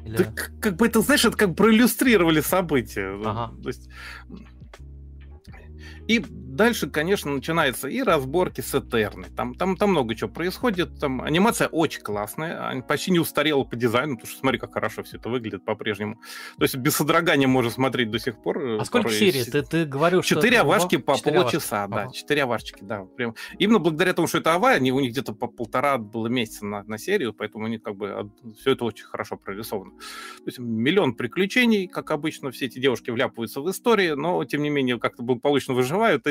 Или... Да, как бы это, знаешь, это как проиллюстрировали события. Ага. То есть и дальше, конечно, начинается и разборки с Этерной. Там, там, там много чего происходит. Там анимация очень классная, почти не устарела по дизайну, потому что смотри, как хорошо все это выглядит по-прежнему. То есть без содрогания можно смотреть до сих пор. Э, а сколько серий? Ты, ты говорил, что... Четыре авашки по полчаса, да. Четыре авашечки, да. Прям. Именно благодаря тому, что это ава, они, у них где-то по полтора было месяца на, на серию, поэтому у них как бы все это очень хорошо прорисовано. То есть миллион приключений, как обычно, все эти девушки вляпываются в истории, но, тем не менее, как-то благополучно выживают выживают.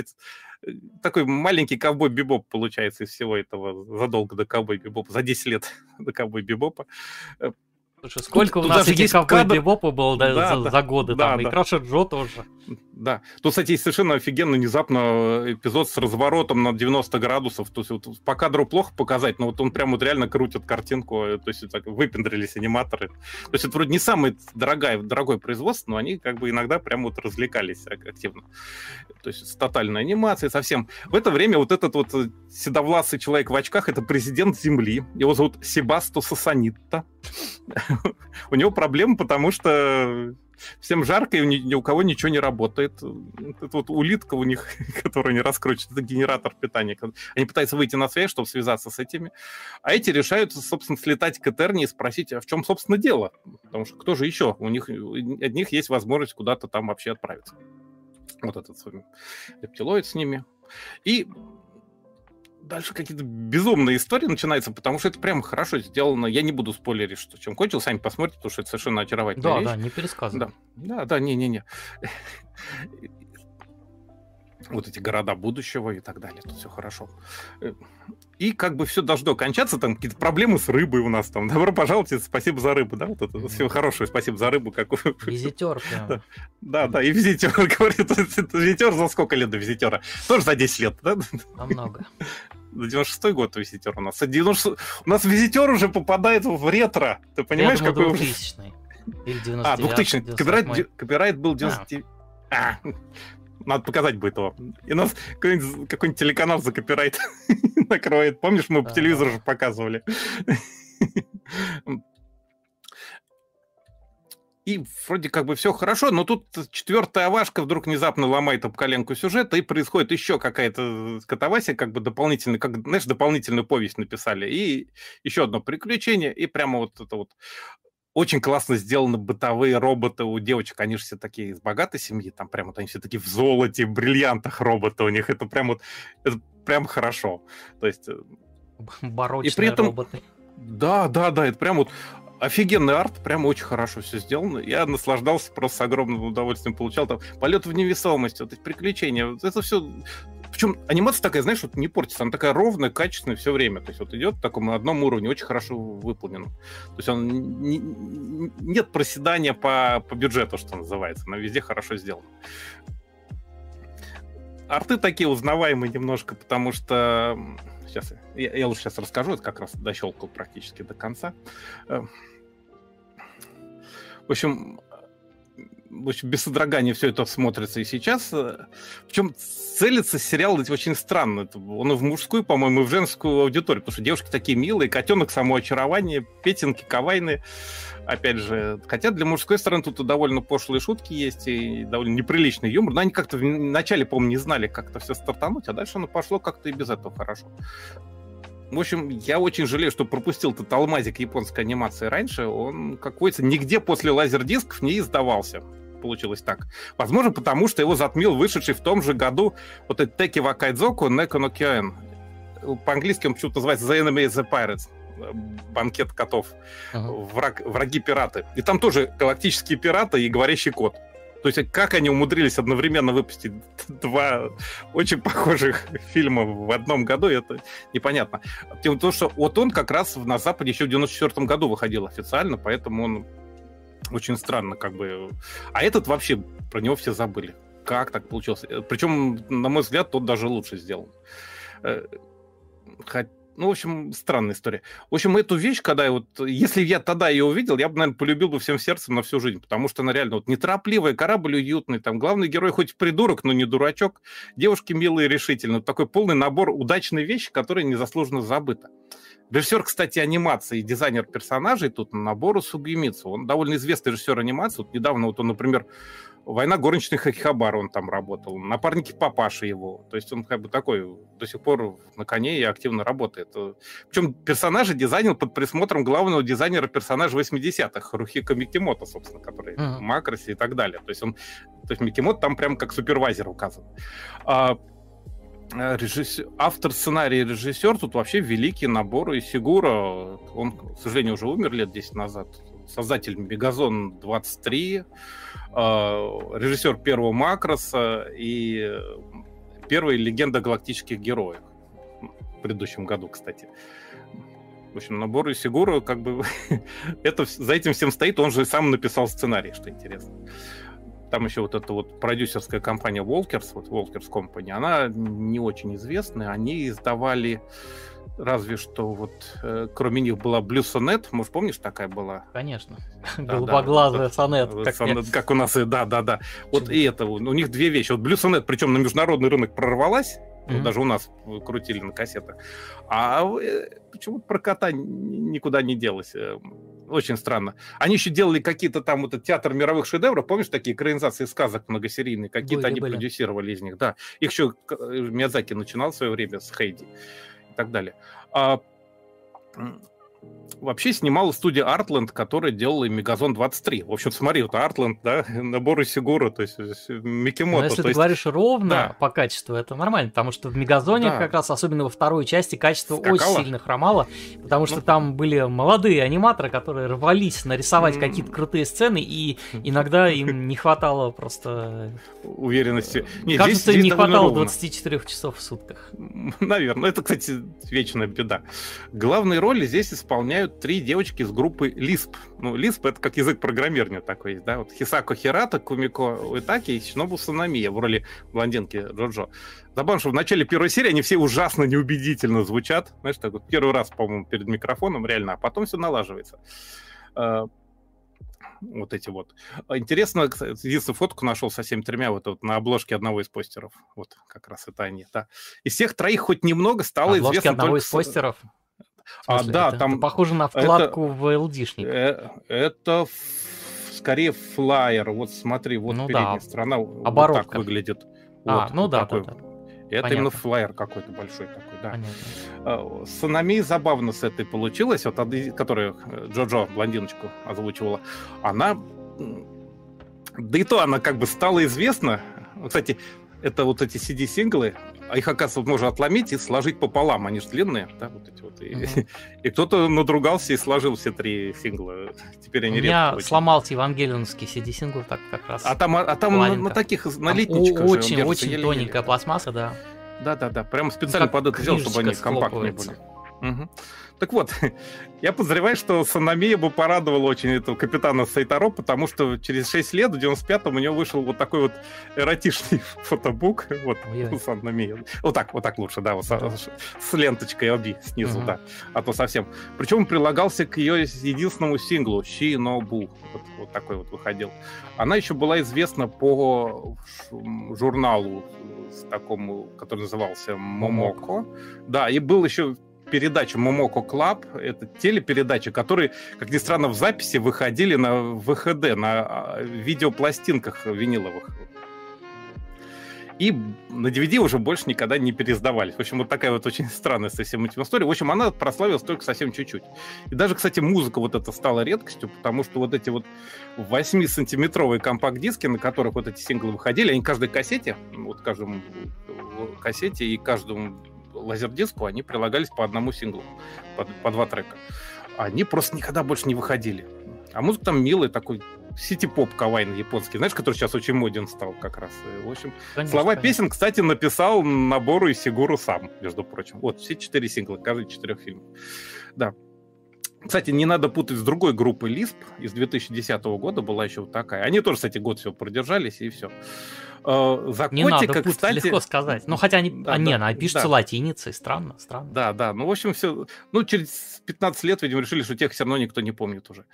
Э, такой маленький ковбой бибоп получается из всего этого задолго до ковбой бибопа, за 10 лет до ковбой бибопа. Э, Слушай, сколько тут, у нас этих ковбой кадр... бибопа было да, да, за, да, за годы да, там, да. и Краша Джо тоже. Да. Тут, кстати, есть совершенно офигенно внезапно эпизод с разворотом на 90 градусов. То есть вот, по кадру плохо показать, но вот он прям вот реально крутит картинку. Э, то есть так выпендрились аниматоры. То есть это вроде не самое дорогое, дорогое производство, но они как бы иногда прям вот развлекались активно. То есть с тотальной анимацией совсем. В это время вот этот вот седовласый человек в очках, это президент Земли. Его зовут Себасто Сасанитта. У него проблемы, потому что всем жарко, и ни, у кого ничего не работает. Это вот улитка у них, которую они раскручивают, это генератор питания. Они пытаются выйти на связь, чтобы связаться с этими. А эти решают, собственно, слетать к Этерне и спросить, а в чем, собственно, дело? Потому что кто же еще? У них, у одних есть возможность куда-то там вообще отправиться. Вот этот рептилоид с ними. И дальше какие-то безумные истории начинаются, потому что это прям хорошо сделано. Я не буду спойлерить, что чем кончил, сами посмотрите, потому что это совершенно очаровательная да, вещь. Да, не пересказывай. Да, да, да, не-не-не. Вот эти города будущего и так далее, тут все хорошо. И как бы все должно кончаться, там какие-то проблемы с рыбой у нас там. Добро пожаловать, спасибо за рыбу, да, вот это mm-hmm. все хорошее, спасибо за рыбу. Как... Визитер прям. Да, да, и визитер, говорит, визитер за сколько лет до визитера? Тоже за 10 лет, да? Намного. 96-й год визитер у нас. 90... У нас визитер уже попадает в ретро. Ты понимаешь, Я думаю, какой 2000 Или 99 А, 2000 копирайт, копирайт был 99... А. Надо показать будет его. И нас какой-нибудь, какой телеканал за копирайт накроет. Помнишь, мы по телевизору же показывали. И вроде как бы все хорошо, но тут четвертая авашка вдруг внезапно ломает об коленку сюжета, и происходит еще какая-то катавасия, как бы дополнительная, как, знаешь, дополнительную повесть написали, и еще одно приключение, и прямо вот это вот очень классно сделаны бытовые роботы у девочек, они же все такие из богатой семьи, там прям вот они все такие в золоте, в бриллиантах роботы у них, это прям вот, это прям хорошо. То есть... Э, Барочные и при этом, роботы. Да, да, да, это прям вот офигенный арт, прям очень хорошо все сделано. Я наслаждался, просто с огромным удовольствием получал там полет в невесомость, вот эти приключения. Это все причем анимация такая, знаешь, вот не портится, она такая ровная, качественная все время. То есть вот идет в таком одном уровне, очень хорошо выполнен. То есть он не, нет проседания по, по бюджету, что называется. Она везде хорошо сделана. Арты такие узнаваемые немножко, потому что сейчас я, я лучше сейчас расскажу, это как раз дощелкал практически до конца. Э, общем, в общем, без содрогания все это смотрится и сейчас. Причем целится сериал очень странно. Он в мужскую, по-моему, и в женскую аудиторию, потому что девушки такие милые, котенок самоочарование, петинки кавайные. Опять же, хотя для мужской стороны тут довольно пошлые шутки есть и довольно неприличный юмор, но они как-то вначале, по-моему, не знали, как это все стартануть, а дальше оно пошло как-то и без этого хорошо. В общем, я очень жалею, что пропустил этот алмазик японской анимации раньше. Он, как говорится, нигде после лазердисков не издавался получилось так. Возможно, потому что его затмил вышедший в том же году вот этот Теки Вакайдзоку Неко но Кёэн. По-английски он почему-то называется The Enemy is the Pirates банкет котов, uh-huh. Враг, враги пираты. И там тоже галактические пираты и говорящий кот. То есть как они умудрились одновременно выпустить два очень похожих фильма в одном году, это непонятно. Тем то, что вот он как раз на Западе еще в 94 году выходил официально, поэтому он очень странно как бы... А этот вообще, про него все забыли. Как так получилось? Причем, на мой взгляд, тот даже лучше сделан. Э, ну, в общем, странная история. В общем, эту вещь, когда я вот... Если я тогда ее увидел, я бы, наверное, полюбил бы всем сердцем на всю жизнь, потому что она реально вот неторопливая, корабль уютный, там главный герой хоть придурок, но не дурачок, девушки милые решительные. Такой полный набор удачной вещи, которая незаслуженно забыта. Режиссер, кстати, анимации и дизайнер персонажей тут набору Сугемицу. Он довольно известный режиссер анимации. Вот недавно вот он, например, Война горничных Акихабара он там работал, напарники папаши его. То есть он как бы такой до сих пор на коне и активно работает. Причем персонажи дизайнил под присмотром главного дизайнера персонажа 80-х, Рухика Микимото, собственно, который uh-huh. в Макросе и так далее. То есть он, то есть Микимото там прям как супервайзер указан. А, режиссер, автор сценария и режиссер тут вообще великий набор. И Сигура, он, к сожалению, уже умер лет 10 назад. Создатель Мегазон 23, а, режиссер первого Макроса и первой легенда галактических героев. В предыдущем году, кстати. В общем, набор и Сигура, как бы, это, за этим всем стоит, он же сам написал сценарий, что интересно. Там еще вот эта вот продюсерская компания Walkers, вот Walkers Company, она не очень известная. Они издавали разве что вот э, кроме них была Blue Sonnet, может, помнишь, такая была? Конечно. Да, Голубоглазая да, сонет. Как, сонет как у нас, да, да, да. Вот и это, у них две вещи. Вот Blue Sonnet, причем на международный рынок прорвалась, mm-hmm. вот даже у нас крутили на кассетах, а э, почему-то про кота никуда не делось. Э, очень странно. Они еще делали какие-то там вот театр мировых шедевров, помнишь, такие экранизации сказок многосерийные, какие-то они были. продюсировали из них, да. Их еще Миядзаки начинал в свое время с Хейди и так далее. А, вообще снимала студия Artland, которая делала Мегазон 23. В общем, смотри, вот Artland, да, наборы Сигура, то есть Микимото. Но если ты есть... говоришь ровно да. по качеству, это нормально, потому что в Мегазоне да. как раз, особенно во второй части, качество Скакало. очень сильно хромало, потому что ну... там были молодые аниматоры, которые рвались нарисовать mm. какие-то крутые сцены, и иногда им не хватало просто... Уверенности. Нет, Кажется, здесь, здесь не хватало ровно. 24 часов в сутках. Наверное. Это, кстати, вечная беда. Главные роли здесь исполняют три девочки из группы Lisp. Ну, Lisp — это как язык программирования такой есть, да? Вот Хисако Хирата, Кумико Уитаки и Шинобу Санамия в роли блондинки Джоджо. Забавно, что в начале первой серии они все ужасно неубедительно звучат. Знаешь, так вот первый раз, по-моему, перед микрофоном реально, а потом все налаживается а, вот эти вот. Интересно, единственную фотку нашел со всеми тремя вот, вот на обложке одного из постеров. Вот как раз это они, да. Из всех троих хоть немного стало Обложки известно одного только... из постеров? А, да, это, там... Это похоже на вкладку это, в LD-шник. Э, это скорее флайер. Вот смотри, вот ну, передняя да. сторона Оборотка. вот так выглядит. А, вот, ну да, такой. да, да. Это Понятно. именно флайер какой-то большой такой, да. Понятно. А, с Анами забавно с этой получилось, вот которая э, Джоджо, блондиночку, озвучивала. Она, да и то она как бы стала известна. Кстати, это вот эти CD-синглы, а их, оказывается, можно отломить и сложить пополам, они же длинные, да, вот эти вот. И, uh-huh. и кто-то надругался и сложил все три сингла. Теперь они У меня сломался евангелионский CD-сингл так как раз. А там, а там на, на таких налитничках Очень, же, очень тоненькая пластмасса, да. Да-да-да, прям специально ну, под это сделал, чтобы они компактнее были. Угу. Так вот, я подозреваю, что Санамия бы порадовала очень этого капитана Сайтаро, потому что через 6 лет, в 95-м, у него вышел вот такой вот эротичный фотобук. Вот, у Санамии. Вот так, вот так лучше, да, вот да. С, с ленточкой оби снизу, угу. да. А то совсем. Причем он прилагался к ее единственному синглу «She No Boo». Вот, вот такой вот выходил. Она еще была известна по журналу с такому, который назывался «Момоко». Да, и был еще передача Momoko Club. Это телепередачи, которые, как ни странно, в записи выходили на VHD, на а, видеопластинках виниловых. И на DVD уже больше никогда не переиздавались. В общем, вот такая вот очень странная совсем этим история. В общем, она прославилась только совсем чуть-чуть. И даже, кстати, музыка вот эта стала редкостью, потому что вот эти вот 8-сантиметровые компакт-диски, на которых вот эти синглы выходили, они каждой кассете, вот каждому кассете и каждому лазердиску они прилагались по одному синглу, по, по два трека. Они просто никогда больше не выходили. А музыка там милая, такой сити-поп кавайн японский, знаешь, который сейчас очень моден стал как раз. И, в общем, конечно, слова конечно. песен, кстати, написал набору и Сигуру сам, между прочим. Вот, все четыре сингла, каждый четырех фильмов. Да. Кстати, не надо путать с другой группой Lisp из 2010 года, была еще вот такая. Они тоже, кстати, год все продержались, и все. Э, за не надо кстати... легко сказать. Ну, хотя они... Да, а, не, да, пишется да. латиницей, странно, странно. Да, да, ну, в общем, все... Ну, через 15 лет, видимо, решили, что тех все равно никто не помнит уже.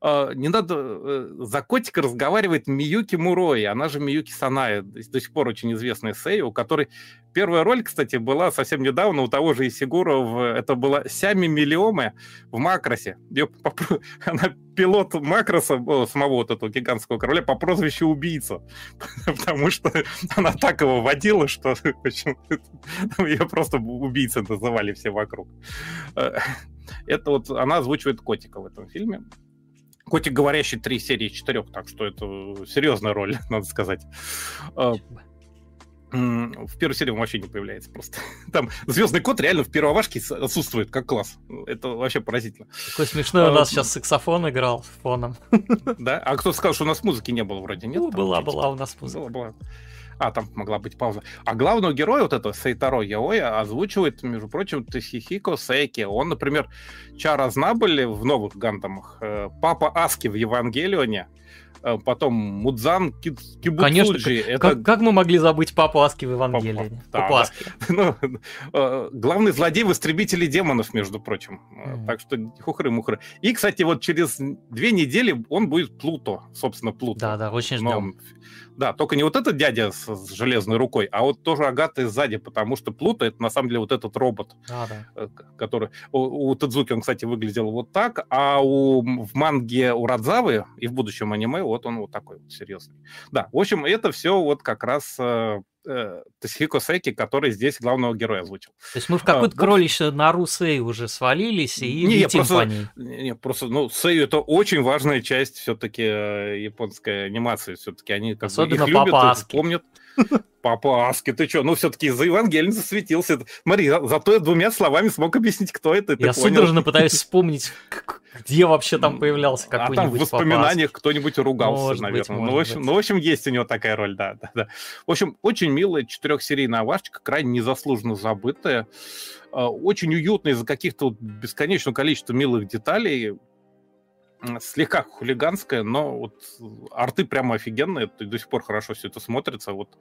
Э, не надо... Э, за котика разговаривает Миюки Мурои, она же Миюки Саная, до сих пор очень известная сей, у которой Первая роль, кстати, была совсем недавно у того же Исигура. В, это была Сями Миллиоме в Макросе. Ее, она пилот Макроса, самого вот этого гигантского короля, по прозвищу Убийца. Потому что она так его водила, что ее просто убийцей называли все вокруг. Э, это вот она озвучивает котика в этом фильме. Котик говорящий три серии четырех, так что это серьезная роль, надо сказать. Э, в первой серии он вообще не появляется просто. Там звездный кот реально в первовашке отсутствует как класс. Это вообще поразительно. Такой смешной а, у нас сейчас саксофон играл фоном. Да? А кто сказал, что у нас музыки не было вроде? Нет? Ну, была, была у нас музыка. Была, была. А, там могла быть пауза. А главного героя вот этого Сейтаро Яоя озвучивает, между прочим, Тахихико Сейки. Он, например, Чара Знабели в новых Гандамах, э, Папа Аски в Евангелионе, потом Мудзан Кибуцуджи. Конечно, это... как, как мы могли забыть Папу Аски в Евангелии? Папа, Папу Аски. Ну, э, главный злодей в «Истребителе демонов», между прочим. Mm. Так что хухры-мухры. И, кстати, вот через две недели он будет Плуто, собственно, Плуто. Да-да, очень ждем. Да, только не вот этот дядя с, с железной рукой, а вот тоже Агата сзади, потому что Плута это на самом деле вот этот робот, а, да. Э, который у, у Тадзуки он, кстати, выглядел вот так, а у в манге у Радзавы и в будущем аниме вот он вот такой вот серьезный. Да, в общем, это все вот как раз э, э, Тосихико Секи, который здесь главного героя озвучил. То есть мы в какую-то а, кроличью на Русей уже свалились и не, летим просто, по ней. Не, просто, ну, Сэй это очень важная часть все-таки э, японской анимации. Все-таки они как Особенно бы их любят, помнят. Папа Аски, ты что? Ну, все-таки за Евангелием засветился. Смотри, зато я двумя словами смог объяснить, кто это. Я судорожно пытаюсь вспомнить, где вообще там появлялся какой-нибудь А там в воспоминаниях кто-нибудь ругался, может наверное. Быть, ну, в общем, ну, в общем, есть у него такая роль, да, да, да. В общем, очень милая четырехсерийная авашечка, крайне незаслуженно забытая. А, очень уютная из-за каких-то бесконечного количества милых деталей слегка хулиганская, но вот арты прямо офигенные, до сих пор хорошо все это смотрится. Вот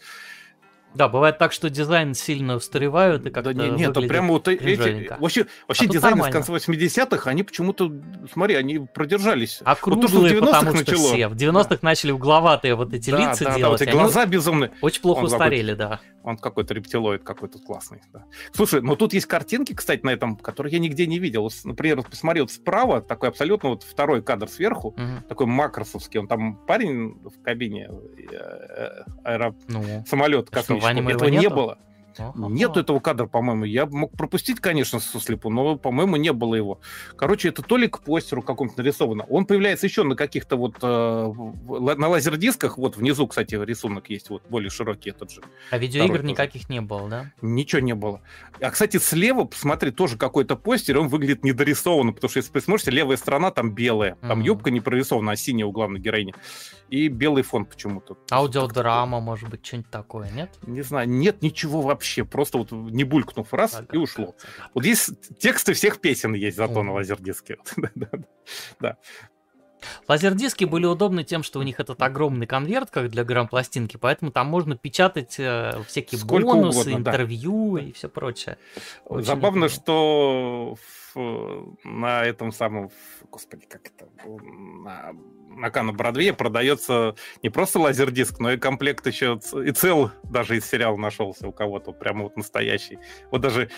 да, бывает так, что дизайн сильно устаревают и как-то Да нет, нет, прямо вот эти... Вообще, вообще а дизайны с конца 80-х, они почему-то, смотри, они продержались. А круглые, вот потому что начало. все. В 90-х да. начали угловатые вот эти да, лица да, делать. Да, вот эти глаза безумные. Очень плохо Он устарели, да. Он какой-то рептилоид какой-то классный. Да. Слушай, ну тут есть картинки, кстати, на этом, которые я нигде не видел. Например, посмотри, вот справа такой абсолютно вот второй кадр сверху, угу. такой макросовский. Он там парень в кабине э, э, аэро... ну, самолет космического. Этого не было. Нет этого кадра, по-моему. Я мог пропустить, конечно, сослепу, но, по-моему, не было его. Короче, это то ли к постеру какому-то нарисовано. Он появляется еще на каких-то вот... Э, на лазердисках. Вот внизу, кстати, рисунок есть, вот более широкий этот же. А видеоигр никаких тоже. не было, да? Ничего не было. А, кстати, слева, посмотри, тоже какой-то постер, он выглядит недорисованно, потому что, если посмотрите, левая сторона там белая. Там mm-hmm. юбка не прорисована, а синяя у главной героини. И белый фон почему-то. Аудиодрама, может быть, что-нибудь такое, нет? Не знаю, нет ничего вообще вообще просто вот не булькнув раз и ушло. Вот есть тексты всех песен есть зато на лазердиске. да. Лазердиски были удобны тем, что у них этот огромный конверт, как для грамм-пластинки, поэтому там можно печатать э, всякие Сколько бонусы, угодно, интервью да. и все прочее. Очень Забавно, удобно. что на этом самом, господи, как это, на, на Кану Бродвее продается не просто лазердиск, но и комплект еще и цел даже из сериала нашелся у кого-то, прямо вот настоящий. Вот даже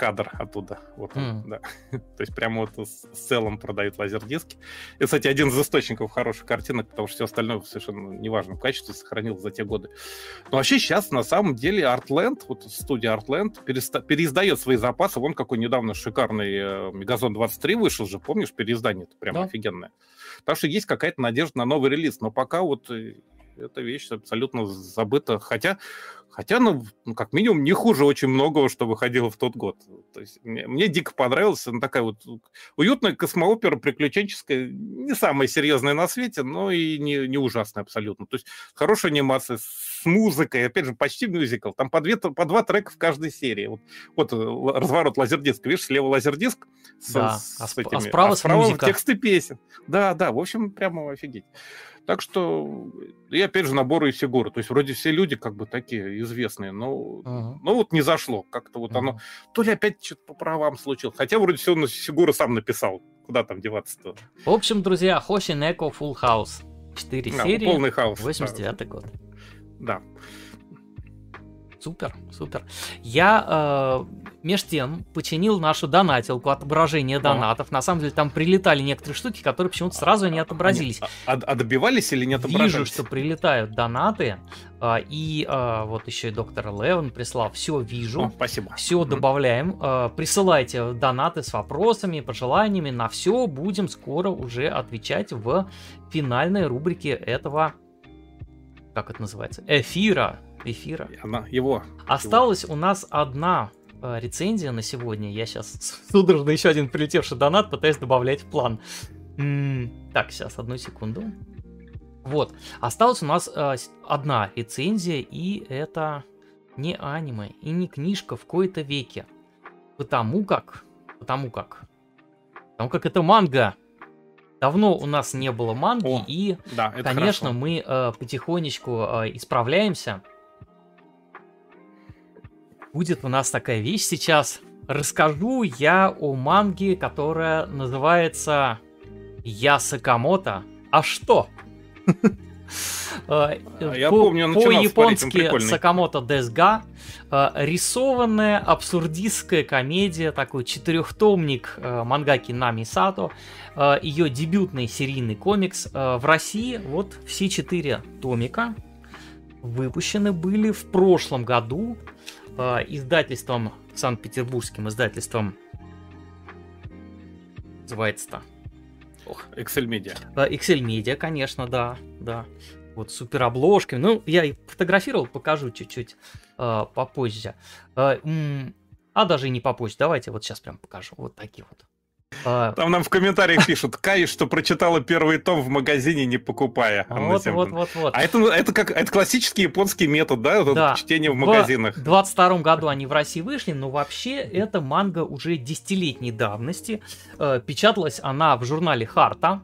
кадр оттуда. Вот он, mm. да. То есть прямо вот с целым продают лазердиски. И, кстати, один из источников хороших картинок, потому что все остальное совершенно неважно в качестве сохранилось за те годы. Но вообще сейчас на самом деле Artland, вот студия Artland, переста- переиздает свои запасы. Вон какой недавно шикарный э, Мегазон 23 вышел же, помнишь, переиздание это прям да. офигенное. Так что есть какая-то надежда на новый релиз. Но пока вот э, эта вещь абсолютно забыта. Хотя Хотя, ну, ну, как минимум, не хуже очень многого, что выходило в тот год. То есть мне, мне дико понравилась. Она такая вот уютная космоопера, приключенческая, не самая серьезная на свете, но и не, не ужасная абсолютно. То есть хорошая анимация с музыкой, опять же, почти мюзикл. Там по, две, по два трека в каждой серии. Вот, вот разворот лазердиска. Видишь, слева лазердиск с, да. с, а, с этими, а справа, а справа тексты песен. Да, да, в общем, прямо офигеть. Так что, и опять же, наборы и фигуры. То есть вроде все люди как бы такие известные, но, uh-huh. но вот не зашло. Как-то вот uh-huh. оно... То ли опять что-то по правам случилось. Хотя вроде все на фигуры сам написал. Куда там деваться-то? В общем, друзья, Хоши Неко Full House. Четыре да, серии. Полный хаос. 89 да. год. Да. Супер, супер. Я э, меж тем починил нашу донатилку, отображение донатов. На самом деле там прилетали некоторые штуки, которые почему-то сразу не отобразились. А, а, а добивались или не отображались? Вижу, что прилетают донаты. А, и а, вот еще и доктор Левен прислал. Все вижу. О, спасибо. Все добавляем. А, присылайте донаты с вопросами, пожеланиями. На все будем скоро уже отвечать в финальной рубрике этого как это называется? Эфира эфира. Она, его. Осталась его. у нас одна э, рецензия на сегодня. Я сейчас судорожно еще один прилетевший донат пытаюсь добавлять в план. М-м, так, сейчас, одну секунду. Вот, осталась у нас э, одна рецензия, и это не аниме и не книжка в кои-то веке. Потому как, потому как, потому как это манга. Давно у нас не было манги, О, и, да, конечно, хорошо. мы э, потихонечку э, исправляемся будет у нас такая вещь сейчас. Расскажу я о манге, которая называется Я Сакамото. А что? А, я помню, По-японски Сакамото Десга. А, рисованная абсурдистская комедия, такой четырехтомник а, мангаки Нами Сато. Ее дебютный серийный комикс. В России вот все четыре томика выпущены были в прошлом году э, издательством, Санкт-Петербургским издательством, называется-то? Ох. Excel Media. Э, Excel Media, конечно, да, да. Вот супер обложками. Ну, я и фотографировал, покажу чуть-чуть э, попозже. Э, а даже и не попозже. Давайте вот сейчас прям покажу. Вот такие вот. А... Там нам в комментариях пишут, Кай, что прочитала первый том в магазине, не покупая. Вот, вот, вот, вот. А это, это как это классический японский метод, да? да. Чтение в магазинах. В 22 году они в России вышли, но вообще это манга уже десятилетней давности. Э, печаталась она в журнале Харта.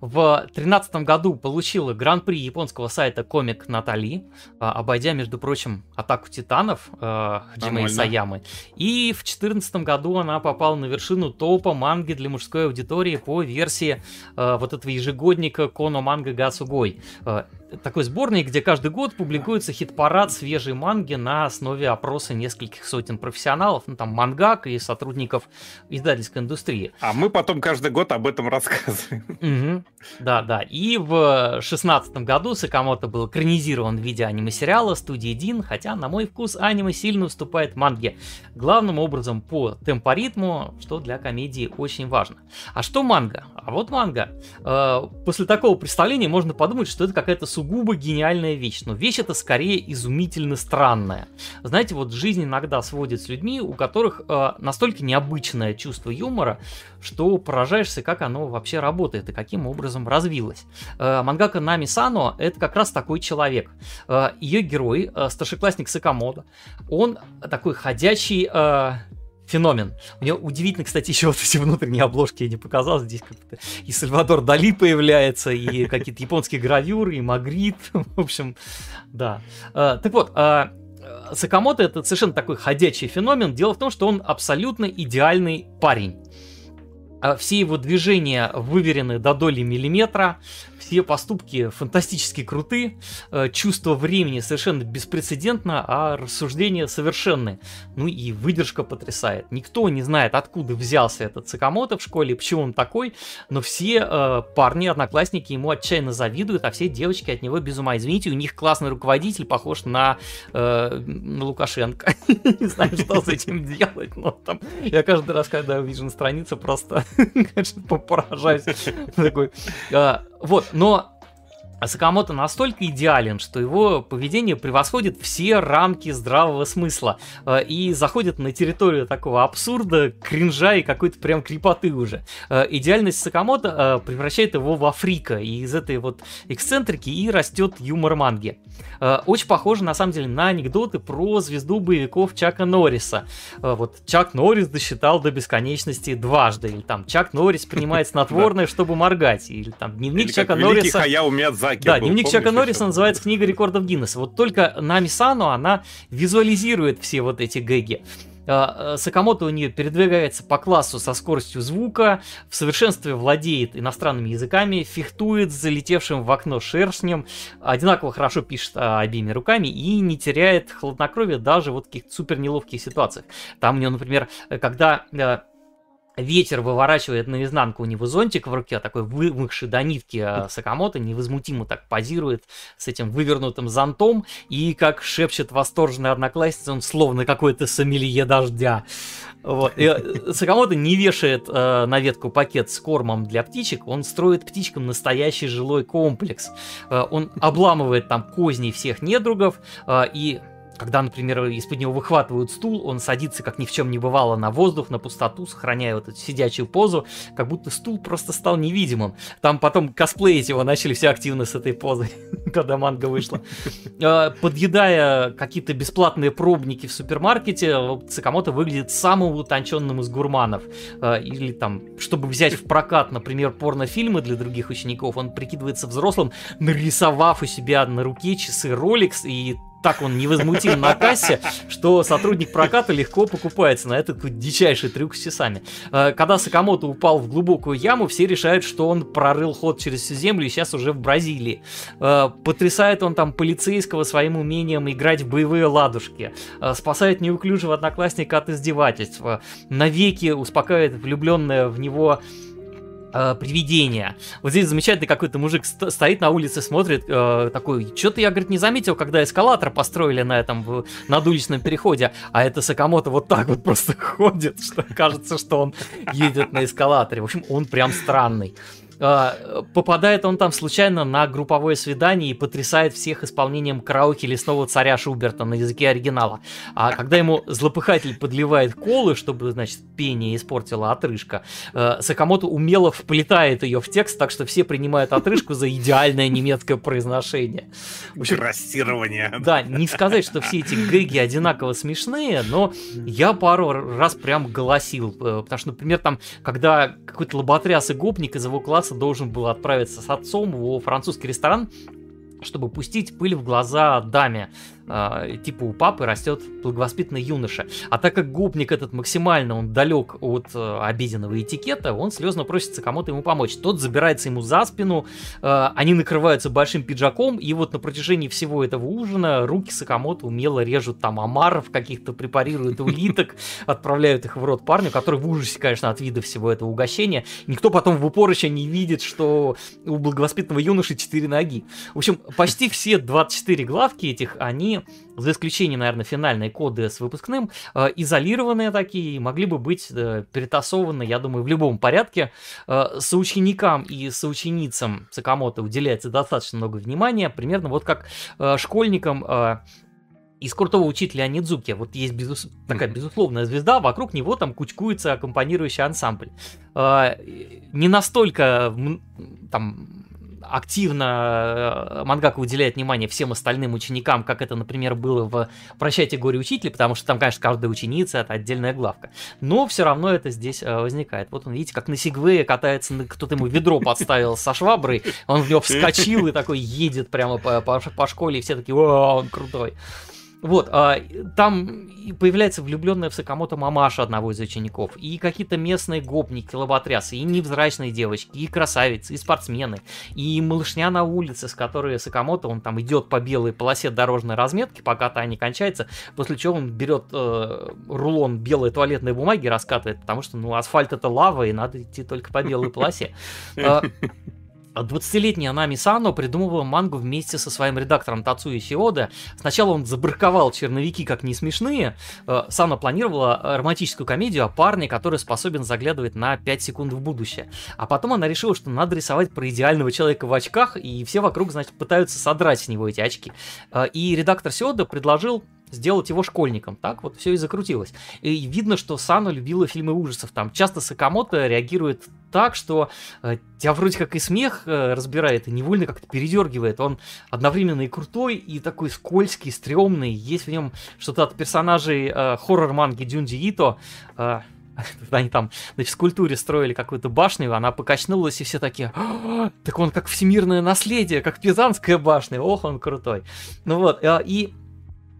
В 2013 году получила гран-при японского сайта Комик Натали, а, обойдя, между прочим, Атаку Титанов э, Хаджиме Саямы. И в 2014 году она попала на вершину топа манги для мужской аудитории по версии э, вот этого ежегодника Коно Манга Гасугой. Э, такой сборник, где каждый год публикуется хит-парад свежей манги на основе опроса нескольких сотен профессионалов, ну там мангак и сотрудников издательской индустрии. А мы потом каждый год об этом рассказываем. Угу. Да, да. И в шестнадцатом году Сакамото был экранизирован в виде аниме-сериала студии Дин, хотя, на мой вкус, аниме сильно уступает манге. Главным образом по темпоритму, что для комедии очень важно. А что манга? А вот манга. Э, после такого представления можно подумать, что это какая-то сугубо гениальная вещь, но вещь это скорее изумительно странная. Знаете, вот жизнь иногда сводит с людьми, у которых э, настолько необычное чувство юмора, что поражаешься, как оно вообще работает и каким образом образом развилась. Мангака Нами Сано — это как раз такой человек. Ее герой, старшеклассник Сакамото, он такой ходячий феномен. У него удивительно, кстати, еще вот эти внутренние обложки я не показал. Здесь как-то и Сальвадор Дали появляется, и какие-то японские гравюры, и Магрит. В общем, да. Так вот, Сакамото это совершенно такой ходячий феномен. Дело в том, что он абсолютно идеальный парень. А все его движения выверены до доли миллиметра, все поступки фантастически круты, э, чувство времени совершенно беспрецедентно, а рассуждения совершенны. Ну и выдержка потрясает. Никто не знает, откуда взялся этот Сакамото в школе, почему он такой, но все э, парни, одноклассники ему отчаянно завидуют, а все девочки от него без ума. Извините, у них классный руководитель, похож на, э, на Лукашенко. Не знаю, что с этим делать, но там я каждый раз, когда вижу на странице, просто, поражаюсь. Такой, а, вот, но а Сакамото настолько идеален, что его поведение превосходит все рамки здравого смысла э, и заходит на территорию такого абсурда, кринжа и какой-то прям крепоты уже. Э, идеальность Сакамото э, превращает его во фрика, и из этой вот эксцентрики и растет юмор манги. Очень похоже, на самом деле, на анекдоты про звезду боевиков Чака Норриса. Вот Чак Норрис досчитал до бесконечности дважды, или там Чак Норрис принимает снотворное, чтобы моргать, или там дневник Чака Норриса... Миядзаки Да, был, дневник Чака Норриса называется «Книга рекордов Гиннесса». Вот только Нами Сано, она визуализирует все вот эти гэги. А, а, Сакамото у нее передвигается по классу со скоростью звука, в совершенстве владеет иностранными языками, фехтует с залетевшим в окно шершнем, одинаково хорошо пишет а, обеими руками и не теряет хладнокровия даже вот в каких-то супер неловких ситуациях. Там у нее, например, когда ветер выворачивает наизнанку у него зонтик в руке, такой вымывший до нитки а Сакамото невозмутимо так позирует с этим вывернутым зонтом, и как шепчет восторженная одноклассница, он словно какой-то сомелье дождя. Вот. И э, Сакамото не вешает э, на ветку пакет с кормом для птичек, он строит птичкам настоящий жилой комплекс. Э, он обламывает там козни всех недругов э, и когда, например, из-под него выхватывают стул, он садится, как ни в чем не бывало, на воздух, на пустоту, сохраняя вот эту сидячую позу, как будто стул просто стал невидимым. Там потом косплеить его начали все активно с этой позой, когда манга вышла. А, подъедая какие-то бесплатные пробники в супермаркете, Цикамото выглядит самым утонченным из гурманов. А, или там, чтобы взять в прокат, например, порнофильмы для других учеников, он прикидывается взрослым, нарисовав у себя на руке часы Rolex и так он невозмутим на кассе, что сотрудник проката легко покупается на этот дичайший трюк с часами. Э, когда Сакамото упал в глубокую яму, все решают, что он прорыл ход через всю землю и сейчас уже в Бразилии. Э, потрясает он там полицейского своим умением играть в боевые ладушки. Э, спасает неуклюжего одноклассника от издевательства. Навеки успокаивает влюбленная в него э, привидения. Вот здесь замечательный какой-то мужик стоит на улице, смотрит, э, такой, что-то я, говорит, не заметил, когда эскалатор построили на этом в, над уличном переходе, а это Сакамото вот так вот просто ходит, что кажется, что он едет на эскалаторе. В общем, он прям странный. А, попадает он там случайно на групповое свидание и потрясает всех исполнением караоке лесного царя Шуберта на языке оригинала. А когда ему злопыхатель подливает колы, чтобы, значит, пение испортила отрыжка, э, Сакамото умело вплетает ее в текст, так что все принимают отрыжку за идеальное немецкое произношение. Трассирование. Да, не сказать, что все эти гэги одинаково смешные, но я пару раз прям голосил, э, потому что, например, там, когда какой-то лоботряс и гопник из его класса Класса должен был отправиться с отцом во французский ресторан, чтобы пустить пыль в глаза даме. А, типа у папы растет благовоспитанный юноша. А так как гопник этот максимально он далек от э, обеденного этикета, он слезно просится кому-то ему помочь. Тот забирается ему за спину, э, они накрываются большим пиджаком, и вот на протяжении всего этого ужина руки Сакамото умело режут там омаров, каких-то препарируют улиток, отправляют их в рот парню, который в ужасе, конечно, от вида всего этого угощения. Никто потом в упор еще не видит, что у благовоспитанного юноши четыре ноги. В общем, почти все 24 главки этих, они за исключением, наверное, финальной коды с выпускным, э, изолированные такие, могли бы быть э, перетасованы, я думаю, в любом порядке. Э, соученикам и соученицам Сакамото уделяется достаточно много внимания, примерно вот как школьникам из крутого учителя Нидзуки. Вот есть безус... такая безусловная звезда, вокруг него там кучкуется аккомпанирующий ансамбль. Не настолько там активно э, мангака уделяет внимание всем остальным ученикам, как это, например, было в «Прощайте горе учителя», потому что там, конечно, каждая ученица — это отдельная главка. Но все равно это здесь э, возникает. Вот он, видите, как на Сигвее катается, кто-то ему ведро подставил со шваброй, он в него вскочил и такой едет прямо по, по, по школе, и все такие «О, он крутой». Вот, а, там появляется влюбленная в Сакамото мамаша одного из учеников, и какие-то местные гопники, лоботрясы, и невзрачные девочки, и красавицы, и спортсмены, и малышня на улице, с которой Сакамото, он там идет по белой полосе дорожной разметки, пока та не кончается, после чего он берет э, рулон белой туалетной бумаги, раскатывает, потому что, ну, асфальт это лава, и надо идти только по белой полосе. 20-летняя Нами Сано придумывала мангу вместе со своим редактором Тацуи Сиода. Сначала он забраковал черновики как не смешные. Э, Сано планировала романтическую комедию о парне, который способен заглядывать на 5 секунд в будущее. А потом она решила, что надо рисовать про идеального человека в очках, и все вокруг, значит, пытаются содрать с него эти очки. Э, и редактор Сиода предложил сделать его школьником. Так вот все и закрутилось. И видно, что Сана любила фильмы ужасов. Там часто Сакамото реагирует так, что э, тебя вроде как и смех э, разбирает, и невольно как-то передергивает. Он одновременно и крутой, и такой скользкий, стрёмный. Есть в нем что-то от персонажей э, хоррор-манги Дюнди Ито. Э, они там на физкультуре строили какую-то башню, она покачнулась, и все такие, так он как всемирное наследие, как Пизанская башня, ох, он крутой. Ну вот, э, и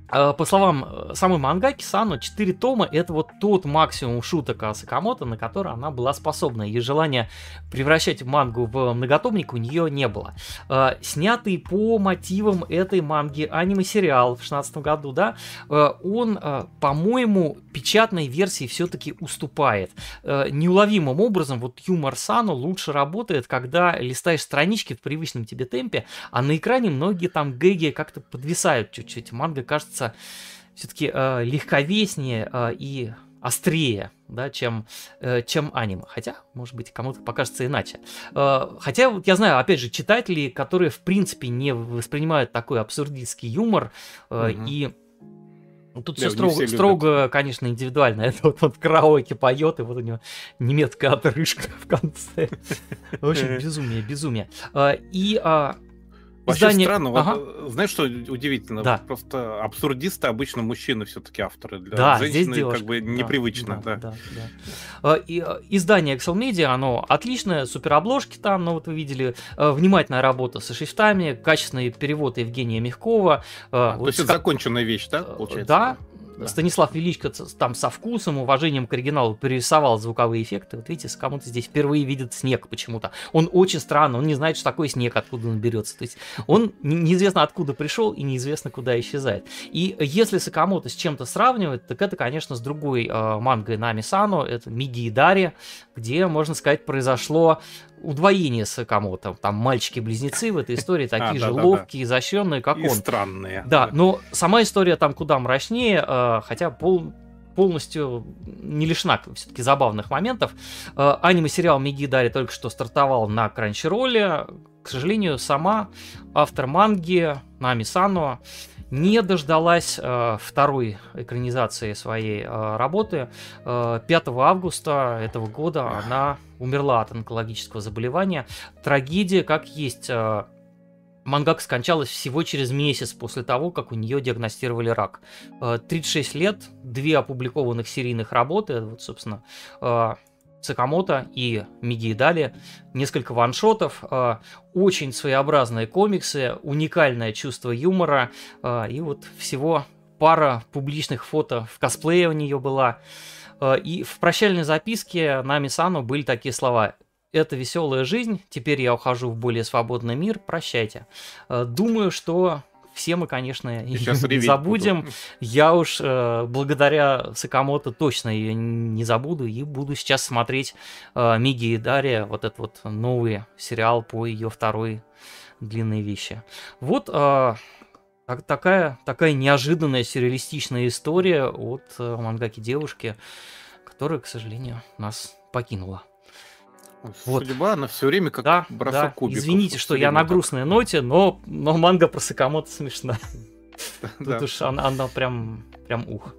по словам э, самой мангаки Сано, 4 тома это вот тот максимум шуток о Сакамото, на который она была способна. И желания превращать мангу в многотомник у нее не было. Э, снятый по мотивам этой манги аниме-сериал в 16 году, да, он, по-моему, печатной версии все-таки уступает. Неуловимым образом вот юмор Сано лучше работает, когда листаешь странички в привычном тебе темпе, а на экране многие там гэги как-то подвисают чуть-чуть. Манга кажется кажется все-таки э, легковеснее э, и острее, да, чем, э, чем аниме. Хотя, может быть, кому-то покажется иначе. Э, хотя, вот я знаю, опять же, читатели, которые, в принципе, не воспринимают такой абсурдистский юмор, э, угу. и Тут да, все строго, строго, конечно, индивидуально. Это вот он караоке поет, и вот у него немецкая отрыжка в конце. В общем, безумие, безумие. Э, и а, Вообще издание... странно. Ага. Вот, э, знаешь, что удивительно? Да. Просто абсурдисты обычно мужчины все-таки авторы. Для да, женщины здесь как бы непривычно. Да, да. Да, да. И, э, издание Excel Media, оно отличное, супер обложки там, ну вот вы видели, э, внимательная работа со шрифтами, качественный перевод Евгения Мягкова. А, вот то есть это законченная вещь, да, получается? Да, да. Станислав Величко там со вкусом, уважением к оригиналу перерисовал звуковые эффекты. Вот видите, кому-то здесь впервые видит снег почему-то. Он очень странно, он не знает, что такое снег, откуда он берется. То есть он неизвестно откуда пришел и неизвестно куда исчезает. И если Сакамото с чем-то сравнивать, так это, конечно, с другой э, мангой Нами Сано, это Миги и Дари, где, можно сказать, произошло удвоение Сакамото. Там мальчики-близнецы в этой истории такие а, же да, ловкие, изощренные, как он. странные. Да, но сама история там куда мрачнее, э, хотя пол, полностью не лишена все-таки забавных моментов. Э, аниме-сериал Миги Дари только что стартовал на Кранчероле. К сожалению, сама автор манги Нами Сано не дождалась э, второй экранизации своей э, работы. Э, 5 августа этого года она умерла от онкологического заболевания. Трагедия, как есть. Э, Мангак скончалась всего через месяц после того, как у нее диагностировали рак. 36 э, лет, две опубликованных серийных работы, вот, собственно, Цикамото и Миги Дали, несколько ваншотов, э, очень своеобразные комиксы, уникальное чувство юмора, э, и вот всего пара публичных фото в косплее у нее была. Э, и в прощальной записке на Мисану были такие слова это веселая жизнь, теперь я ухожу в более свободный мир, прощайте. Думаю, что все мы, конечно, не забудем. Буду. Я уж э, благодаря Сакамото точно ее не забуду и буду сейчас смотреть э, Миги и Дарья, вот этот вот новый сериал по ее второй длинной вещи. Вот э, так, такая, такая неожиданная сюрреалистичная история от э, мангаки девушки, которая, к сожалению, нас покинула. Вот. Судьба, она все время как да, бросок да. кубиков. Извините, что я на грустной ноте, но, но манга про Сакамото смешна. Тут уж она, она прям, прям ух.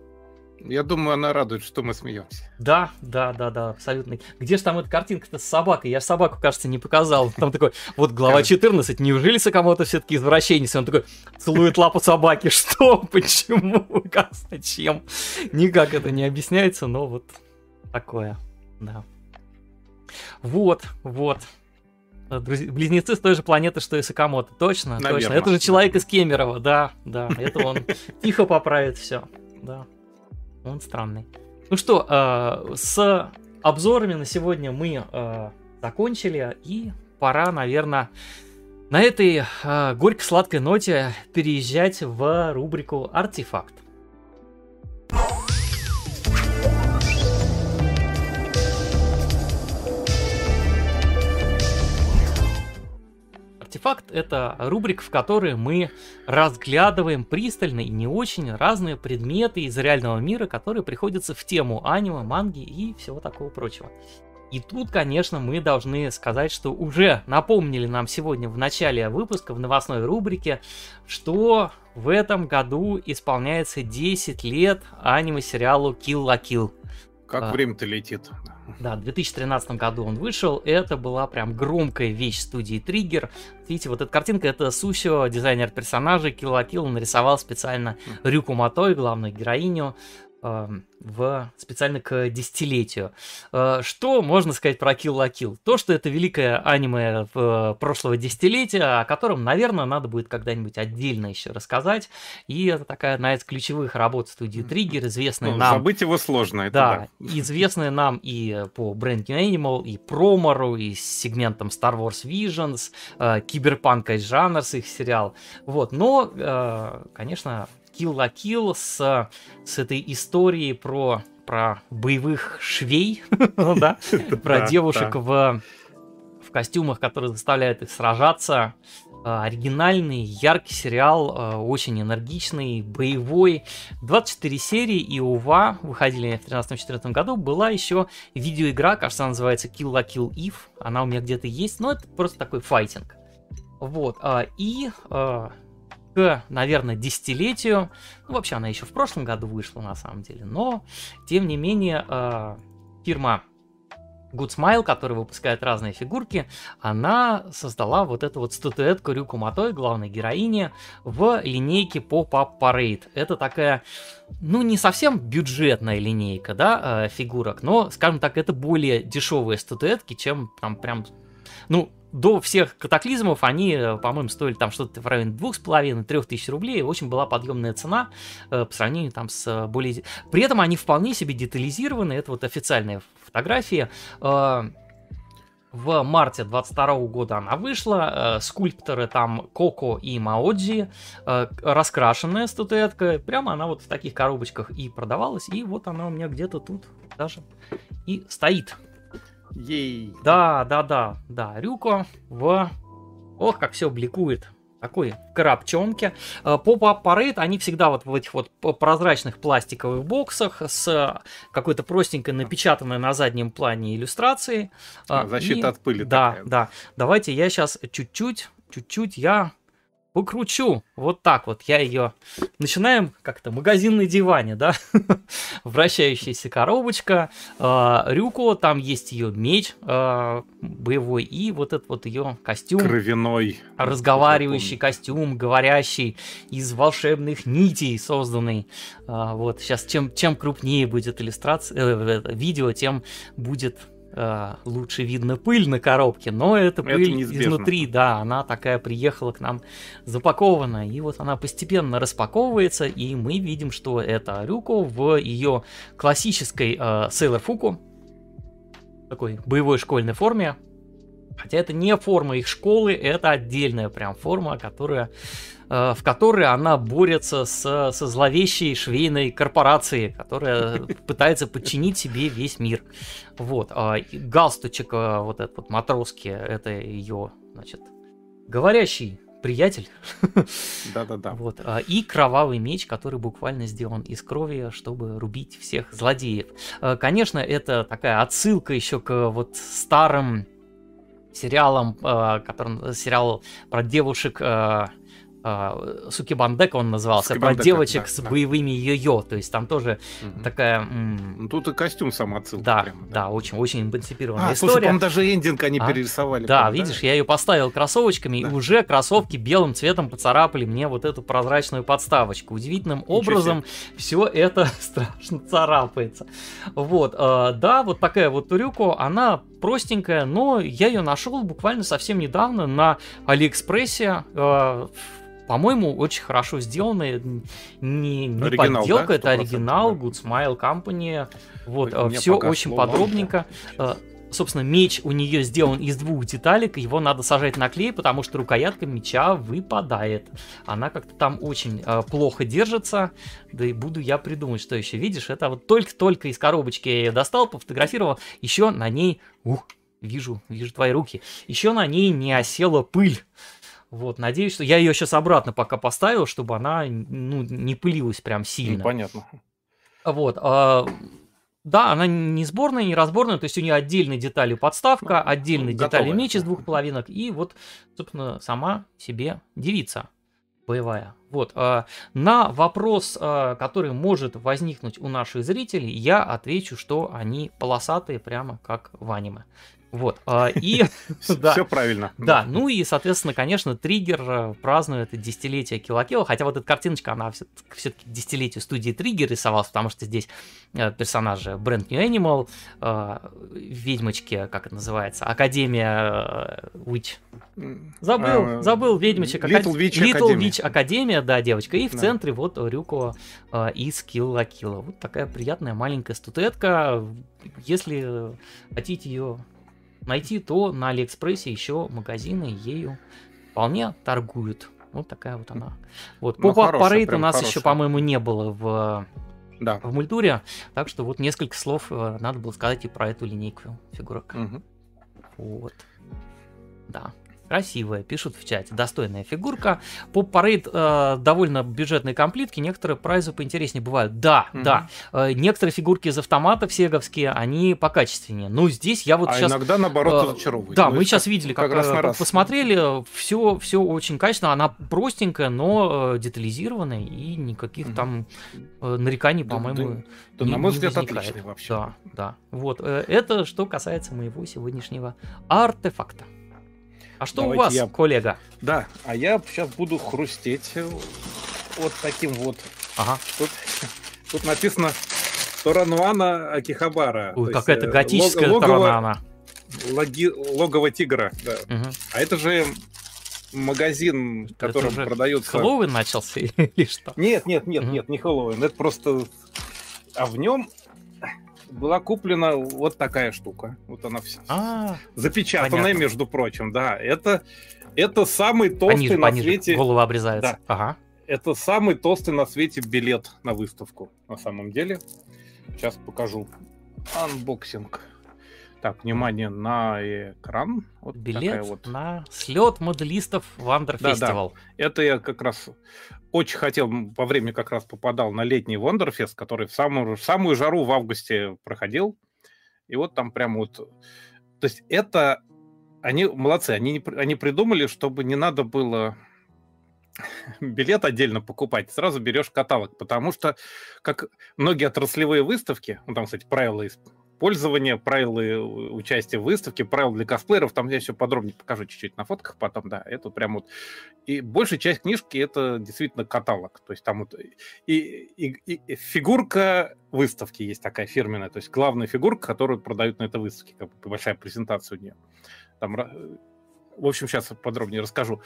Я думаю, она радует, что мы смеемся. Да, да, да, да, абсолютно. Где же там эта картинка-то с собакой? Я собаку, кажется, не показал. Там такой, вот глава 14, неужели Сакамото все-таки извращенец? Он такой, целует лапу собаки. Что? Почему? Как? Зачем? Никак это не объясняется, но вот такое, да. Вот, вот. Близнецы с той же планеты, что и Сакамото. Точно, Наверное. точно. Это же человек из Кемерово, да, да. Это он тихо поправит все. Да. Он странный. Ну что, э, с обзорами на сегодня мы э, закончили, и пора, наверное, на этой э, горько-сладкой ноте переезжать в рубрику «Артефакт». Артефакт — это рубрика, в которой мы разглядываем пристально и не очень разные предметы из реального мира, которые приходятся в тему аниме, манги и всего такого прочего. И тут, конечно, мы должны сказать, что уже напомнили нам сегодня в начале выпуска, в новостной рубрике, что в этом году исполняется 10 лет аниме-сериалу Kill la Kill. Как а, время-то летит. Да, в 2013 году он вышел. Это была прям громкая вещь студии Триггер. Видите, вот эта картинка, это Сусио, дизайнер персонажей, Килла Килл нарисовал специально Рюку Матой, главную героиню, в, специально к десятилетию. Э, что можно сказать про Kill la Kill? То, что это великое аниме в прошлого десятилетия, о котором, наверное, надо будет когда-нибудь отдельно еще рассказать. И это такая одна из ключевых работ студии Trigger, известная ну, нам... Забыть его сложно, это да. да. известная нам и по Brand New Animal, и Промору, и с сегментом Star Wars Visions, э, Киберпанк из жанрс их сериал. Вот, но, э, конечно, Kill la Kill с, с этой историей про, про боевых швей, да, про девушек в, в костюмах, которые заставляют их сражаться. А, оригинальный, яркий сериал, а, очень энергичный, боевой. 24 серии и УВА выходили в 2013-2014 году. Была еще видеоигра, кажется, она называется Kill la Kill If. Она у меня где-то есть, но это просто такой файтинг. Вот. А, и к, наверное, десятилетию. Ну, вообще, она еще в прошлом году вышла, на самом деле. Но, тем не менее, э, фирма Good Smile, которая выпускает разные фигурки, она создала вот эту вот статуэтку Рюку Матой, главной героини, в линейке Pop-Up Parade. Это такая, ну, не совсем бюджетная линейка, да, э, фигурок, но, скажем так, это более дешевые статуэтки, чем там прям, ну, до всех катаклизмов они, э, по-моему, стоили там что-то в районе двух с половиной, трех тысяч рублей. Очень была подъемная цена э, по сравнению там с э, более... При этом они вполне себе детализированы. Это вот официальная фотография. Э, в марте 22 года она вышла. Э, скульпторы там Коко и Маоджи. Э, раскрашенная статуэтка. Прямо она вот в таких коробочках и продавалась. И вот она у меня где-то тут даже и стоит. Ей. Да, да, да, да. Рюко в... Ох, как все бликует. Такой. Поп-ап э, Parade, они всегда вот в этих вот прозрачных пластиковых боксах с какой-то простенькой напечатанной на заднем плане иллюстрацией. А, защита И... от пыли. Да, такая. да. Давайте я сейчас чуть-чуть, чуть-чуть я покручу. Вот так вот я ее... Начинаем как-то магазинный диване, да? Вращающаяся коробочка, э, Рюко, там есть ее меч э, боевой и вот этот вот ее костюм. Кровяной. Разговаривающий костюм, говорящий из волшебных нитей созданный. Э, вот сейчас чем, чем крупнее будет иллюстрация, э, видео, тем будет э, лучше видно пыль на коробке, но это пыль это изнутри, да, она такая приехала к нам запакованная, и вот она постепенно распаковывается, и мы видим, что это Рюко в ее классической э, Sailor Fuku, такой боевой школьной форме, хотя это не форма их школы, это отдельная прям форма, которая Э, в которой она борется с, со зловещей швейной корпорацией, которая пытается подчинить себе весь мир. Вот. А галстучек э, вот этот вот матросский, это ее, значит, говорящий приятель. Да-да-да. Вот. А, и кровавый меч, который буквально сделан из крови, чтобы рубить всех злодеев. Э, конечно, это такая отсылка еще к вот старым сериалам, который сериал про девушек Uh, Сукибандека он назывался, Сукибандека, про девочек да, с да. боевыми йо-йо, то есть там тоже угу. такая... М- ну, тут и костюм сам отсылка. Да, прямо, да, да, очень, очень эмансипированная а, история. Слушай, по даже эндинг они а? перерисовали. Да, прям, видишь, да? я ее поставил кроссовочками, да. и уже кроссовки белым цветом поцарапали мне вот эту прозрачную подставочку. Удивительным Ничего образом все это страшно царапается. Вот, uh, да, вот такая вот Турюко, она простенькая, но я ее нашел буквально совсем недавно на Алиэкспрессе. Uh, по-моему, очень хорошо сделанная, не, не оригинал, подделка, да? это оригинал, да. Good Smile Company. Вот, Мне все очень подробненько. Да. Собственно, меч у нее сделан из двух деталек, его надо сажать на клей, потому что рукоятка меча выпадает. Она как-то там очень э, плохо держится, да и буду я придумать, что еще. Видишь, это вот только-только из коробочки я ее достал, пофотографировал, еще на ней, ух, вижу, вижу твои руки, еще на ней не осела пыль. Вот, надеюсь, что я ее сейчас обратно пока поставил, чтобы она ну, не пылилась прям сильно. Ну, понятно. Вот. А, да, она не сборная, не разборная, то есть у нее отдельные детали подставка, ну, отдельные Готовая. детали меч из двух половинок, и вот, собственно, сама себе девица боевая. Вот. А, на вопрос, а, который может возникнуть у наших зрителей, я отвечу, что они полосатые, прямо как в аниме. Вот. А, и... Все правильно. Да, ну и, соответственно, конечно, Триггер э, празднует десятилетие Килла хотя вот эта картиночка, она все-таки десятилетие студии Триггер рисовалась, потому что здесь э, персонажи Brand New Animal, э, ведьмочки, как это называется, Академия Witch. Забыл, забыл, ведьмочек. Little Witch Little Witch Academia, да, девочка. И в центре вот Рюко из Килла Вот такая приятная маленькая статуэтка. Если хотите ее найти, то на Алиэкспрессе еще магазины ею вполне торгуют. Вот такая вот она. Вот. Ну, Pop Up Parade у нас хорошая. еще, по-моему, не было в, да. в мультуре. Так что вот несколько слов э, надо было сказать и про эту линейку фигурок. Угу. Вот. Да. Красивая, пишут в чате. Достойная фигурка. Поп парейд э, довольно бюджетные комплитки. Некоторые прайзы поинтереснее бывают. Да, mm да. Э, некоторые фигурки из автоматов сеговские, они покачественнее. Но здесь я вот а сейчас... иногда наоборот э, разочаровывают. Да, ну, мы сейчас видели, как, как раз э, раз. посмотрели. Все, все очень качественно. Она простенькая, но э, детализированная. И никаких mm там э, нареканий, да, по-моему, да, не, на мой взгляд, отличный вообще. Да, да. Вот. Э, это что касается моего сегодняшнего артефакта. А что Давайте у вас, я... коллега? Да, а я сейчас буду хрустеть вот таким вот. Ага. Тут, тут написано Торануана Акихабара. Ой, какая-то э, готическая лог, Торануана. Логи, логово тигра, да. Угу. А это же магазин, в котором это продается... Хэллоуин начался или что? Нет, нет, нет, угу. нет, не Хэллоуин. Это просто... А в нем была куплена вот такая штука. Вот она вся. А, запечатанная, понятно. между прочим, да. Это, это самый толстый пониже, на пониже. свете... Голова обрезается. Да. Ага. Это самый толстый на свете билет на выставку, на самом деле. Сейчас покажу. Unboxing. Так, внимание на экран. Вот Билет вот. на слет моделистов Wonder да, Festival. Да. Это я как раз очень хотел, во время как раз попадал на летний Вондерфест, который в самую, в самую жару в августе проходил. И вот там прям вот... То есть это... Они молодцы, они, они придумали, чтобы не надо было билет отдельно покупать, сразу берешь каталог, потому что, как многие отраслевые выставки, ну там, кстати, правила пользования, правила э, участия в выставке, правила для косплееров. Там я еще подробнее покажу чуть-чуть на фотках потом, да. Это прям вот... И большая часть книжки — это действительно каталог. То есть там вот и, и, и фигурка выставки есть такая фирменная. То есть главная фигурка, которую продают на этой выставке. Как бы большая презентация у нее. Там в общем, сейчас подробнее расскажу.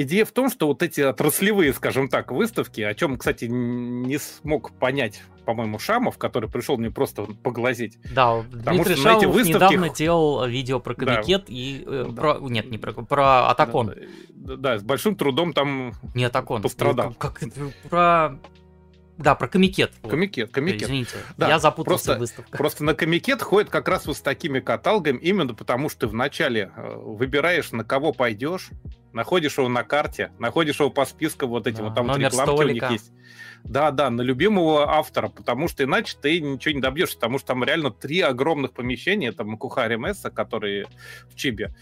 Идея в том, что вот эти отраслевые, скажем так, выставки, о чем, кстати, не смог понять, по-моему, Шамов, который пришел мне просто поглазеть. Да, Потому Дмитрий что Шамов на эти выставки... недавно делал видео про комикет да. и... Э, да. про... Нет, не про... Про Атакон. Да, да, с большим трудом там не Атакон. пострадал. Как, как, про... Да, про комикет. Комикет, комикет. Извините, да, я запутался просто, в выставках. Просто на комикет ходит как раз вот с такими каталогами, именно потому что ты вначале э, выбираешь, на кого пойдешь, находишь его на карте, находишь его по списку вот этим, да, вот там вот рекламки столика. у них есть. Да, да, на любимого автора, потому что иначе ты ничего не добьешься, потому что там реально три огромных помещения, это Макухари Месса, которые в Чибе,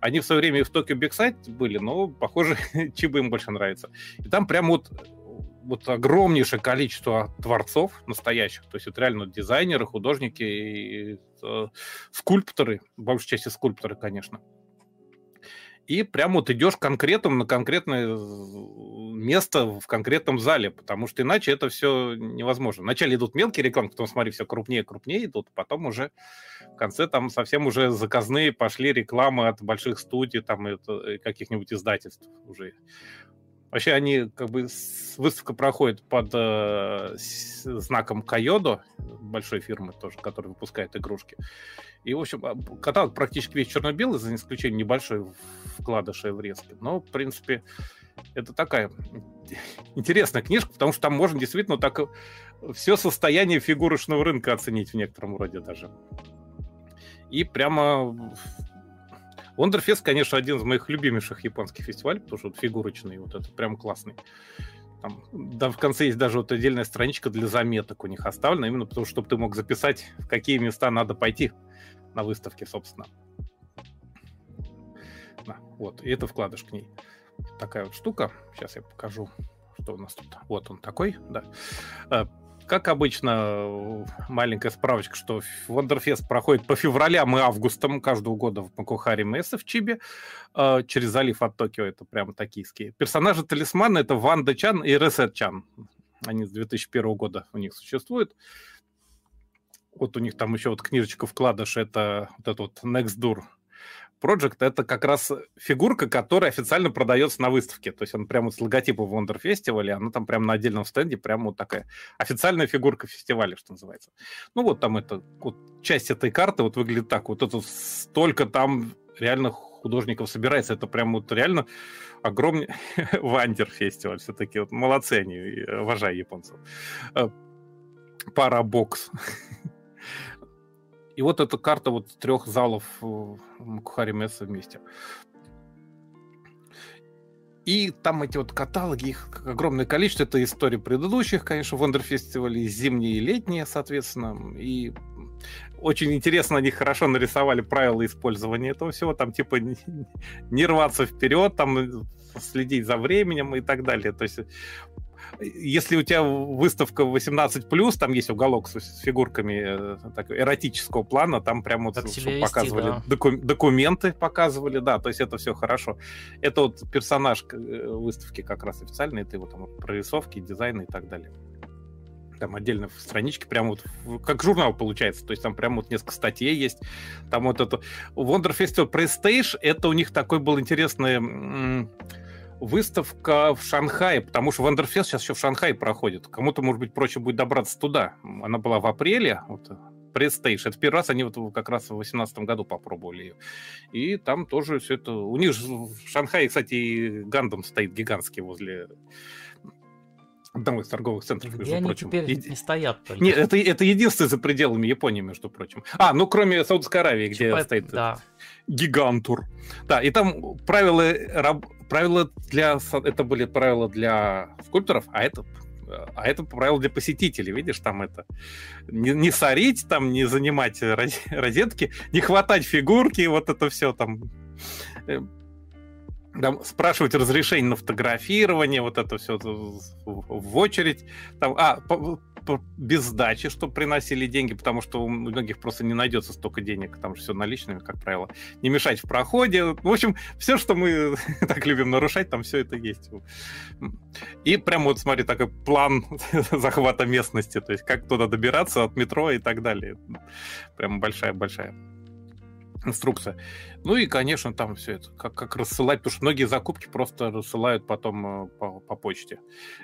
Они в свое время и в Токио Бигсайт были, но, похоже, Чиба им больше нравится. И там прям вот вот огромнейшее количество творцов настоящих, то есть это реально дизайнеры, художники, и, э, скульпторы, в большей части скульпторы, конечно. И прям вот идешь конкретно на конкретное место в конкретном зале, потому что иначе это все невозможно. Вначале идут мелкие рекламы, потом, смотри, все крупнее и крупнее идут, потом уже в конце там совсем уже заказные пошли рекламы от больших студий, там, и каких-нибудь издательств уже Вообще они как бы выставка проходит под э, знаком Кайодо, большой фирмы тоже, которая выпускает игрушки. И, в общем, а, каталог практически весь черно-белый, за исключением небольшой вкладышей в резке. Но, в принципе, это такая интересная книжка, потому что там можно действительно так все состояние фигурочного рынка оценить в некотором роде даже. И прямо Wonderfest, конечно, один из моих любимейших японских фестивалей, потому что вот фигурочный, вот это прям классный. Там, да, в конце есть даже вот отдельная страничка для заметок у них оставлена, именно потому, чтобы ты мог записать, в какие места надо пойти на выставке, собственно. Да, вот, и это вкладыш к ней. Такая вот штука. Сейчас я покажу, что у нас тут. Вот он такой, да. Как обычно, маленькая справочка, что Wonderfest проходит по февралям и августам каждого года в Макухаре Мессе в Чибе, э, через залив от Токио, это прям токийские. Персонажи талисмана это Ванда Чан и Ресет Чан. Они с 2001 года у них существуют. Вот у них там еще вот книжечка вкладыш, это вот этот вот Next Door Project это как раз фигурка, которая официально продается на выставке. То есть он прямо с логотипом Wonder Festival, она там прямо на отдельном стенде, прямо вот такая официальная фигурка фестиваля, что называется. Ну вот там это, вот часть этой карты вот выглядит так. Вот это столько там реально художников собирается. Это прям вот реально огромный Wonder фестиваль. Все-таки вот молодцы они, уважаю японцев. Э, Parabox. И вот эта карта вот трех залов Макухари Месса вместе. И там эти вот каталоги, их огромное количество. Это истории предыдущих, конечно, Вандерфестивалей, зимние и летние, соответственно. И очень интересно, они хорошо нарисовали правила использования этого всего. Там типа не рваться вперед, там следить за временем и так далее. То есть если у тебя выставка 18+, там есть уголок с, с фигурками э, так, эротического плана, там прямо вот вести, показывали да. доку, документы, показывали, да, то есть это все хорошо. Это вот персонаж э, выставки как раз официальный, это его там прорисовки, дизайны и так далее там отдельно в страничке, прям вот как журнал получается, то есть там прям вот несколько статей есть, там вот это Wonder Festival Prestige, это у них такой был интересный выставка в Шанхае, потому что Wonder Fest сейчас еще в Шанхае проходит. Кому-то, может быть, проще будет добраться туда. Она была в апреле, вот, Prestige. Это первый раз они вот как раз в 2018 году попробовали ее. И там тоже все это... У них в Шанхае, кстати, и Гандам стоит гигантский возле одного из торговых центров, Где между они прочим. теперь Еди... не стоят только. Нет, это, это единственное за пределами Японии, между прочим. А, ну кроме Саудовской Аравии, где Чипа, стоит да. гигантур. Да, и там правила раб правила для... Это были правила для скульпторов, а это а это правило для посетителей, видишь, там это не, не сорить, там не занимать розетки, не хватать фигурки, вот это все там э, там, спрашивать разрешение на фотографирование, вот это все в очередь. Там, а, без сдачи, чтобы приносили деньги, потому что у многих просто не найдется столько денег, там же все наличными, как правило. Не мешать в проходе. В общем, все, что мы так любим нарушать, там все это есть. И прямо вот смотри, такой план захвата местности, то есть как туда добираться от метро и так далее. Прям большая-большая инструкция. Ну и, конечно, там все это, как, как рассылать, потому что многие закупки просто рассылают потом э, по, по почте.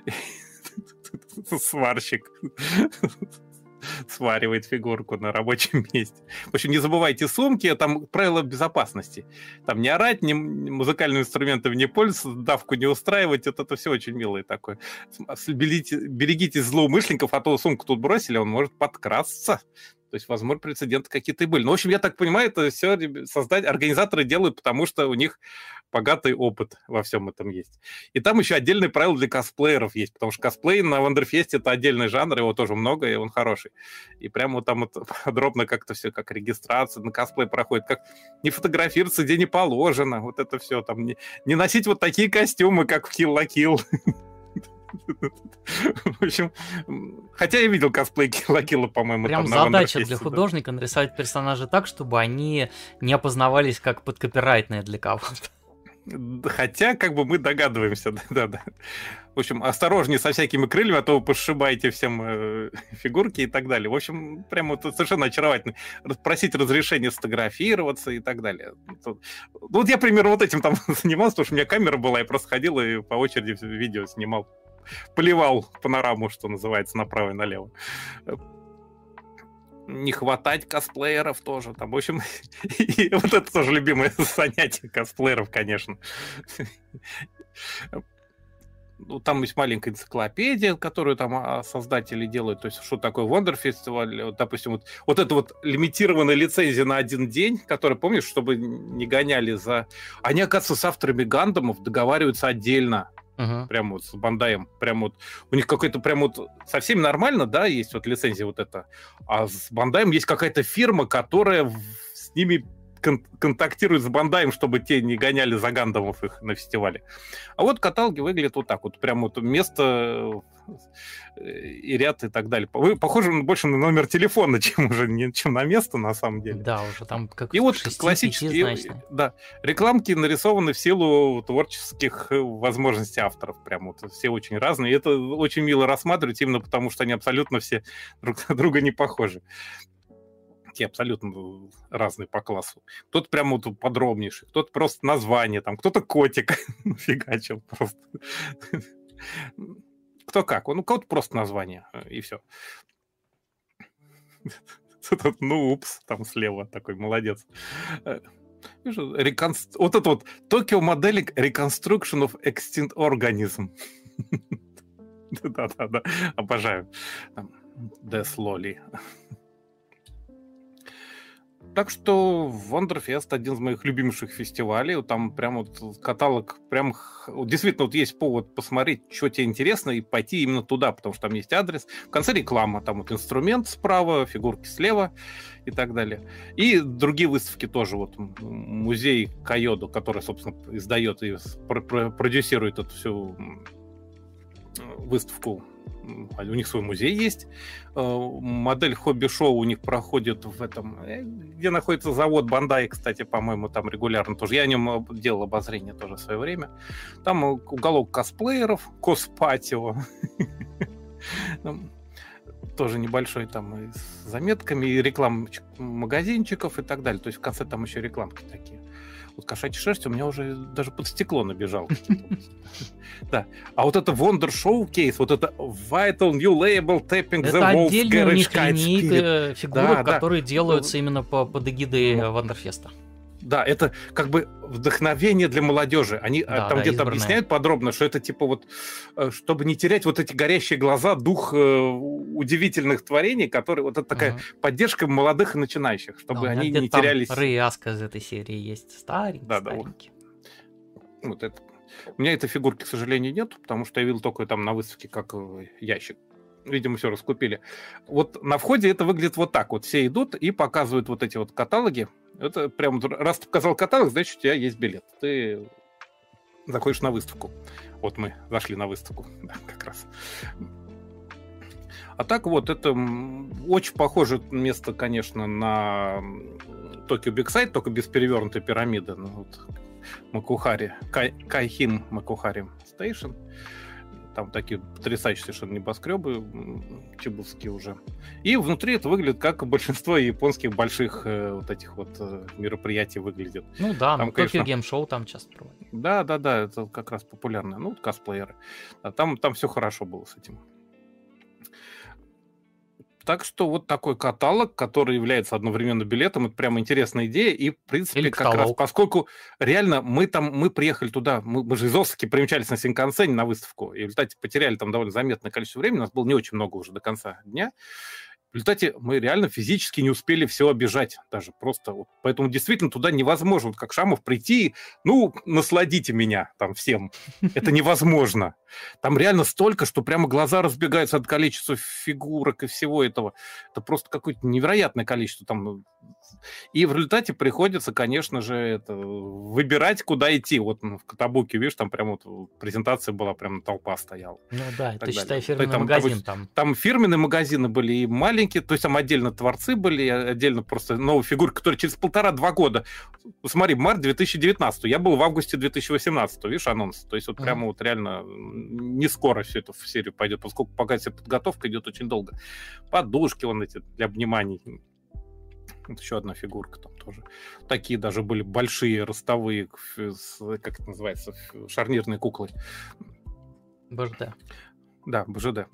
Сварщик сваривает фигурку на рабочем месте. В общем, не забывайте сумки, там правила безопасности. Там не орать, ни музыкальными инструментами не пользоваться, давку не устраивать, вот это все очень милое такое. Берегите, берегите злоумышленников, а то сумку тут бросили, он может подкрасться. То есть, возможно, прецеденты какие-то и были. Ну, в общем, я так понимаю, это все создать организаторы делают, потому что у них богатый опыт во всем этом есть. И там еще отдельные правила для косплееров есть, потому что косплей на Вандерфесте это отдельный жанр, его тоже много, и он хороший. И прямо вот там вот подробно как-то все, как регистрация на косплей проходит, как не фотографироваться, где не положено, вот это все, там не, не носить вот такие костюмы, как в Kill la Kill. В общем, хотя я видел косплей Килла по-моему. Прям задача для художника нарисовать персонажа так, чтобы они не опознавались как подкопирайтные для кого-то. Хотя, как бы мы догадываемся, да-да. В общем, осторожнее со всякими крыльями, а то вы пошибаете всем э, фигурки и так далее. В общем, прямо вот совершенно очаровательно. Просить разрешения сфотографироваться и так далее. Тут, вот я, примерно, вот этим там занимался, потому что у меня камера была, я просто ходил и по очереди видео снимал. Поливал панораму, что называется, направо и налево не хватать косплееров тоже. Там, в общем, и вот это тоже любимое занятие косплееров, конечно. Ну, там есть маленькая энциклопедия, которую там а, создатели делают, то есть что такое Wonder Festival, допустим, вот, вот это вот лимитированная лицензия на один день, которая, помнишь, чтобы не гоняли за... Они, оказывается, с авторами Гандамов договариваются отдельно, Uh-huh. Прямо вот с Бандаем. Прямо вот у них какой-то прям вот со всеми нормально, да, есть вот лицензия вот эта. А с Бандаем есть какая-то фирма, которая с ними кон- контактирует с Бандаем, чтобы те не гоняли за Гандамов их на фестивале. А вот каталоги выглядят вот так вот. Прям вот место и ряд и так далее. Вы похожи больше на номер телефона, чем уже не, чем на место на самом деле. Да, уже там как И вот классические, да, рекламки нарисованы в силу творческих э, возможностей авторов. Прям вот все очень разные. И это очень мило рассматривать именно потому, что они абсолютно все друг на друга не похожи такие абсолютно разные по классу. Кто-то прямо вот подробнейший, кто-то просто название, там, кто-то котик фигачил просто. Кто как, ну, кого-то просто название, э, и все. Ну, упс, там слева такой, молодец. Э. Вот это вот Tokyo Modeling Reconstruction of Extinct Organism. Да-да-да, обожаю. Death Lolly. Так что Wonderfest один из моих любимейших фестивалей. Там прям вот каталог, прям действительно вот есть повод посмотреть, что тебе интересно, и пойти именно туда, потому что там есть адрес. В конце реклама, там вот инструмент справа, фигурки слева и так далее. И другие выставки тоже. Вот музей Кайоду, который, собственно, издает и продюсирует эту всю выставку у них свой музей есть. Э, модель хобби-шоу у них проходит в этом, э, где находится завод Бандай, кстати, по-моему, там регулярно тоже. Я о нем э, делал обозрение тоже в свое время. Там уголок косплееров, коспатио. Тоже небольшой там с заметками, и реклам магазинчиков и так далее. То есть в конце там еще рекламки такие вот кошачья шерсть у меня уже даже под стекло набежал. Да. А вот это Wonder Showcase, вот это Vital New Label Tapping the Wolf у них линейка фигурок, которые делаются именно под эгидой Вандерфеста. Да, это как бы вдохновение для молодежи. Они а, да, там да, где-то объясняют подробно, что это типа вот, э, чтобы не терять вот эти горящие глаза, дух э, удивительных творений, которые вот это такая угу. поддержка молодых и начинающих, чтобы да, они не терялись. Рэй Аска из этой серии есть, старенький, да, старенький. Да, вот. вот это. У меня этой фигурки, к сожалению, нет, потому что я видел только там на выставке как э, ящик видимо, все раскупили. Вот на входе это выглядит вот так. Вот все идут и показывают вот эти вот каталоги. Это прям, раз ты показал каталог, значит, у тебя есть билет. Ты заходишь на выставку. Вот мы зашли на выставку, да, как раз. А так вот, это очень похоже место, конечно, на Tokyo Big Sight, только без перевернутой пирамиды. Ну, вот, Макухари, Кай, Кайхин Макухари Station. Там такие потрясающие совершенно небоскребы чебурские уже. И внутри это выглядит как большинство японских больших э, вот этих вот э, мероприятий выглядит. Ну да, там, ну, конечно... Tokyo Game там часто проводят. Да, да, да, это как раз популярно. Ну, косплееры. А там, там все хорошо было с этим. Так что вот такой каталог, который является одновременно билетом, это прямо интересная идея. И, в принципе, Или как раз поскольку реально мы там, мы приехали туда, мы, мы же из Осаки примчались на Синкансене на выставку, и в результате потеряли там довольно заметное количество времени, у нас было не очень много уже до конца дня. В результате мы реально физически не успели все обижать даже просто. Вот. Поэтому действительно туда невозможно, вот как Шамов, прийти, ну, насладите меня там всем. Это невозможно. Там реально столько, что прямо глаза разбегаются от количества фигурок и всего этого. Это просто какое-то невероятное количество. Там и в результате приходится, конечно же, это, выбирать, куда идти. Вот ну, в Катабуке, видишь, там прям вот презентация была, прям толпа стояла. Ну да, ты считай фирменный там, магазин там. Там фирменные магазины были и маленькие, то есть там отдельно творцы были, отдельно просто новые фигуры, которые через полтора-два года. Смотри, март 2019, я был в августе 2018, видишь, анонс. То есть вот mm-hmm. прямо вот реально не скоро все это в серию пойдет, поскольку пока вся подготовка идет очень долго. Подушки вон эти для обниманий вот еще одна фигурка там тоже. Такие даже были большие ростовые, как это называется, шарнирные куклы. БЖД. Да, БЖД.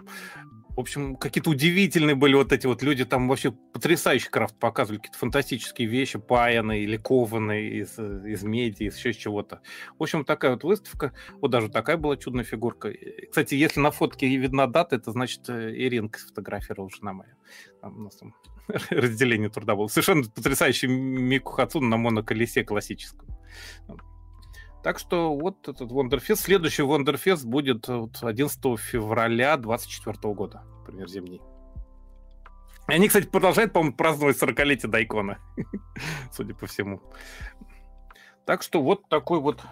В общем, какие-то удивительные были вот эти вот люди, там вообще потрясающий крафт показывали, какие-то фантастические вещи, паяные или кованые из, из меди, из еще чего-то. В общем, такая вот выставка, вот даже такая была чудная фигурка. Кстати, если на фотке видна дата, это значит э, Иринка сфотографировала жена моя. Там, у нас там разделение труда было. Совершенно потрясающий Мику Хацун на моноколесе классическом. Так что вот этот Wonderfest. Следующий Wonderfest будет вот 11 февраля 2024 года, например, зимний. И они, кстати, продолжают, по-моему, праздновать 40-летие Дайкона, судя по всему. Так что вот такой вот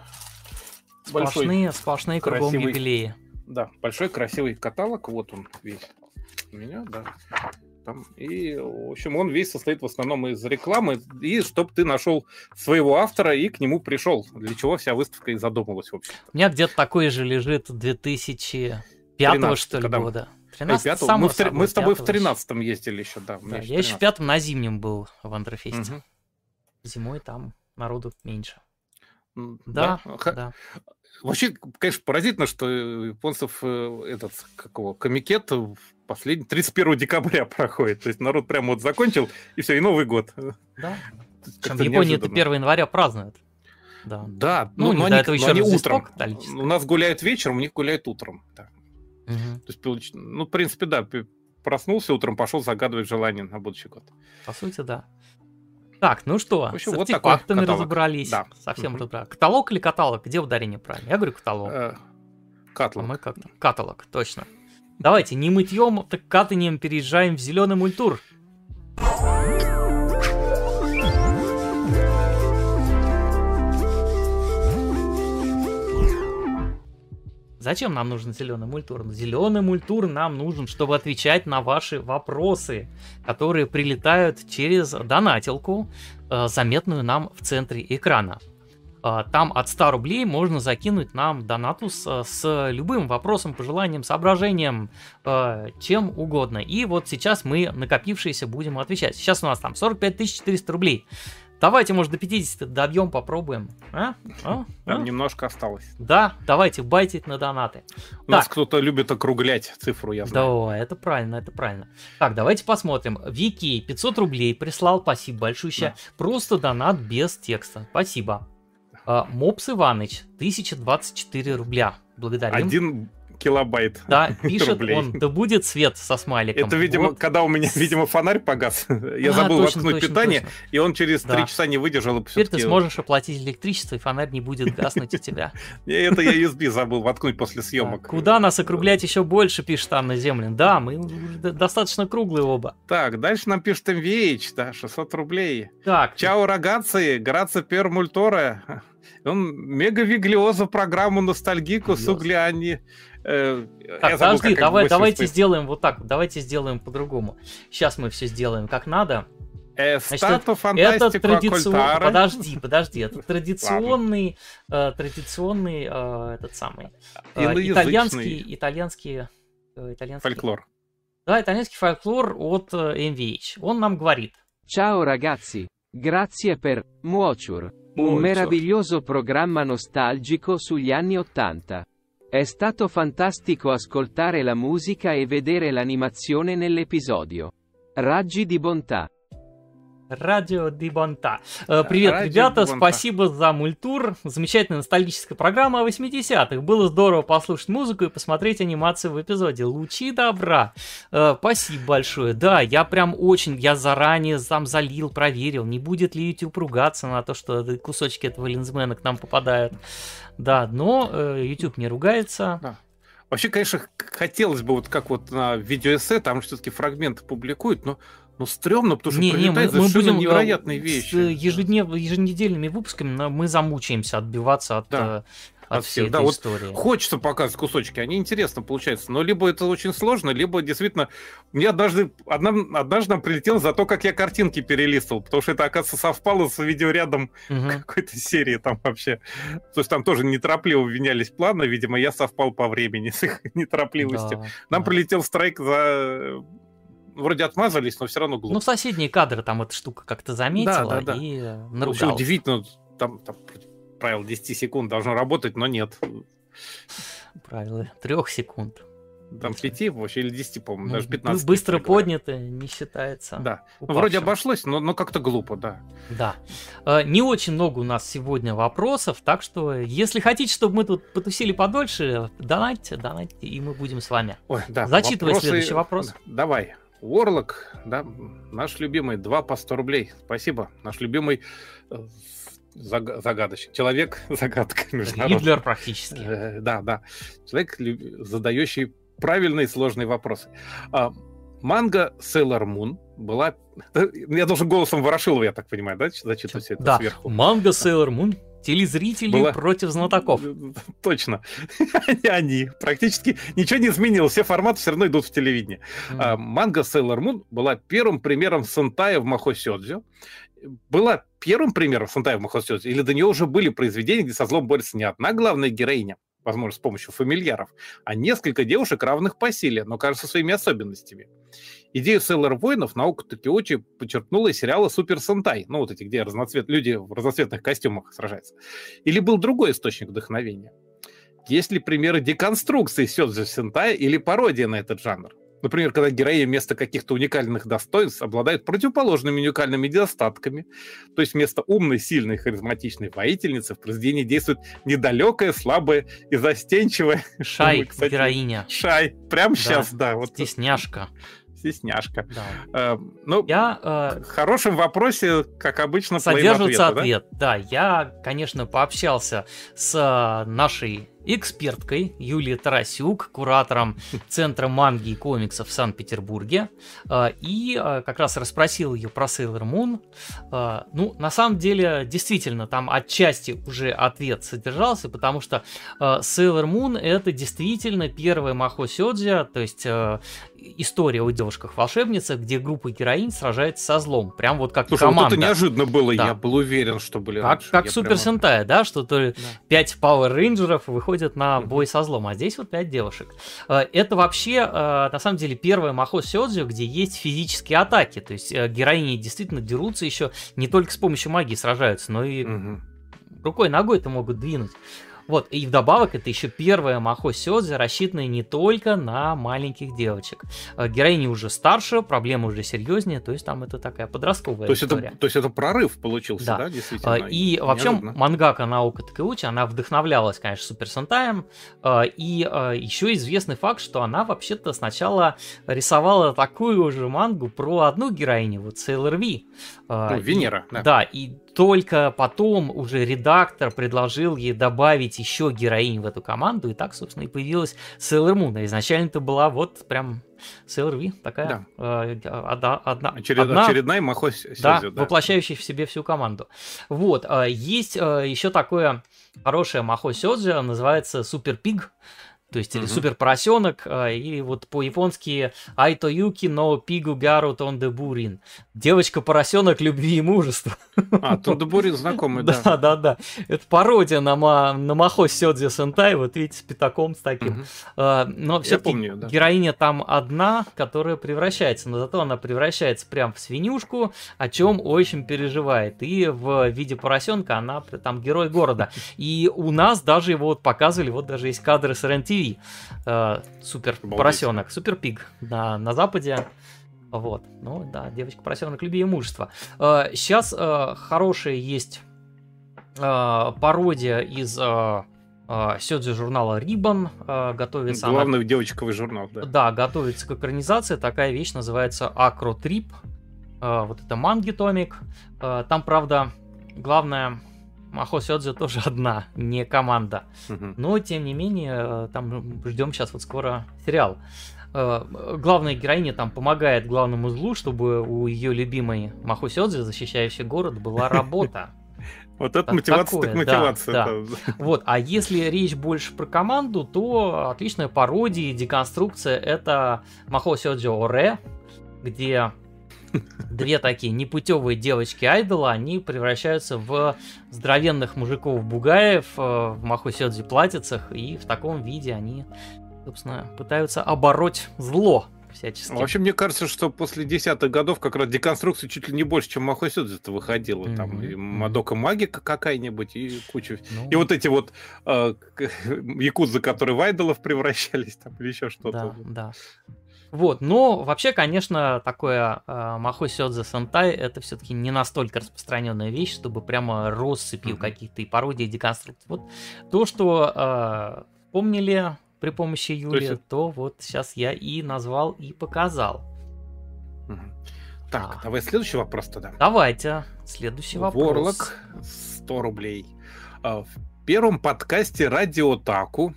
сплошные, большой, сплошные кругом красивый, юбилеи. Да, большой красивый каталог, вот он весь у меня, да. Там, и, в общем, он весь состоит в основном из рекламы, и чтобы ты нашел своего автора и к нему пришел, для чего вся выставка и задумалась, в общем. У меня где-то такой же лежит 2005 что ли, когда... года. 13 5 мы, в, мы с тобой в 13-м ездили еще, да. да я еще в пятом на зимнем был в Андрофесте. Угу. Зимой там народу меньше. Да, да. да. Вообще, конечно, поразительно, что японцев э, этот, какого, комикет последний, 31 декабря проходит. То есть народ прямо вот закончил, и все, и Новый год. Да. Причем в Японии это 1 января празднуют. Да, да ну, ну но, они, этого еще они утром. У нас гуляют вечером, у них гуляют утром. Да. Угу. То есть, ну, в принципе, да, проснулся утром, пошел загадывать желание на будущий год. По сути, да. Так, ну что, общем, с вот артефактами разобрались. Да. Совсем угу. разобрались. Каталог или каталог? Где ударение правильно? Я говорю каталог. Э, каталог. А мы как-то. Каталог, точно. Давайте не мытьем, так катанием переезжаем в зеленый мультур. Зачем нам нужен зеленый мультур? Зеленый мультур нам нужен, чтобы отвечать на ваши вопросы, которые прилетают через донатилку, э, заметную нам в центре экрана. Э, там от 100 рублей можно закинуть нам донатус э, с любым вопросом, пожеланием, соображением, чем угодно. И вот сейчас мы накопившиеся будем отвечать. Сейчас у нас там 45 400 рублей. Давайте, может, до 50 добьем, попробуем. А? А? А? немножко осталось. Да, давайте байтить на донаты. У так. нас кто-то любит округлять цифру, я знаю. Да, это правильно, это правильно. Так, давайте посмотрим. Вики 500 рублей прислал, спасибо большое. Да. Просто донат без текста. Спасибо. А, Мопс Иваныч, 1024 рубля. Благодарим. Один килобайт. Да, пишет рублей. он, да будет свет со смайликом. Это, видимо, вот. когда у меня, видимо, фонарь погас. Я а, забыл точно, воткнуть точно, питание, точно. и он через три да. часа не выдержал. И Теперь ты сможешь оплатить электричество, и фонарь не будет гаснуть у тебя. Это я USB забыл воткнуть после съемок. Куда нас округлять еще больше, пишет Анна Землин. Да, мы достаточно круглые оба. Так, дальше нам пишет MVH, да, 600 рублей. Так. Чао, рогации, грация пер мультора. Он мега виглиоза программу ностальгику с угляни. Э, так, забыл, подожди, давай, давайте сделаем вот так, давайте сделаем по-другому. Сейчас мы все сделаем как надо. Э, Значит, это традиционный, подожди, подожди, это традиционный, э, традиционный э, этот самый э, итальянский, итальянский, э, итальянский фольклор. Да, итальянский фольклор от э, MVH. Он нам говорит. Ciao ragazzi, grazie per Muocur, un meraviglioso programma nostalgico sugli anni Ottanta. È stato fantastico ascoltare la musica e vedere l'animazione nell'episodio. Raggi di bontà. Радио Дибонта. Э, привет, Радио ребята, Дибонта. спасибо за мультур. Замечательная ностальгическая программа о 80-х. Было здорово послушать музыку и посмотреть анимацию в эпизоде. Лучи добра. Э, спасибо большое. Да, я прям очень, я заранее там залил, проверил, не будет ли YouTube ругаться на то, что кусочки этого линзмена к нам попадают. Да, но э, YouTube не ругается. Да. Вообще, конечно, хотелось бы, вот как вот на видеоэссе, там все-таки фрагменты публикуют, но ну, стрёмно, потому что не, не, мы, мы будем невероятные вещи. С ежеднев, еженедельными выпусками мы замучаемся отбиваться от да от всей да, вот истории. Хочется показывать кусочки, они интересно получаются, но либо это очень сложно, либо действительно... Мне однажды, одна, однажды нам прилетело за то, как я картинки перелистывал, потому что это, оказывается, совпало с видеорядом угу. какой-то серии там вообще. То есть там тоже неторопливо менялись планы, видимо, я совпал по времени с их неторопливостью. Да, нам да. прилетел страйк за вроде отмазались, но все равно глупо. Ну, соседние кадры там эта штука как-то заметила да, да, да. и наругалась. Удивительно, там, там правило 10 секунд должно работать, но нет. Правило 3 секунд. Там 5 вообще или 10, по-моему, ну, даже 15. Быстро поднято, не считается. Да. Ну, вроде обошлось, но, но как-то глупо, да. Да. Э, не очень много у нас сегодня вопросов, так что, если хотите, чтобы мы тут потусили подольше, донатьте, донатьте, и мы будем с вами. Ой, да. Зачитывай вопросы... следующий вопрос. Давай. Уорлок, да, наш любимый, 2 по 100 рублей. Спасибо. Наш любимый э, заг, загадочный. Человек загадка Гитлер практически. Э, да, да. Человек, задающий правильные сложные вопросы. А, манга Sailor Moon была... Я должен голосом Ворошилова, я так понимаю, да, зачитывать все это да. сверху? Манга Sailor Moon Телезрители была... против знатоков. Точно. они. Практически ничего не изменилось. Все форматы все равно идут в телевидение. Mm. А, манга Sailor Moon была первым примером сентая в Махосёдзю была первым примером Сантаева Махосёдзе, или до нее уже были произведения, где со злом борется не одна главная героиня, возможно, с помощью фамильяров, а несколько девушек, равных по силе, но, кажется, своими особенностями. Идею Селлер Воинов наука Такиочи подчеркнула из сериала Супер Сентай, ну вот эти, где разноцвет... люди в разноцветных костюмах сражаются. Или был другой источник вдохновения? Есть ли примеры деконструкции Сёдзю Сентай или пародия на этот жанр? Например, когда героиня вместо каких-то уникальных достоинств обладает противоположными уникальными недостатками. То есть вместо умной, сильной, харизматичной воительницы в произведении действует недалекая, слабая и застенчивая... Шай, кстати, героиня. Шай. Прям да. сейчас, да. Вот Стесняшка стесняшка. Да. Э, ну, я, э, в хорошем вопросе, как обычно, содержится ответ. Да? да, я, конечно, пообщался с э, нашей эксперткой Юлией Тарасюк, куратором Центра манги и комиксов в Санкт-Петербурге, э, и э, как раз расспросил ее про Sailor Moon. Э, ну, на самом деле, действительно, там отчасти уже ответ содержался, потому что Sailor Moon это действительно первая Махо Сёдзя, то есть история о девушках-волшебницах, где группа героинь сражается со злом. Прям вот как Слушай, команда. Вот это неожиданно было, да. я был уверен, что были Как, раньше. как Супер прямо... Сентай, да, что то да. 5 Power Рейнджеров выходят на бой со злом, а здесь вот 5 девушек. Э, это вообще, э, на самом деле, первая Махо Сёдзю, где есть физические атаки, то есть э, героини действительно дерутся еще не только с помощью магии сражаются, но и рукой, ногой-то могут двинуть. Вот, и вдобавок это еще первая Махо Сёдзе, рассчитанная не только на маленьких девочек. Э, героини уже старше, проблемы уже серьезнее, то есть там это такая подростковая то история. Это, то есть это прорыв получился, да, да действительно? Э, и вообще мангака Наука Такеучи, она вдохновлялась, конечно, Супер Сентаем, э, и еще известный факт, что она вообще-то сначала рисовала такую же мангу про одну героиню, вот Сейлор Ви. Ну, Венера, да. Да, и только потом уже редактор предложил ей добавить еще героинь в эту команду, и так, собственно, и появилась Sailor Moon. А изначально это была вот прям Sailor V, такая да. э, одна, одна, Очеред, одна, очередная махось да, да, воплощающая в себе всю команду. Вот, э, есть э, еще такое хорошее махо сёдзю, называется Супер Пиг. То есть, или супер поросенок, а, и вот по-японски Айто Юки но Пигу Гару Тонде Бурин. Девочка поросенок любви и мужества. А, Тонде Бурин знакомый, да. Да, да, да. Это пародия на, ма, на Махо Сёдзи Сентай, вот видите, с пятаком с таким. А, но все-таки героиня там одна, которая превращается, но зато она превращается прям в свинюшку, о чем очень переживает. И в виде поросенка она там герой города. И у нас даже его вот показывали, вот даже есть кадры с РЕН-ТВ, Э, супер поросенок, супер пиг на, на Западе. Вот. Ну да, девочка поросенок любви и мужество. Сейчас хорошая есть пародия из Сёдзи журнала Ribbon готовится. Главный она... девочковый журнал, да. Да, готовится к экранизации. Такая вещь называется Acro Trip. Вот это манги томик. Там, правда, главное Махо Сёдзе тоже одна, не команда. Угу. Но, тем не менее, э, там ждем сейчас вот скоро сериал. Э, главная героиня там помогает главному злу, чтобы у ее любимой Махо Сёдзе, защищающей город, была работа. Вот это мотивация, так мотивация. Да, да. Вот, а если речь больше про команду, то отличная пародия, деконструкция это Махо Сёдзе Оре, где две такие непутевые девочки айдола, они превращаются в здоровенных мужиков-бугаев э, в Махусёдзи платьицах, и в таком виде они, собственно, пытаются обороть зло всячески. В общем, мне кажется, что после десятых годов как раз деконструкция чуть ли не больше, чем Махосюдзе это выходило. Mm-hmm. Там и Мадока Магика какая-нибудь, и куча... Ну... И вот эти вот э, якудзы, которые в айдолов превращались, там, или еще что-то. Да, да. Вот, но вообще, конечно, такое э, Махо Сёдзе Сентай это все-таки не настолько распространенная вещь, чтобы прямо россыпью mm-hmm. каких-то и пародий, и деконструкций. Вот то, что э, помнили при помощи Юли, то, есть... то вот сейчас я и назвал, и показал. Mm-hmm. Так, а. давай следующий вопрос тогда. Давайте, следующий вопрос. Ворлок, 100 рублей. А, в первом подкасте Радио Таку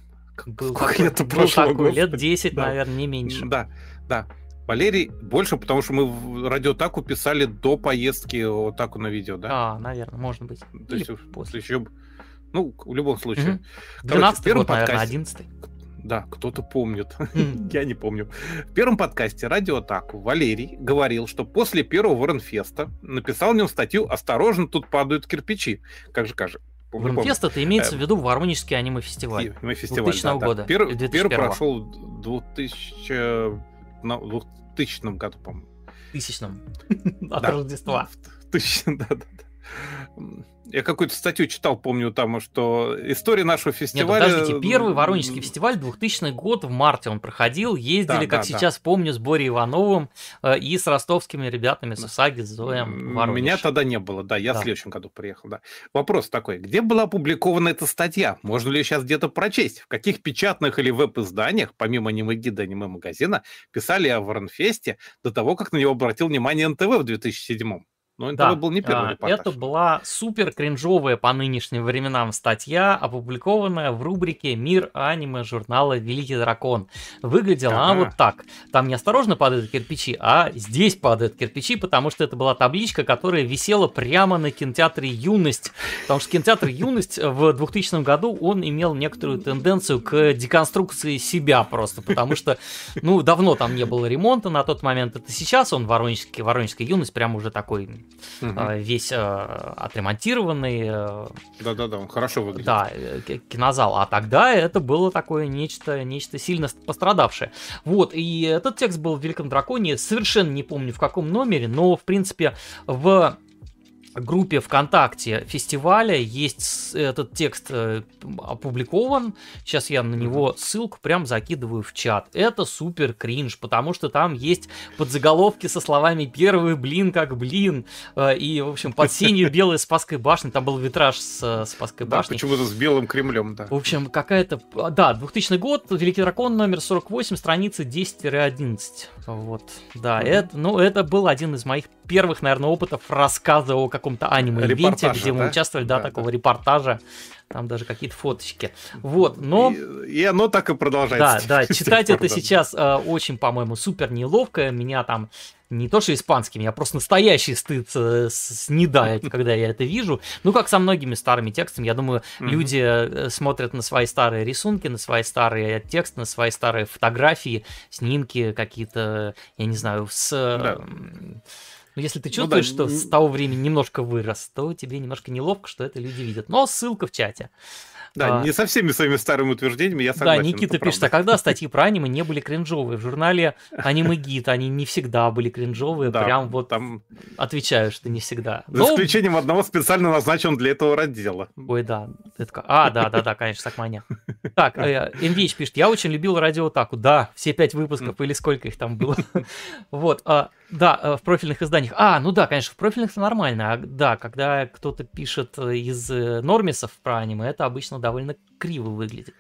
был Сколько такой, лет прошло? Такой, лет 10, да. наверное, не меньше. Да, да. Валерий больше, потому что мы радиотаку писали до поездки вот таку на видео, да? А, наверное, может быть. То Или есть после. еще... Ну, в любом случае. Угу. 12 Короче, год, подкасте... наверное, 11 да, кто-то помнит. Я не помню. В первом подкасте «Радио Атаку» Валерий говорил, что после первого Воронфеста написал в нем статью «Осторожно, тут падают кирпичи». Как же, как же, Гринфест это имеется в виду Воронежский аниме-фестиваль. Аниме-фестиваль, 2000 да, года. Да. Пер, первый прошел в 2000, на, 2000 году, по-моему. Тысячном. От Рождества. Тысячном, да, да, да. Я какую-то статью читал, помню, там, что история нашего фестиваля... Нет, подождите, первый Воронежский фестиваль, 2000 год, в марте он проходил, ездили, да, как да, сейчас да. помню, с Борей Ивановым э, и с ростовскими ребятами, с Усаги, с Зоем Воронеж. Меня тогда не было, да, я да. в следующем году приехал, да. Вопрос такой, где была опубликована эта статья? Можно ли сейчас где-то прочесть? В каких печатных или веб-изданиях, помимо аниме-гида, аниме-магазина, писали о Воронфесте до того, как на него обратил внимание НТВ в 2007 -м? Но это да. был не первый а, репортаж. Это была супер кринжовая по нынешним временам статья, опубликованная в рубрике «Мир аниме» журнала «Великий дракон». Выглядела она вот так. Там не осторожно падают кирпичи, а здесь падают кирпичи, потому что это была табличка, которая висела прямо на кинотеатре «Юность». Потому что кинотеатр «Юность» в 2000 году, он имел некоторую тенденцию к деконструкции себя просто, потому что, ну, давно там не было ремонта на тот момент. Это сейчас он, Воронежский, Воронежская «Юность», прям уже такой угу. весь э, отремонтированный. Э, Да-да-да, он хорошо выглядит. Да, э, кинозал. А тогда это было такое нечто, нечто сильно пострадавшее. Вот, и этот текст был в Великом Драконе, совершенно не помню в каком номере, но, в принципе, в группе ВКонтакте фестиваля есть этот текст э, опубликован. Сейчас я на него ссылку прям закидываю в чат. Это супер кринж, потому что там есть подзаголовки со словами «Первый блин как блин». Э, и, в общем, под синюю белой Спасской башней. Там был витраж с э, Спасской башней. Да, почему-то с белым Кремлем, да. В общем, какая-то... Да, 2000 год, Великий Дракон, номер 48, страница 10-11. Вот, да, это, ну, это был один из моих первых, наверное, опытов рассказа о каком-то аниме-ивенте, где мы да? участвовали, да, да такого да. репортажа. Там даже какие-то фоточки. Вот, но... И, и оно так и продолжается. Да, да, читать это сейчас э, очень, по-моему, супер неловко. Меня там не то что испанский, меня просто настоящий стыд э, снедает, когда я это вижу. Ну, как со многими старыми текстами, я думаю, mm-hmm. люди э, смотрят на свои старые рисунки, на свои старые тексты, на свои старые фотографии, снимки какие-то, я не знаю, с... Да но если ты чувствуешь, ну, да, что с того времени немножко вырос, то тебе немножко неловко, что это люди видят. Но ссылка в чате. Да, а, не со всеми своими старыми утверждениями я согласен. Да, Никита пишет, а когда статьи про аниме не были кринжовые? В журнале Аниме Гид они не всегда были кринжовые, да, прям вот там отвечаю, что не всегда. За Но... исключением одного специально назначен для этого раздела. Ой, да. Это... А, да, да, да, конечно, Сакманя. Так, э, MVH пишет, я очень любил радио Таку. Да, все пять выпусков или сколько их там было. Вот, а, да, э, в профильных изданиях. А, ну да, конечно, в профильных нормально. А, да, когда кто-то пишет э, из нормисов про аниме, это обычно довольно криво выглядит.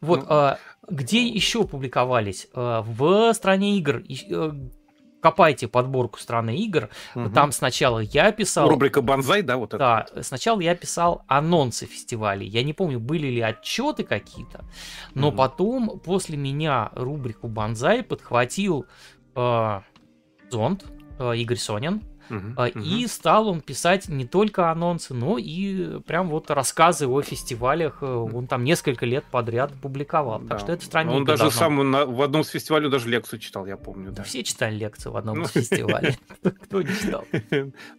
Вот, ну, а, где еще публиковались? А, в стране игр. Э, копайте подборку страны игр. Угу. Там сначала я писал... Рубрика Банзай, да, вот это? Да, сначала я писал анонсы фестивалей. Я не помню, были ли отчеты какие-то, но угу. потом после меня рубрику Банзай подхватил э, Зонд, э, Игорь Сонин. Uh-huh, и стал он писать не только анонсы, но и прям вот рассказы о фестивалях. Э, он там несколько лет подряд публиковал. Да. Так что это страннее. Он даже должно... сам на, в одном из фестивалей даже лекцию читал, я помню. Да. Все читали лекцию в одном из фестивалей. Кто не читал?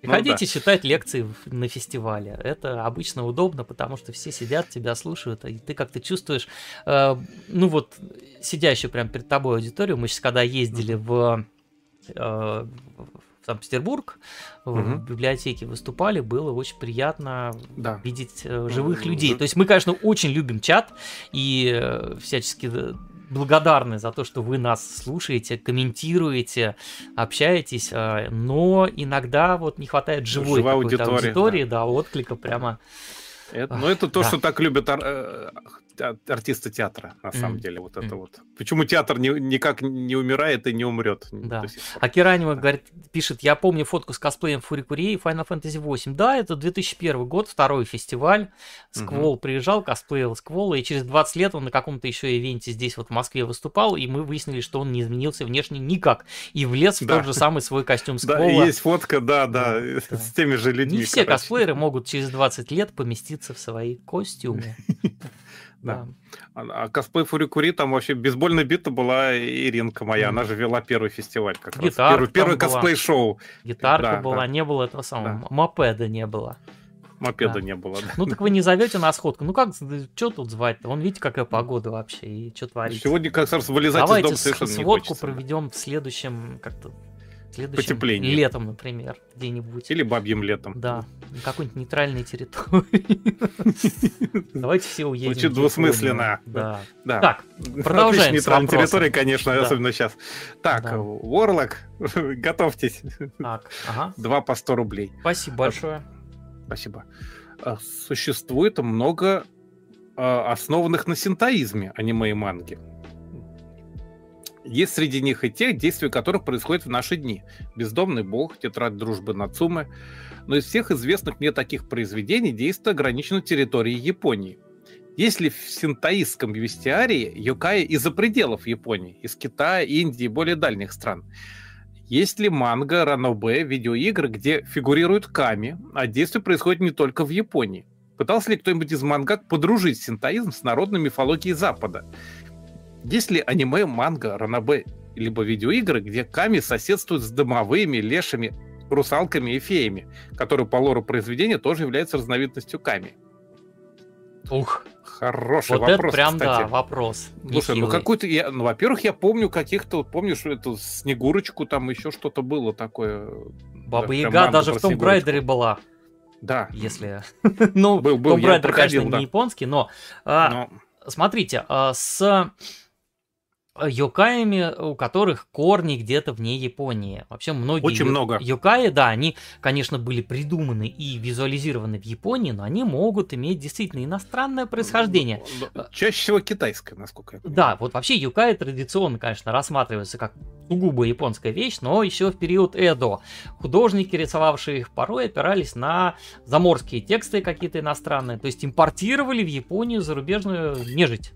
Приходите ну читать лекции на фестивале. Это обычно удобно, потому что все сидят, тебя слушают, и ты как-то чувствуешь, э, ну вот, сидящую прям перед тобой аудиторию. Мы сейчас когда ездили в э, Санкт-Петербург, угу. в библиотеке выступали, было очень приятно да. видеть э, живых ну, людей. То есть мы, конечно, очень любим чат и э, всячески благодарны за то, что вы нас слушаете, комментируете, общаетесь, э, но иногда вот не хватает живой аудитории, аудитории, да. да, отклика прямо. Это, ну, это то, да. что так любят артиста театра, на самом mm. деле, вот это mm. вот. Почему театр ни, никак не умирает и не умрет? Да. А Киранева говорит, пишет, я помню фотку с косплеем Фурикурии и Final Fantasy 8. Да, это 2001 год, второй фестиваль. Сквол mm-hmm. приезжал, косплеил Сквола, и через 20 лет он на каком-то еще ивенте здесь вот в Москве выступал, и мы выяснили, что он не изменился внешне никак. И влез в да. тот же самый свой костюм Сквола. Да, есть фотка, да, да, с теми же людьми. Не все косплееры могут через 20 лет поместиться в свои костюмы. Да. А, а косплей Фурикури там вообще бейсбольная бита была Иринка моя, mm. она же вела первый фестиваль как Гитарка раз. Первый, первый косплей-шоу. Гитарка да, была, да. не было этого самого, да. мопеда не было. Мопеда да. не было, да. Ну так вы не зовете на сходку. Ну как, что тут звать-то? Он видите, какая погода вообще и что творится. Сегодня как раз вылезать Давайте из дома совершенно сводку проведем в следующем как-то следующем Потепление. летом, например, где-нибудь. Или бабьим летом. Да, на какой-нибудь нейтральной территории. Давайте все уедем. Звучит двусмысленно. Да. да. Так, продолжаем нейтральной территории, конечно, особенно сейчас. Так, Warlock, готовьтесь. Так, ага. Два по 100 рублей. Спасибо большое. Спасибо. А, существует много а, основанных на синтоизме аниме и манги. Есть среди них и тех, действия которых происходят в наши дни. «Бездомный бог», «Тетрадь дружбы Нацумы». Но из всех известных мне таких произведений действие ограничено территорией Японии. Есть ли в синтаистском вестиарии йокаи из-за пределов Японии, из Китая, Индии и более дальних стран? Есть ли манга, ранобэ, видеоигры, где фигурируют ками, а действие происходит не только в Японии? Пытался ли кто-нибудь из мангак подружить синтоизм с народной мифологией Запада? Есть ли аниме, манга, ранобэ, либо видеоигры, где Ками соседствуют с домовыми, лешими, русалками и феями, которые по лору произведения тоже являются разновидностью Ками? Ух, Хороший вот вопрос, это прям, кстати. да, вопрос. Слушай, ну какой-то... Я, ну, во-первых, я помню каких-то... Помнишь, эту Снегурочку, там еще что-то было такое... Баба Яга даже в том Брайдере была. Да. Если... ну, был, был, Том Брайдер, конечно, не японский, но... А, смотрите, а, с Йокаями, у которых корни где-то вне Японии. Вообще многие Очень ю- много. Йокаи, да, они, конечно, были придуманы и визуализированы в Японии, но они могут иметь действительно иностранное происхождение. Чаще всего китайское, насколько я понимаю. Да, вот вообще Йокаи традиционно, конечно, рассматриваются как сугубо японская вещь, но еще в период Эдо художники, рисовавшие их, порой опирались на заморские тексты какие-то иностранные, то есть импортировали в Японию зарубежную нежить.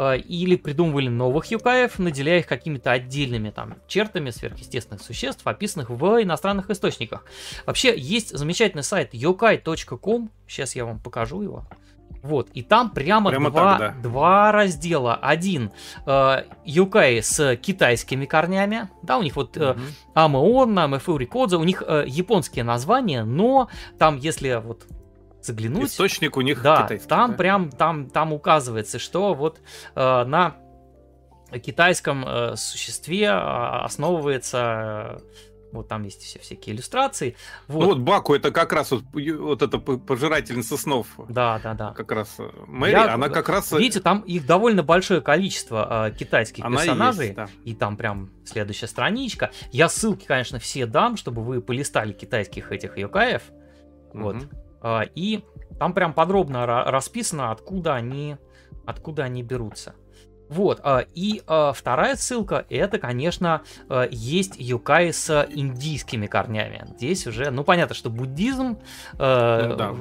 Э, или придумывали новых юкаев, наделяя их какими-то отдельными там чертами сверхъестественных существ, описанных в иностранных источниках. Вообще есть замечательный сайт yokai.com, сейчас я вам покажу его. Вот, и там прямо, прямо два, так, да. два раздела. Один э, юкай с китайскими корнями, да, у них вот э. Амеон, Амефури Кодзе, у них э, японские названия, но там, если вот заглянуть. Источник у них да, китайский. Там да? прям там, там указывается, что вот э, на китайском э, существе э, основывается э, вот там есть все всякие иллюстрации. Вот. Ну вот Баку это как раз вот, вот эта пожирательница снов. Да, да, да. Как раз э, Мэри, Я, она как раз... Видите, там их довольно большое количество э, китайских она персонажей. Есть, да. И там прям следующая страничка. Я ссылки, конечно, все дам, чтобы вы полистали китайских этих юкаев. Угу. Вот. Э, и там прям подробно расписано, откуда они, откуда они берутся. Вот, а, и а, вторая ссылка, это, конечно, а, есть юкай с индийскими корнями. Здесь уже, ну, понятно, что буддизм, ну, да,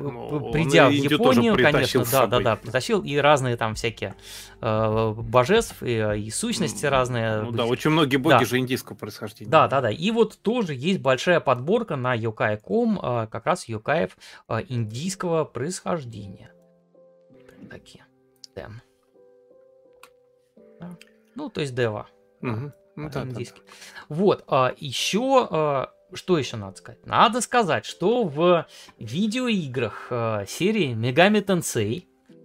придя в Японию, конечно, да, да, да, притащил, и разные там всякие божеств, и, и сущности разные. Ну да, очень многие боги да. же индийского происхождения. Да, да, да, и вот тоже есть большая подборка на юкай.ком, как раз юкаев индийского происхождения. Такие. Да. Ну, то есть Дева. Угу. Ну, да, английский. Да, да. Вот, а, еще, а, что еще надо сказать? Надо сказать, что в видеоиграх а, серии Megami Tensei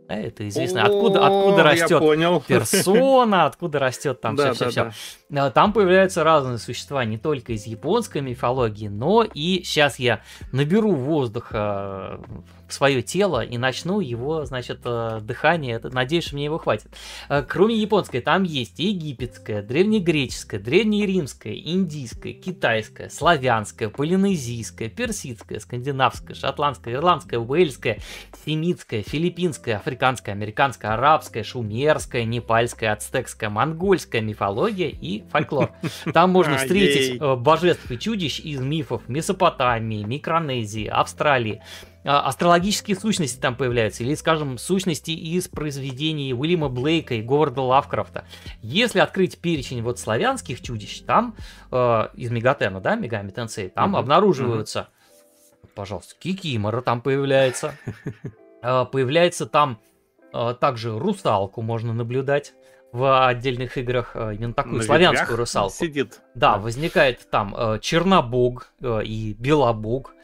да, это известно. Откуда, откуда растет персона, откуда растет там все, все, все. Там появляются разные существа, не только из японской мифологии, но и сейчас я наберу воздуха свое тело и начну его, значит, э, дыхание. Надеюсь, что мне его хватит. Э, кроме японской, там есть египетская, древнегреческая, древнеримская, индийская, китайская, славянская, полинезийская, персидская, скандинавская, шотландская, ирландская, уэльская, семитская, филиппинская, африканская, американская, арабская, шумерская, непальская, ацтекская, монгольская мифология и фольклор. Там можно встретить э, божеств и чудищ из мифов Месопотамии, Микронезии, Австралии, астрологические сущности там появляются, или, скажем, сущности из произведений Уильяма Блейка и Говарда Лавкрафта. Если открыть перечень вот славянских чудищ, там э, из Мегатена, да, Мегами Тенсей, там uh-huh. обнаруживаются, uh-huh. пожалуйста, Кикимора там появляется, э, появляется там э, также русалку можно наблюдать в отдельных играх э, именно такую На славянскую русалку. Сидит. Да, да, возникает там э, Чернобог э, и Белобог.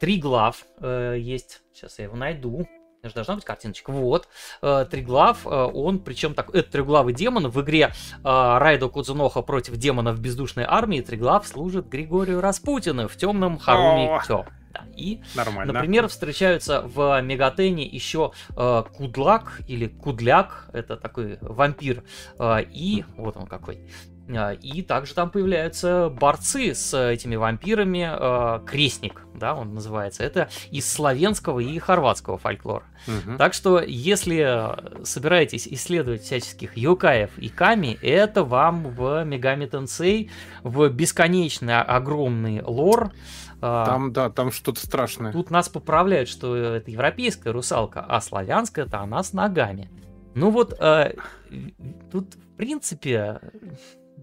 Три глав есть. Сейчас я его найду. Это должна быть картиночка. Вот. Триглав, он, причем так, это трехглавый демон. В игре Райдо Кудзуноха против демонов бездушной армии Триглав служит Григорию Распутину в темном Харуми Кё. Да. И, Нормально. например, встречаются в Мегатене еще э, Кудлак или Кудляк, это такой вампир, э, и вот он какой. Э, и также там появляются борцы с этими вампирами, э, крестник, да, он называется. Это из славянского и хорватского фольклора. Угу. Так что, если собираетесь исследовать всяческих юкаев и ками, это вам в Мегами Тенсей, в бесконечный огромный лор, а, там, да, там что-то страшное. Тут нас поправляют, что это европейская русалка, а славянская это она с ногами. Ну вот, э, тут, в принципе,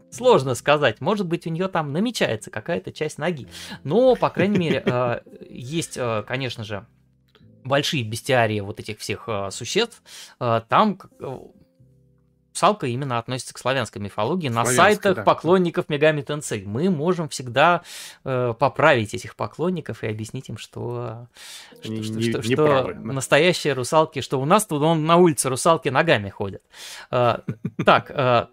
сложно сказать. Может быть, у нее там намечается какая-то часть ноги. Но, по крайней мере, э, есть, э, конечно же, большие бестиарии вот этих всех э, существ. Э, там Псалка именно относится к славянской мифологии. На сайтах да. поклонников Мегами Тенсей мы можем всегда э, поправить этих поклонников и объяснить им, что, что, не, что, не, что правы, да. настоящие русалки, что у нас тут он на улице русалки ногами ходят. Э, так, э,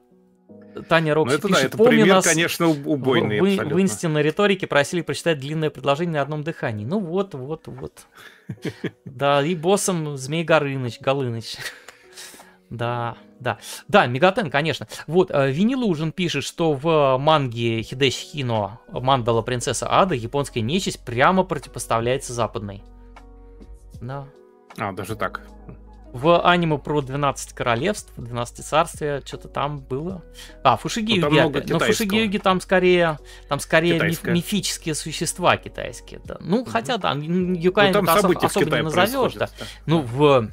Таня Рокси ну, пишет, да, это помню пример, нас конечно, убойный в, в, в инсте на риторике просили прочитать длинное предложение на одном дыхании. Ну вот, вот, вот. Да, и боссом Змей Горыныч, Голыныч. Да, да. Да, Мегатен, конечно. Вот, э, Винилужин пишет, что в манге Хидеси Хино Мандала Принцесса Ада японская нечисть прямо противопоставляется западной. Да. А, даже так. В аниме про 12 королевств, 12 царствия, что-то там было. А, Фушигиюги ну, опять. Но Фушигиюги там скорее, там скорее миф, мифические существа китайские. Да. Ну, угу. хотя да, Юкай ну, особо, особо не назовешь. Да. да. Ну, в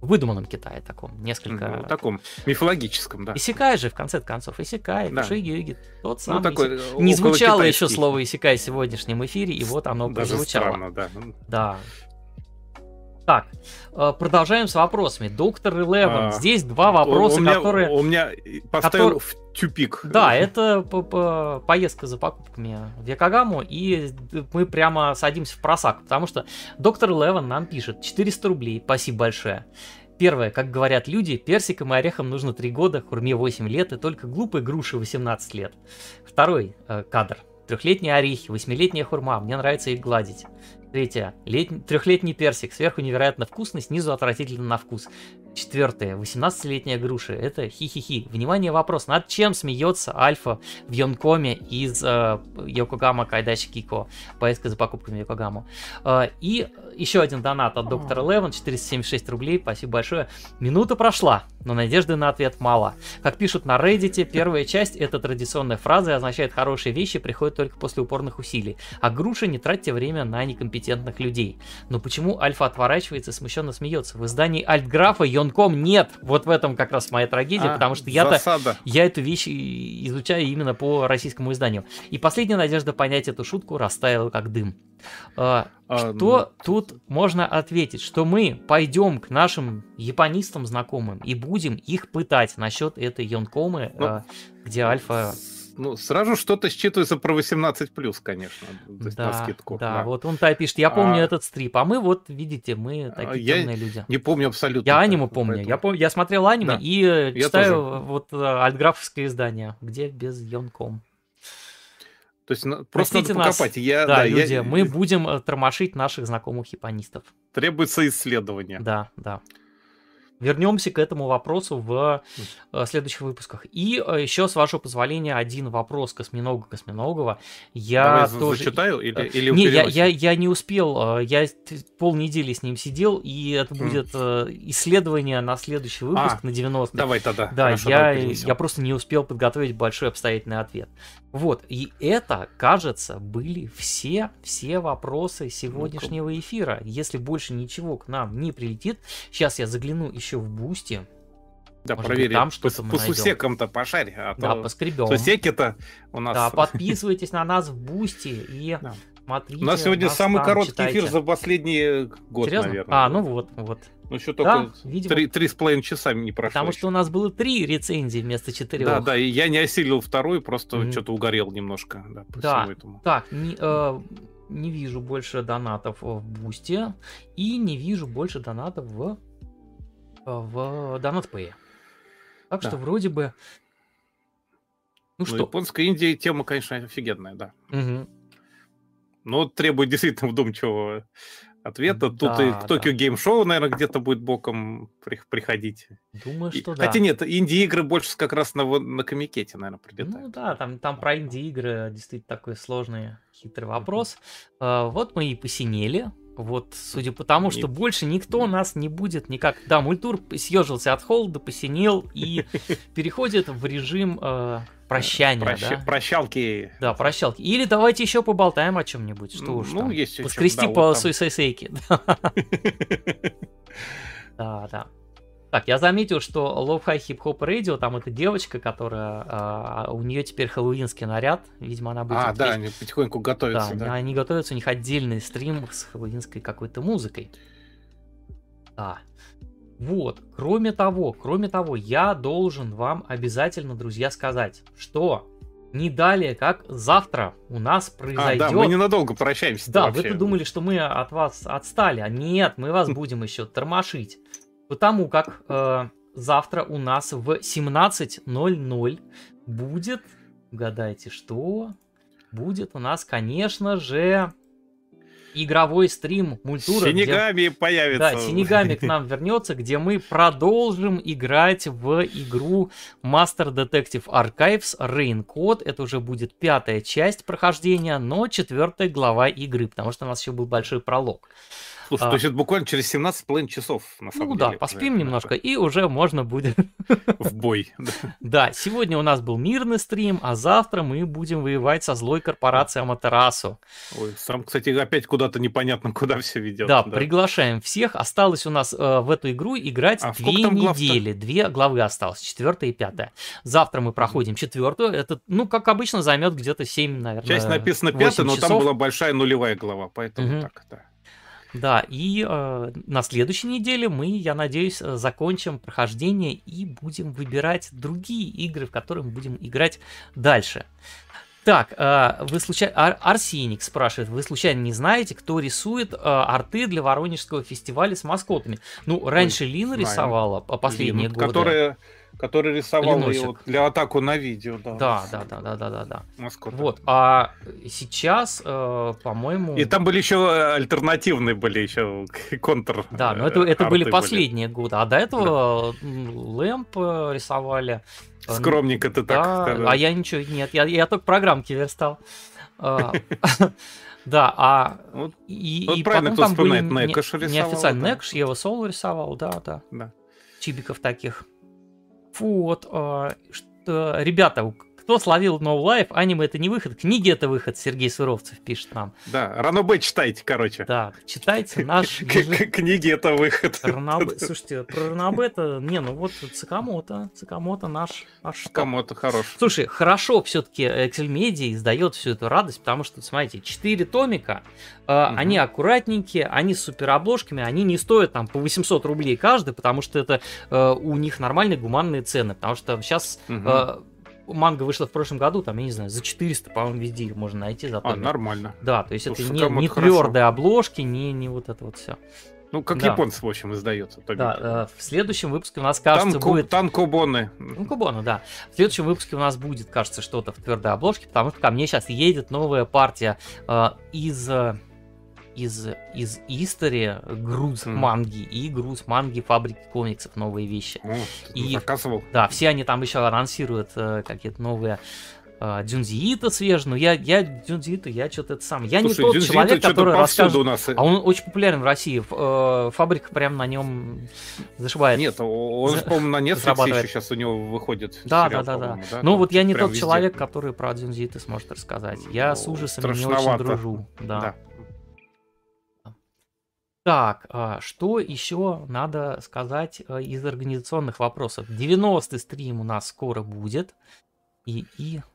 выдуманном Китае таком, несколько... Ну, таком мифологическом, да. Исекай же, в конце концов, Исекай, да. Шиги, тот ну, самый. Ну, такой, Не звучало еще слово Исекай в сегодняшнем эфире, и вот оно Даже прозвучало. Странно, да. Да. Так, э, продолжаем с вопросами. Доктор Элевен, а, здесь два вопроса, у меня, которые... У меня поставил который... в тюпик. Да, это по -по поездка за покупками в Якогаму, и мы прямо садимся в просак, потому что доктор Элевен нам пишет 400 рублей, спасибо большое. Первое, как говорят люди, персикам и орехам нужно 3 года, хурме 8 лет и только глупой груши 18 лет. Второй э, кадр. Трехлетние орехи, восьмилетняя хурма, мне нравится их гладить. Третье. Лет... Трехлетний персик. Сверху невероятно вкусный, снизу отвратительно на вкус. Четвертое. 18-летняя груша. Это хи-хи-хи. Внимание, вопрос. Над чем смеется Альфа в Йонкоме из э, Йокогама Кайдачи Кико? Поездка за покупками Йокогаму. Э, и еще один донат от доктора Левен. 476 рублей. Спасибо большое. Минута прошла, но надежды на ответ мало. Как пишут на Reddit, первая часть это традиционная фраза и означает хорошие вещи приходят только после упорных усилий. А груша не тратьте время на некомпетентность компетентных людей. Но почему Альфа отворачивается и смущенно смеется? В издании Альтграфа Йонком нет. Вот в этом как раз моя трагедия, а, потому что я-то я эту вещь изучаю именно по российскому изданию. И последняя надежда понять эту шутку растаяла как дым. А, а, что ну... тут можно ответить? Что мы пойдем к нашим японистам знакомым и будем их пытать насчет этой Йонкомы, ну, а, где Альфа ну, сразу что-то считывается про 18 плюс, конечно. да, на скидку. Да, да, вот он то пишет, я помню а... этот стрип, а мы вот, видите, мы такие я темные люди. Не помню абсолютно. Я аниму помню. Поэтому... Я, помню я смотрел аниме да. и я читаю тоже. вот э, альтграфовское издание, где без Йонком. То есть просто Простите надо покопать. Нас, я, да, да, люди, я... мы будем э, тормошить наших знакомых японистов. Требуется исследование. Да, да. Вернемся к этому вопросу в э, следующих выпусках. И э, еще, с вашего позволения, один вопрос Косминога Косминогова. Я Давай тоже... зачитаю или, или Не, я, я, я не успел. Я полнедели с ним сидел, и это будет э, исследование на следующий выпуск, а, на 90 Давай тогда. Да, Хорошо, я, я просто не успел подготовить большой обстоятельный ответ. Вот, и это, кажется, были все, все вопросы сегодняшнего эфира. Если больше ничего к нам не прилетит, сейчас я загляну еще в Boosty. Да, Может проверим. Быть, там что-то по, по сусекам-то пошарь. А да, поскребем. Сусеки-то у нас... Да, подписывайтесь на нас в Boosty и да. смотрите. У нас сегодня нас самый короткий читайте. эфир за последний год, Серьезно? наверное. А, ну вот, вот. Ну, еще только три, с половиной часа не прошло. Потому еще. что у нас было три рецензии вместо четырех. Да, да, и я не осилил второй, просто mm-hmm. что-то угорел немножко. Да, по да. всему этому. Так, не, э, не вижу больше донатов в Бусте и не вижу больше донатов в, в DonatPay. Так да. что вроде бы... Ну, ну что? Японская Индия тема, конечно, офигенная, да. Угу. Но требует действительно вдумчивого ответа. Тут да, и к Tokyo да. Show, наверное, где-то будет боком приходить. Думаю, что и, да. Хотя нет, инди-игры больше как раз на, на комикете, наверное, прилетают. Ну да, там, там про инди-игры действительно такой сложный, хитрый вопрос. Uh, вот мы и посинели. Вот, судя по тому, что больше никто нас не будет никак... Да, Мультур съежился от холода, посинел и переходит в режим э, прощания, Прощ... да? Прощалки. Да, прощалки. Или давайте еще поболтаем о чем-нибудь, что уж ну, там. есть Поскрести да, по вот суисайсейке. Да, да. Так, я заметил, что Love High Hip Hop Radio, там эта девочка, которая, а, у нее теперь хэллоуинский наряд, видимо, она будет... А, да, они потихоньку готовятся, да. да. они готовятся, у них отдельный стрим с хэллоуинской какой-то музыкой. Да. Вот, кроме того, кроме того, я должен вам обязательно, друзья, сказать, что не далее, как завтра у нас произойдет... А, да, мы ненадолго прощаемся. Да, вы-то думали, что мы от вас отстали, а нет, мы вас будем еще тормошить. Потому как э, завтра у нас в 17.00 будет, угадайте что, будет у нас, конечно же, игровой стрим мультура. Синегами где... появится. Да, Синегами к нам вернется, где мы продолжим играть в игру Master Detective Archives Rain Code. Это уже будет пятая часть прохождения, но четвертая глава игры, потому что у нас еще был большой пролог. Слушай, а, то есть это буквально через 17,5 часов, на самом ну, деле. Ну да, поспим уже, немножко, да. и уже можно будет... В бой. Да, сегодня у нас был мирный стрим, а завтра мы будем воевать со злой корпорацией Аматерасу. Ой, сам, кстати, опять куда-то непонятно, куда все ведет. Да, приглашаем всех. Осталось у нас э, в эту игру играть а две недели. Две главы осталось, четвертая и пятая. Завтра мы проходим четвертую. Это, ну, как обычно, займет где-то 7, наверное, Часть написана пятая, но там была большая нулевая глава, поэтому так, да. Да, и э, на следующей неделе мы, я надеюсь, э, закончим прохождение и будем выбирать другие игры, в которые мы будем играть дальше. Так, э, вы случайно... Ар- Арсеник спрашивает, вы случайно не знаете, кто рисует э, арты для Воронежского фестиваля с маскотами? Ну, раньше Ой, Лина рисовала по последние Лина, годы. Которая который рисовал ее для атаку на видео, да. Да, да, да, да, да, да, да. Маскоты. Вот, а сейчас, э, по-моему... И там были еще альтернативные были еще контр. Да, но это, это были последние были. годы, а до этого да. Лэмп э, рисовали. Скромненько ты так. Да, а я ничего, нет, я, я только программки верстал. Да, а вот, и, вот и правильно потом кто там были Некош рисовал. Неофициально да. Некош, Ева Соло рисовал, да, да. да. Чибиков таких. Вот, а, что, ребята, кто словил No Life, аниме это не выход, книги это выход, Сергей Суровцев пишет нам. Да, рано Б читайте, короче. Да, читайте наш... Книги это выход. Слушайте, про Ранобе это... Не, ну вот Цикамото, Цикамото наш... Цикамото хорош. Слушай, хорошо все-таки Media издает всю эту радость, потому что, смотрите, 4 томика, они аккуратненькие, они с суперобложками, они не стоят там по 800 рублей каждый, потому что это э, у них нормальные гуманные цены, потому что сейчас манга вышла в прошлом году, там, я не знаю, за 400, по-моему, везде можно найти. За а, нормально. Да, то есть Слушай, это не, не твердые обложки, не, не вот это вот все. Ну, как да. японцы, в общем, издается. Да, э, в следующем выпуске у нас, кажется, Танку, будет... Танкобоны. Танкобоны, да. В следующем выпуске у нас будет, кажется, что-то в твердой обложке, потому что ко мне сейчас едет новая партия э, из э, из, из Истори груз mm. манги и груз манги фабрики комиксов, новые вещи. Oh, и, заказывал. Да, все они там еще анонсируют э, какие-то новые э, Дзюнзиита свежий, но я, я Дзюнзиита, я что-то это сам. Я Слушай, не тот человек, который расскажет. У нас... А он очень популярен в России. Э, фабрика прям на нем зашибает. Нет, он, по-моему, на Netflix еще сейчас у него выходит. Да, сериал, да, да, да. да. Ну вот я не тот везде. человек, который про Дзюнзиита сможет рассказать. Я ну, с ужасами не очень дружу. Да. да. Так, а, что еще надо сказать э, из организационных вопросов? 90-й стрим у нас скоро будет. И, и...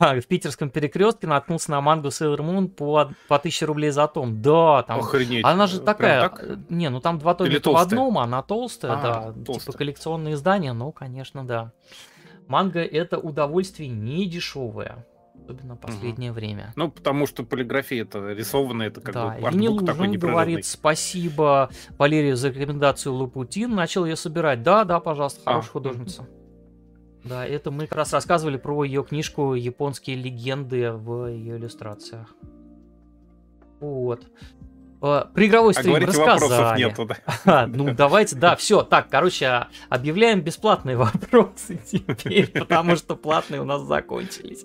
А, в питерском перекрестке наткнулся на мангу Sailor Moon по, по 1000 рублей за том. Да, там... Охренеть. Она же такая... Так? Э, не, ну там два томика в одном, она толстая, а, да. Толстая. Типа коллекционные издания, ну, конечно, да. Манга это удовольствие не дешевое особенно последнее угу. время. Ну, потому что полиграфия это рисованная, это как да, бы артбук такой говорит спасибо Валерию за рекомендацию Лупутин, начал ее собирать. Да, да, пожалуйста, а, хорошая а. художница. Да, это мы как раз рассказывали про ее книжку «Японские легенды» в ее иллюстрациях. Вот. А, про игровой а стрим рассказали. нету, да? А, ну, давайте, да, все. Так, короче, объявляем бесплатные вопросы теперь, потому что платные у нас закончились.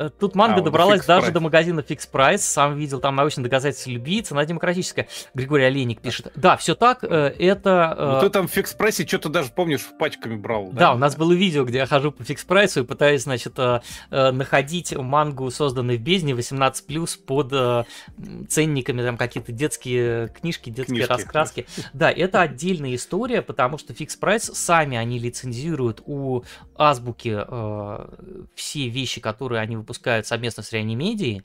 Э, тут манга а, добралась даже до магазина Fix Price. Сам видел там научные доказательства любви. Цена демократическая. Григорий Олейник пишет. Да, все так. Э, это... Э, ну, ты там в Fix Price что-то даже, помнишь, в пачками брал. Да? да, у нас было видео, где я хожу по Fix Price и пытаюсь, значит, находить мангу, созданную в бездне 18+, под ценниками, там какие-то детские книжки, детские Книжки. раскраски. Да, это отдельная история, потому что Fix Price сами они лицензируют у азбуки все вещи, которые они выпускают выпускают совместно с Реанимедией.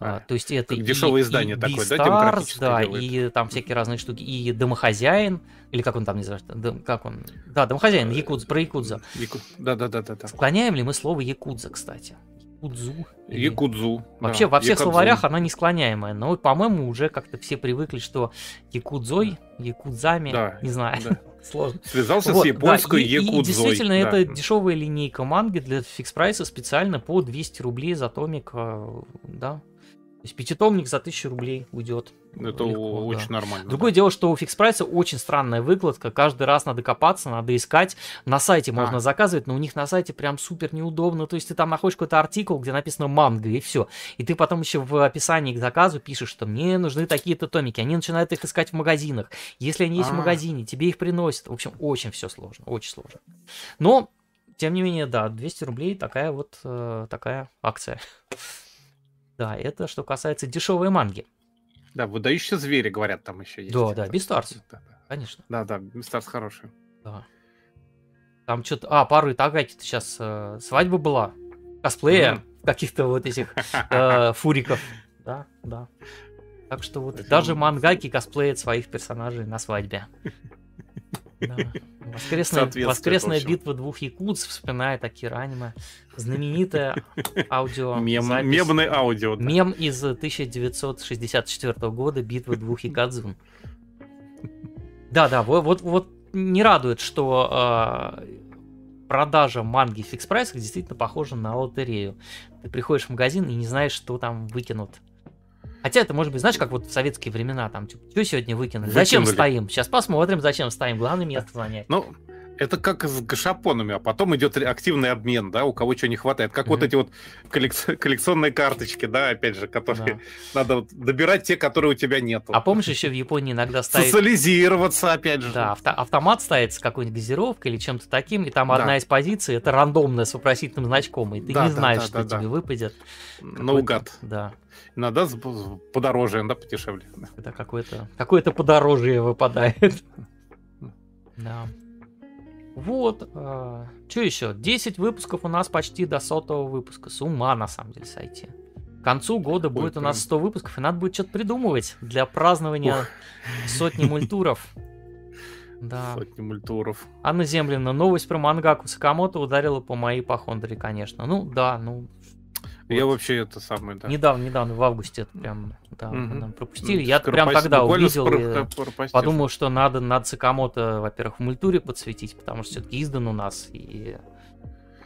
А, то есть это и, дешевое издание и такое, да, да, и там всякие разные штуки, и домохозяин, или как он там называется, Дом, как он, да, домохозяин, якудз, про якудза. Яку... Да, да, да, да, да. Склоняем ли мы слово якудза, кстати? Якудзу. Или... Якудзу. Вообще, да, во всех якудзу. словарях она не склоняемая, но, по-моему, уже как-то все привыкли, что якудзой, якудзами, да, не знаю. Да. Сложно. Связался вот, с японской да, и, якудзой. И действительно, да. это дешевая линейка манги для фикс прайса специально по 200 рублей за томик, э, да. То есть пятитомник за 1000 рублей уйдет. Это легко, очень да. нормально. Другое да. дело, что у фикс прайса очень странная выкладка. Каждый раз надо копаться, надо искать. На сайте а. можно заказывать, но у них на сайте прям супер неудобно. То есть ты там находишь какой-то артикул, где написано манго, и все. И ты потом еще в описании к заказу пишешь, что мне нужны такие-то томики. Они начинают их искать в магазинах. Если они есть а. в магазине, тебе их приносят. В общем, очень все сложно, очень сложно. Но, тем не менее, да, 200 рублей такая вот э, такая акция. Да, это что касается дешевой манги. Да, выдающие звери, говорят, там еще есть. Да, да, Бестарс. Да, да. Конечно. Да, да, Бестарс хороший. Да. Там что-то... А, пару Итагаки-то сейчас э, свадьба была. Косплея mm-hmm. каких-то вот этих э, фуриков. Да, да. Так что вот даже мангаки косплеят своих персонажей на свадьбе. Да. Воскресная, воскресная битва двух якутс, вспоминая такие аниме. Знаменитая аудио. Мем, мемный аудио. Да. Мем из 1964 года битва двух якадзун. Да, да, вот, вот, вот не радует, что э, продажа манги в фикс прайсах действительно похожа на лотерею. Ты приходишь в магазин и не знаешь, что там выкинут. Хотя это может быть, знаешь, как вот в советские времена, там, типа, что сегодня выкинули? Выкинули. Зачем стоим? Сейчас посмотрим, зачем стоим. Главное место занять. Ну, это как с гашапонами, а потом идет активный обмен, да, у кого чего не хватает. Как mm-hmm. вот эти вот коллекционные карточки, да, опять же, которые да. надо добирать те, которые у тебя нет. А помнишь, еще в Японии иногда стоит... Социализироваться, опять же. Да, авто- автомат стоит с какой-нибудь газировкой или чем-то таким, и там да. одна из позиций, это рандомная с вопросительным значком, и ты да, не знаешь, да, что да, тебе да. выпадет. Наугад. Да. Иногда подороже, иногда подешевле. Да, какое-то какое подорожье выпадает. Да. Вот. Э, что еще? 10 выпусков у нас почти до сотого выпуска. С ума, на самом деле, сойти. К концу года Ой, будет прям... у нас 100 выпусков, и надо будет что-то придумывать для празднования Ух. сотни мультуров. Да. Сотни мультуров. Анна Землина, новость про мангаку Сакамото ударила по моей похондре, конечно. Ну, да, ну, я вообще это самое, да. Недавно, недавно, в августе это прям да, нам пропустили. Я прям тогда увидел и подумал, что надо, надо Сакамото, во-первых, в мультуре подсветить, потому что все-таки издан у нас. И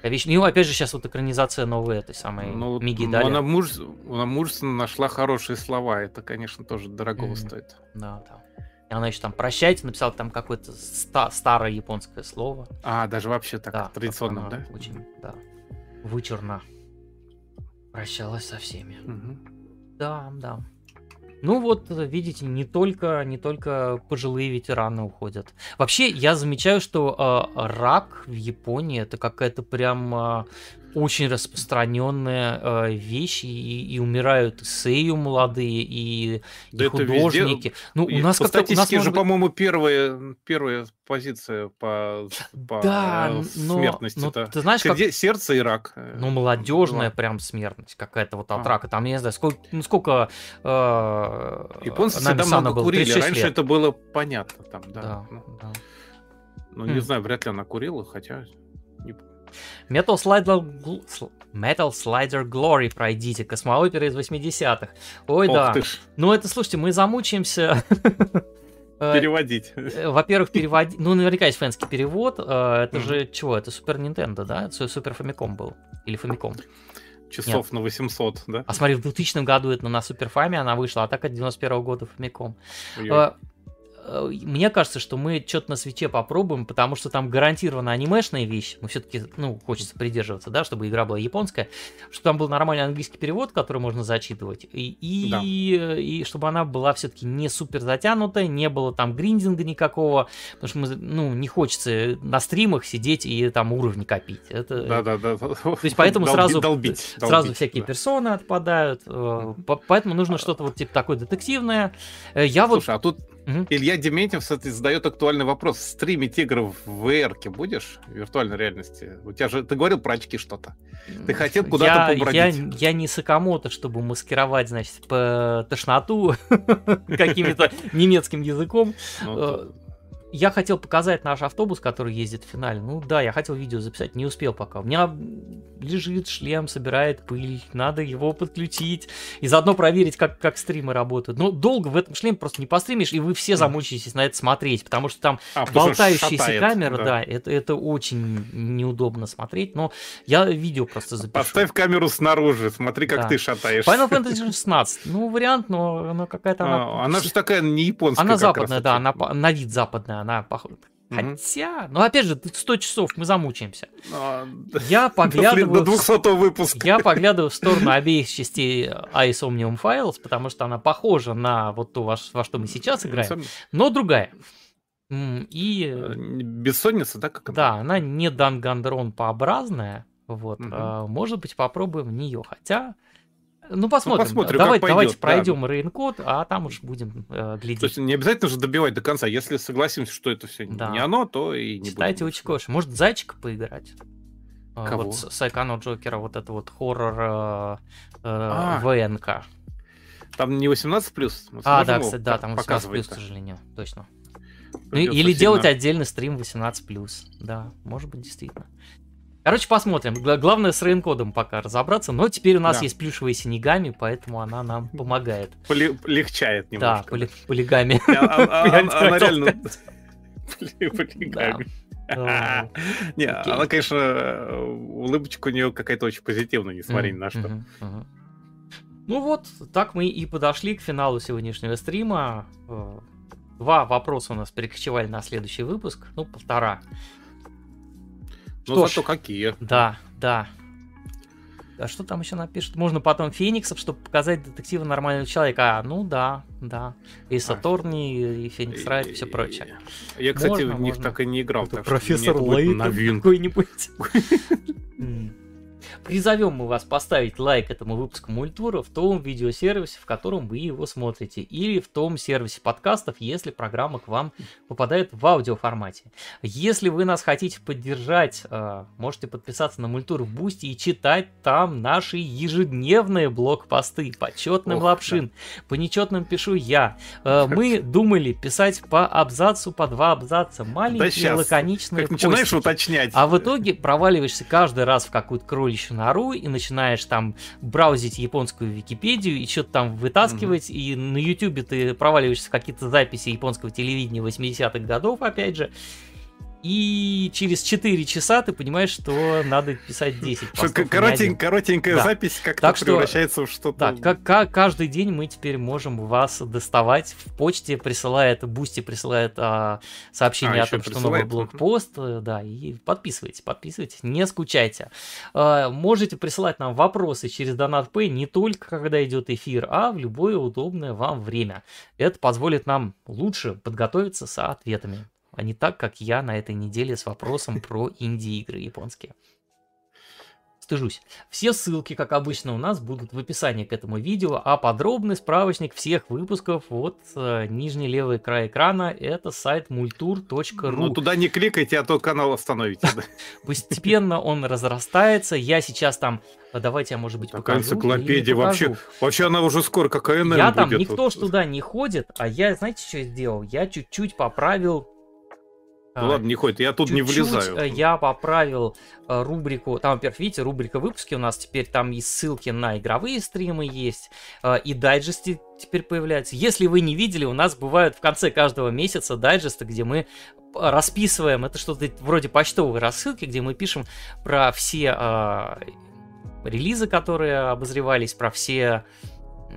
вещь. Ну, опять же, сейчас вот экранизация новой этой самой ну, Миги Дали. Она, муж... она мужественно нашла хорошие слова. Это, конечно, тоже дорого mm. стоит. Да, да. И она еще там прощайте, написала там какое-то ста- старое японское слово. А, даже вообще так да, традиционно, да? Очень, да. Вычурно. Прощалась со всеми. Угу. Да, да. Ну вот, видите, не только, не только пожилые ветераны уходят. Вообще, я замечаю, что э, рак в Японии это какая-то прям э, очень распространенная э, вещь, и, и умирают и сею молодые, и, да и художники. Везде... Ну, у нас по статистике же, быть... по-моему, первая, первая позиция по, по да, э, но, смертности. Но, ты знаешь, Серде... как... Сердце и рак. Э, ну, молодежная была. прям смертность какая-то вот от а. рака. Там, я не знаю, сколько... Ну, сколько э, Японцы всегда много было? курили. Раньше лет. это было понятно. Там, да. да, ну, да. Ну, не хм. знаю, вряд ли она курила, хотя... Не... Metal Slider, Metal Slider Glory пройдите, космоопера из 80-х. Ой, Ох да. Ну это, слушайте, мы замучаемся э, Переводить. Э, во-первых, переводить. Ну, наверняка есть фэнский перевод. Э, это же чего? Это Супер Nintendo, да? Супер Famicom был. Или Famicom. Часов Нет. на 800, да? А смотри, в 2000 году это на Супер Фаме она вышла, а так от 91 года Famicom. Э, мне кажется, что мы что-то на свече попробуем, потому что там гарантированно анимешная вещь. Мы все-таки, ну, хочется придерживаться, да, чтобы игра была японская, чтобы там был нормальный английский перевод, который можно зачитывать, и, и, да. и чтобы она была все-таки не супер затянутая, не было там гриндинга никакого, потому что мы, ну, не хочется на стримах сидеть и там уровни копить. Это... Да, да, да. То есть поэтому долбить, сразу, долбить, сразу долбить, всякие да. персоны отпадают, э, поэтому нужно что-то вот типа такое детективное. Э, я Слушай, вот... а тут Угу. Илья Дементьев задает актуальный вопрос. Стримить игры в VR будешь? В виртуальной реальности? У тебя же... Ты говорил про очки что-то. Ты хотел куда-то я, побродить. Я, я не Сакамото, чтобы маскировать, значит, по тошноту каким-то немецким языком. Я хотел показать наш автобус, который ездит в финале. Ну да, я хотел видео записать, не успел пока. У меня лежит шлем, собирает пыль, надо его подключить и заодно проверить, как, как стримы работают. Но долго в этом шлеме просто не постримишь, и вы все замучаетесь на это смотреть, потому что там а, болтающиеся камеры, да, да это, это очень неудобно смотреть, но я видео просто запишу. Поставь камеру снаружи, смотри, как да. ты шатаешь. Final Fantasy 16, ну вариант, но она какая-то... Она, а, она же такая не японская. Она западная, да, она на вид западная, она похожа. Хотя, ну опять же, 100 часов мы замучаемся. А, я поглядываю... До 200 выпуска. Я поглядываю в сторону обеих частей Ice Omnium Files, потому что она похожа на вот то, во, во что мы сейчас играем, но другая. И... Э, бессонница, да? Как она? Да, она не Дангандрон-пообразная. Вот. Угу. А, может быть, попробуем нее. Хотя ну, посмотрим. Ну, посмотрим Давай, пойдет, давайте да. пройдем рейнкод, а там уж будем э, глядеть. То есть не обязательно же добивать до конца. Если согласимся, что это все да. не оно, то и не Читайте будем. Учикоши. Может, зайчика поиграть? Э, Кого? Вот Сайкано Джокера, вот это вот хоррор э, э, а. ВНК. Там не 18 плюс. А, да, кстати, да, там 18 плюс, к сожалению, точно. Ну, или сильно... делать отдельный стрим 18 плюс. Да, может быть, действительно. Короче, посмотрим. Главное с рейн-кодом пока разобраться. Но теперь у нас да. есть плюшевые синегами, поэтому она нам помогает. Поли- легчает немножко. Да, поли- полигами. Она реально... Полигами. Не, она, конечно, улыбочка у нее какая-то очень позитивная, несмотря ни на что. Ну вот, так мы и подошли к финалу сегодняшнего стрима. Э, два вопроса у нас перекочевали на следующий выпуск. Ну, полтора. Ну, Что зато ж, какие. Да, да. А что там еще напишут? Можно потом Фениксов, чтобы показать детектива нормального человека. А, ну да, да. Ace Attorney, и Phoenix Wright, и все прочее. Я, кстати, можно, в них можно. так и не играл. профессор Лейтон какой-нибудь. Призовем мы вас поставить лайк этому выпуску мультура в том видеосервисе, в котором вы его смотрите, или в том сервисе подкастов, если программа к вам попадает в аудиоформате. Если вы нас хотите поддержать, э, можете подписаться на мультур в Boosty и читать там наши ежедневные блог-посты. Почетным Ох, Лапшин, да. по нечетным пишу я. Э, мы думали писать по абзацу, по два абзаца, маленькие, да лаконичные Как начинаешь уточнять. А в итоге проваливаешься каждый раз в какую-то кроличью нору и начинаешь там браузить японскую Википедию и что-то там вытаскивать, mm-hmm. и на Ютубе ты проваливаешься в какие-то записи японского телевидения 80-х годов, опять же, и через 4 часа ты понимаешь, что надо писать 10 постов. Коротень, коротенькая да. запись как-то так превращается в что-то... Да, как, как, каждый день мы теперь можем вас доставать. В почте присылает, Boosty присылает а, сообщение а, о том, что новый блокпост. Э, да, и подписывайтесь, подписывайтесь, не скучайте. А, можете присылать нам вопросы через DonatPay не только когда идет эфир, а в любое удобное вам время. Это позволит нам лучше подготовиться с ответами а не так, как я на этой неделе с вопросом про инди-игры японские. Стыжусь. Все ссылки, как обычно, у нас будут в описании к этому видео, а подробный справочник всех выпусков вот э, нижний левый край экрана это сайт multur.ru. Ну туда не кликайте, а то канал остановите. Постепенно он разрастается. Я сейчас там э, Давайте я, может быть, Такая покажу. энциклопедия вообще. Вообще она уже скоро какая НН Я там, никто ж туда не ходит, а я, знаете, что сделал? Я чуть-чуть поправил ну а, ладно, не ходит, я тут не влезаю. Э, я поправил э, рубрику, там, во-первых, видите, рубрика выпуски у нас теперь там и ссылки на игровые стримы есть, э, и дайджесты теперь появляются. Если вы не видели, у нас бывают в конце каждого месяца дайджесты, где мы расписываем, это что-то вроде почтовой рассылки, где мы пишем про все э, релизы, которые обозревались, про все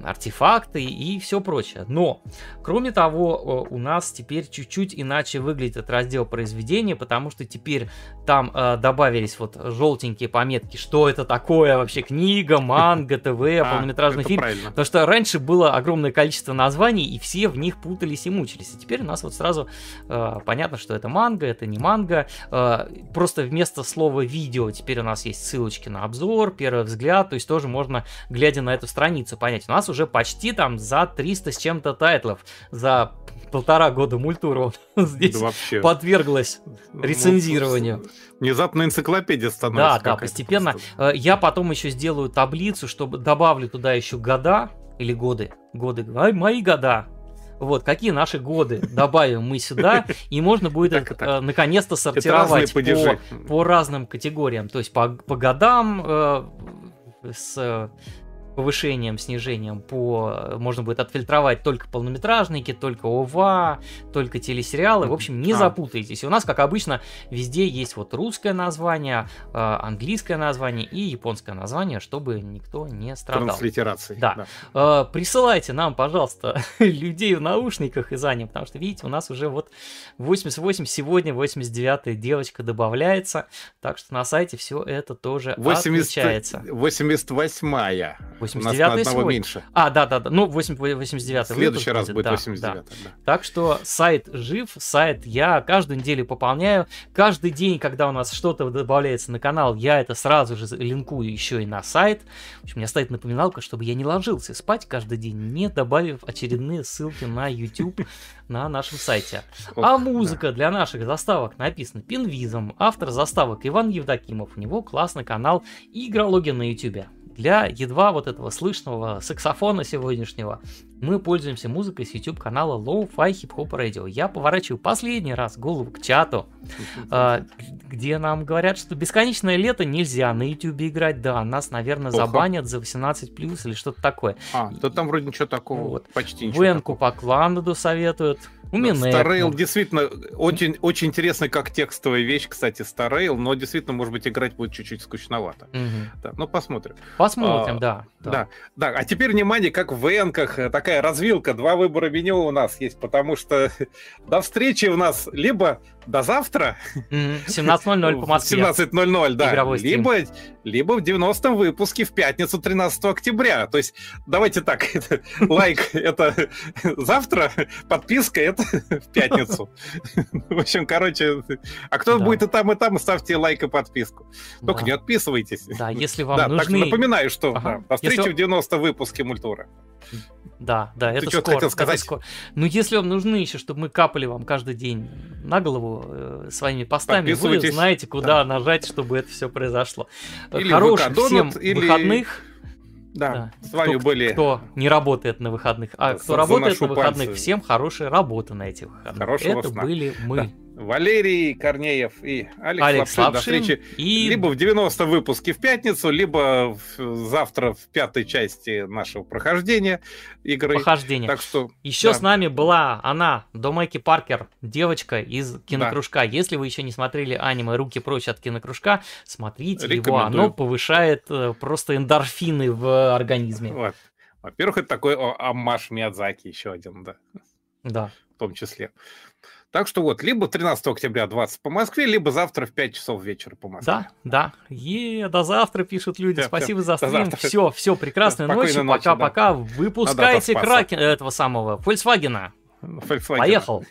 артефакты и все прочее. Но, кроме того, у нас теперь чуть-чуть иначе выглядит раздел произведения, потому что теперь там э, добавились вот желтенькие пометки, что это такое вообще книга, манга, ТВ, а, полнометражный фильм. Потому что раньше было огромное количество названий, и все в них путались и мучились. И теперь у нас вот сразу э, понятно, что это манга, это не манга. Э, просто вместо слова видео теперь у нас есть ссылочки на обзор, первый взгляд, то есть тоже можно, глядя на эту страницу, понять. У нас уже почти там за 300 с чем-то тайтлов за полтора года мультура здесь да вообще. подверглась ну, рецензированию. Внезапно энциклопедия становится. Да, да, постепенно. Просто. Э, я потом еще сделаю таблицу, чтобы добавлю туда еще года или годы. Годы. Мои года. Вот, какие наши годы добавим мы сюда, и можно будет э, наконец-то сортировать по, по разным категориям. То есть по, по годам, э, с повышением, снижением по... Можно будет отфильтровать только полнометражники, только ОВА, только телесериалы. В общем, не а. запутайтесь. У нас, как обычно, везде есть вот русское название, а, английское название и японское название, чтобы никто не страдал. Транслитерации. Да. да. А, присылайте нам, пожалуйста, людей в наушниках из Ани, потому что, видите, у нас уже вот 88, сегодня 89-я девочка добавляется, так что на сайте все это тоже 80, отмечается. 88-я. 89 свой. меньше. А, да, да, да. Ну, 8, 89 В следующий раз будет да, 89 да. да. Так что сайт жив, сайт я каждую неделю пополняю. Каждый день, когда у нас что-то добавляется на канал, я это сразу же линкую еще и на сайт. В общем, у меня стоит напоминалка, чтобы я не ложился спать каждый день, не добавив очередные ссылки на YouTube на нашем сайте. А музыка для наших заставок написана Пинвизом. Автор заставок Иван Евдокимов. У него классный канал Игрология на YouTube для едва вот этого слышного саксофона сегодняшнего мы пользуемся музыкой с YouTube канала Low-Fi Hip Hop Radio. Я поворачиваю последний раз голову к чату, а, где нам говорят, что бесконечное лето нельзя на YouTube играть. Да, нас, наверное, забанят за 18 плюс или что-то такое. А, то там вроде ничего такого, вот. почти ничего. Венку по кланаду советуют. У меня Старрейл действительно очень, очень интересный как текстовая вещь, кстати, Старрейл, но действительно, может быть, играть будет чуть-чуть скучновато. Угу. Да, ну, посмотрим. Посмотрим, а, да, да. Да, да. А теперь, внимание, как в Энках, э, такая развилка, два выбора меню у нас есть, потому что до встречи у нас либо до завтра. 17.00 по Москве. 17.00, да. Игровой либо, либо в 90-м выпуске в пятницу 13 октября. То есть, давайте так, лайк это завтра, подписка это в пятницу. В общем, короче, а кто будет и там, и там, ставьте лайк и подписку. Только не отписывайтесь. Да, если вам нужны... Так напоминаю, что до встречи в 90 выпуске Мультура. Да, да, Ты это скоро. хотел сказать? скоро. Ну, если вам нужны еще, чтобы мы капали вам каждый день на голову э, своими постами, вы знаете, куда да. нажать, чтобы это все произошло. Или Хороших всем или... выходных. Да, да. с вами кто, были... Кто не работает на выходных, а кто работает на выходных, пальцы. всем хорошей работы на этих выходных. Хорошего это сна. были мы. Да. Валерий Корнеев и Алекс, Алекс Лапшин. Лапшин. До встречи и... либо в 90 выпуске в пятницу, либо в, завтра в пятой части нашего прохождения игры. Прохождения. Так что, еще да. с нами была она, Домеки Паркер, девочка из кинокружка. Да. Если вы еще не смотрели аниме «Руки прочь от кинокружка», смотрите его. Оно повышает э, просто эндорфины в организме. Вот. Во-первых, это такой амаш Миядзаки еще один, да. Да. В том числе. Так что вот, либо 13 октября 20 по Москве, либо завтра в 5 часов вечера по Москве. Да, да. Е, до завтра пишут люди. Все, Спасибо все, за стрим. Все, все, прекрасной да, ночи. Пока-пока. Да. Выпускайте да, Кракен этого самого Volkswagen. Volkswagen. Поехал.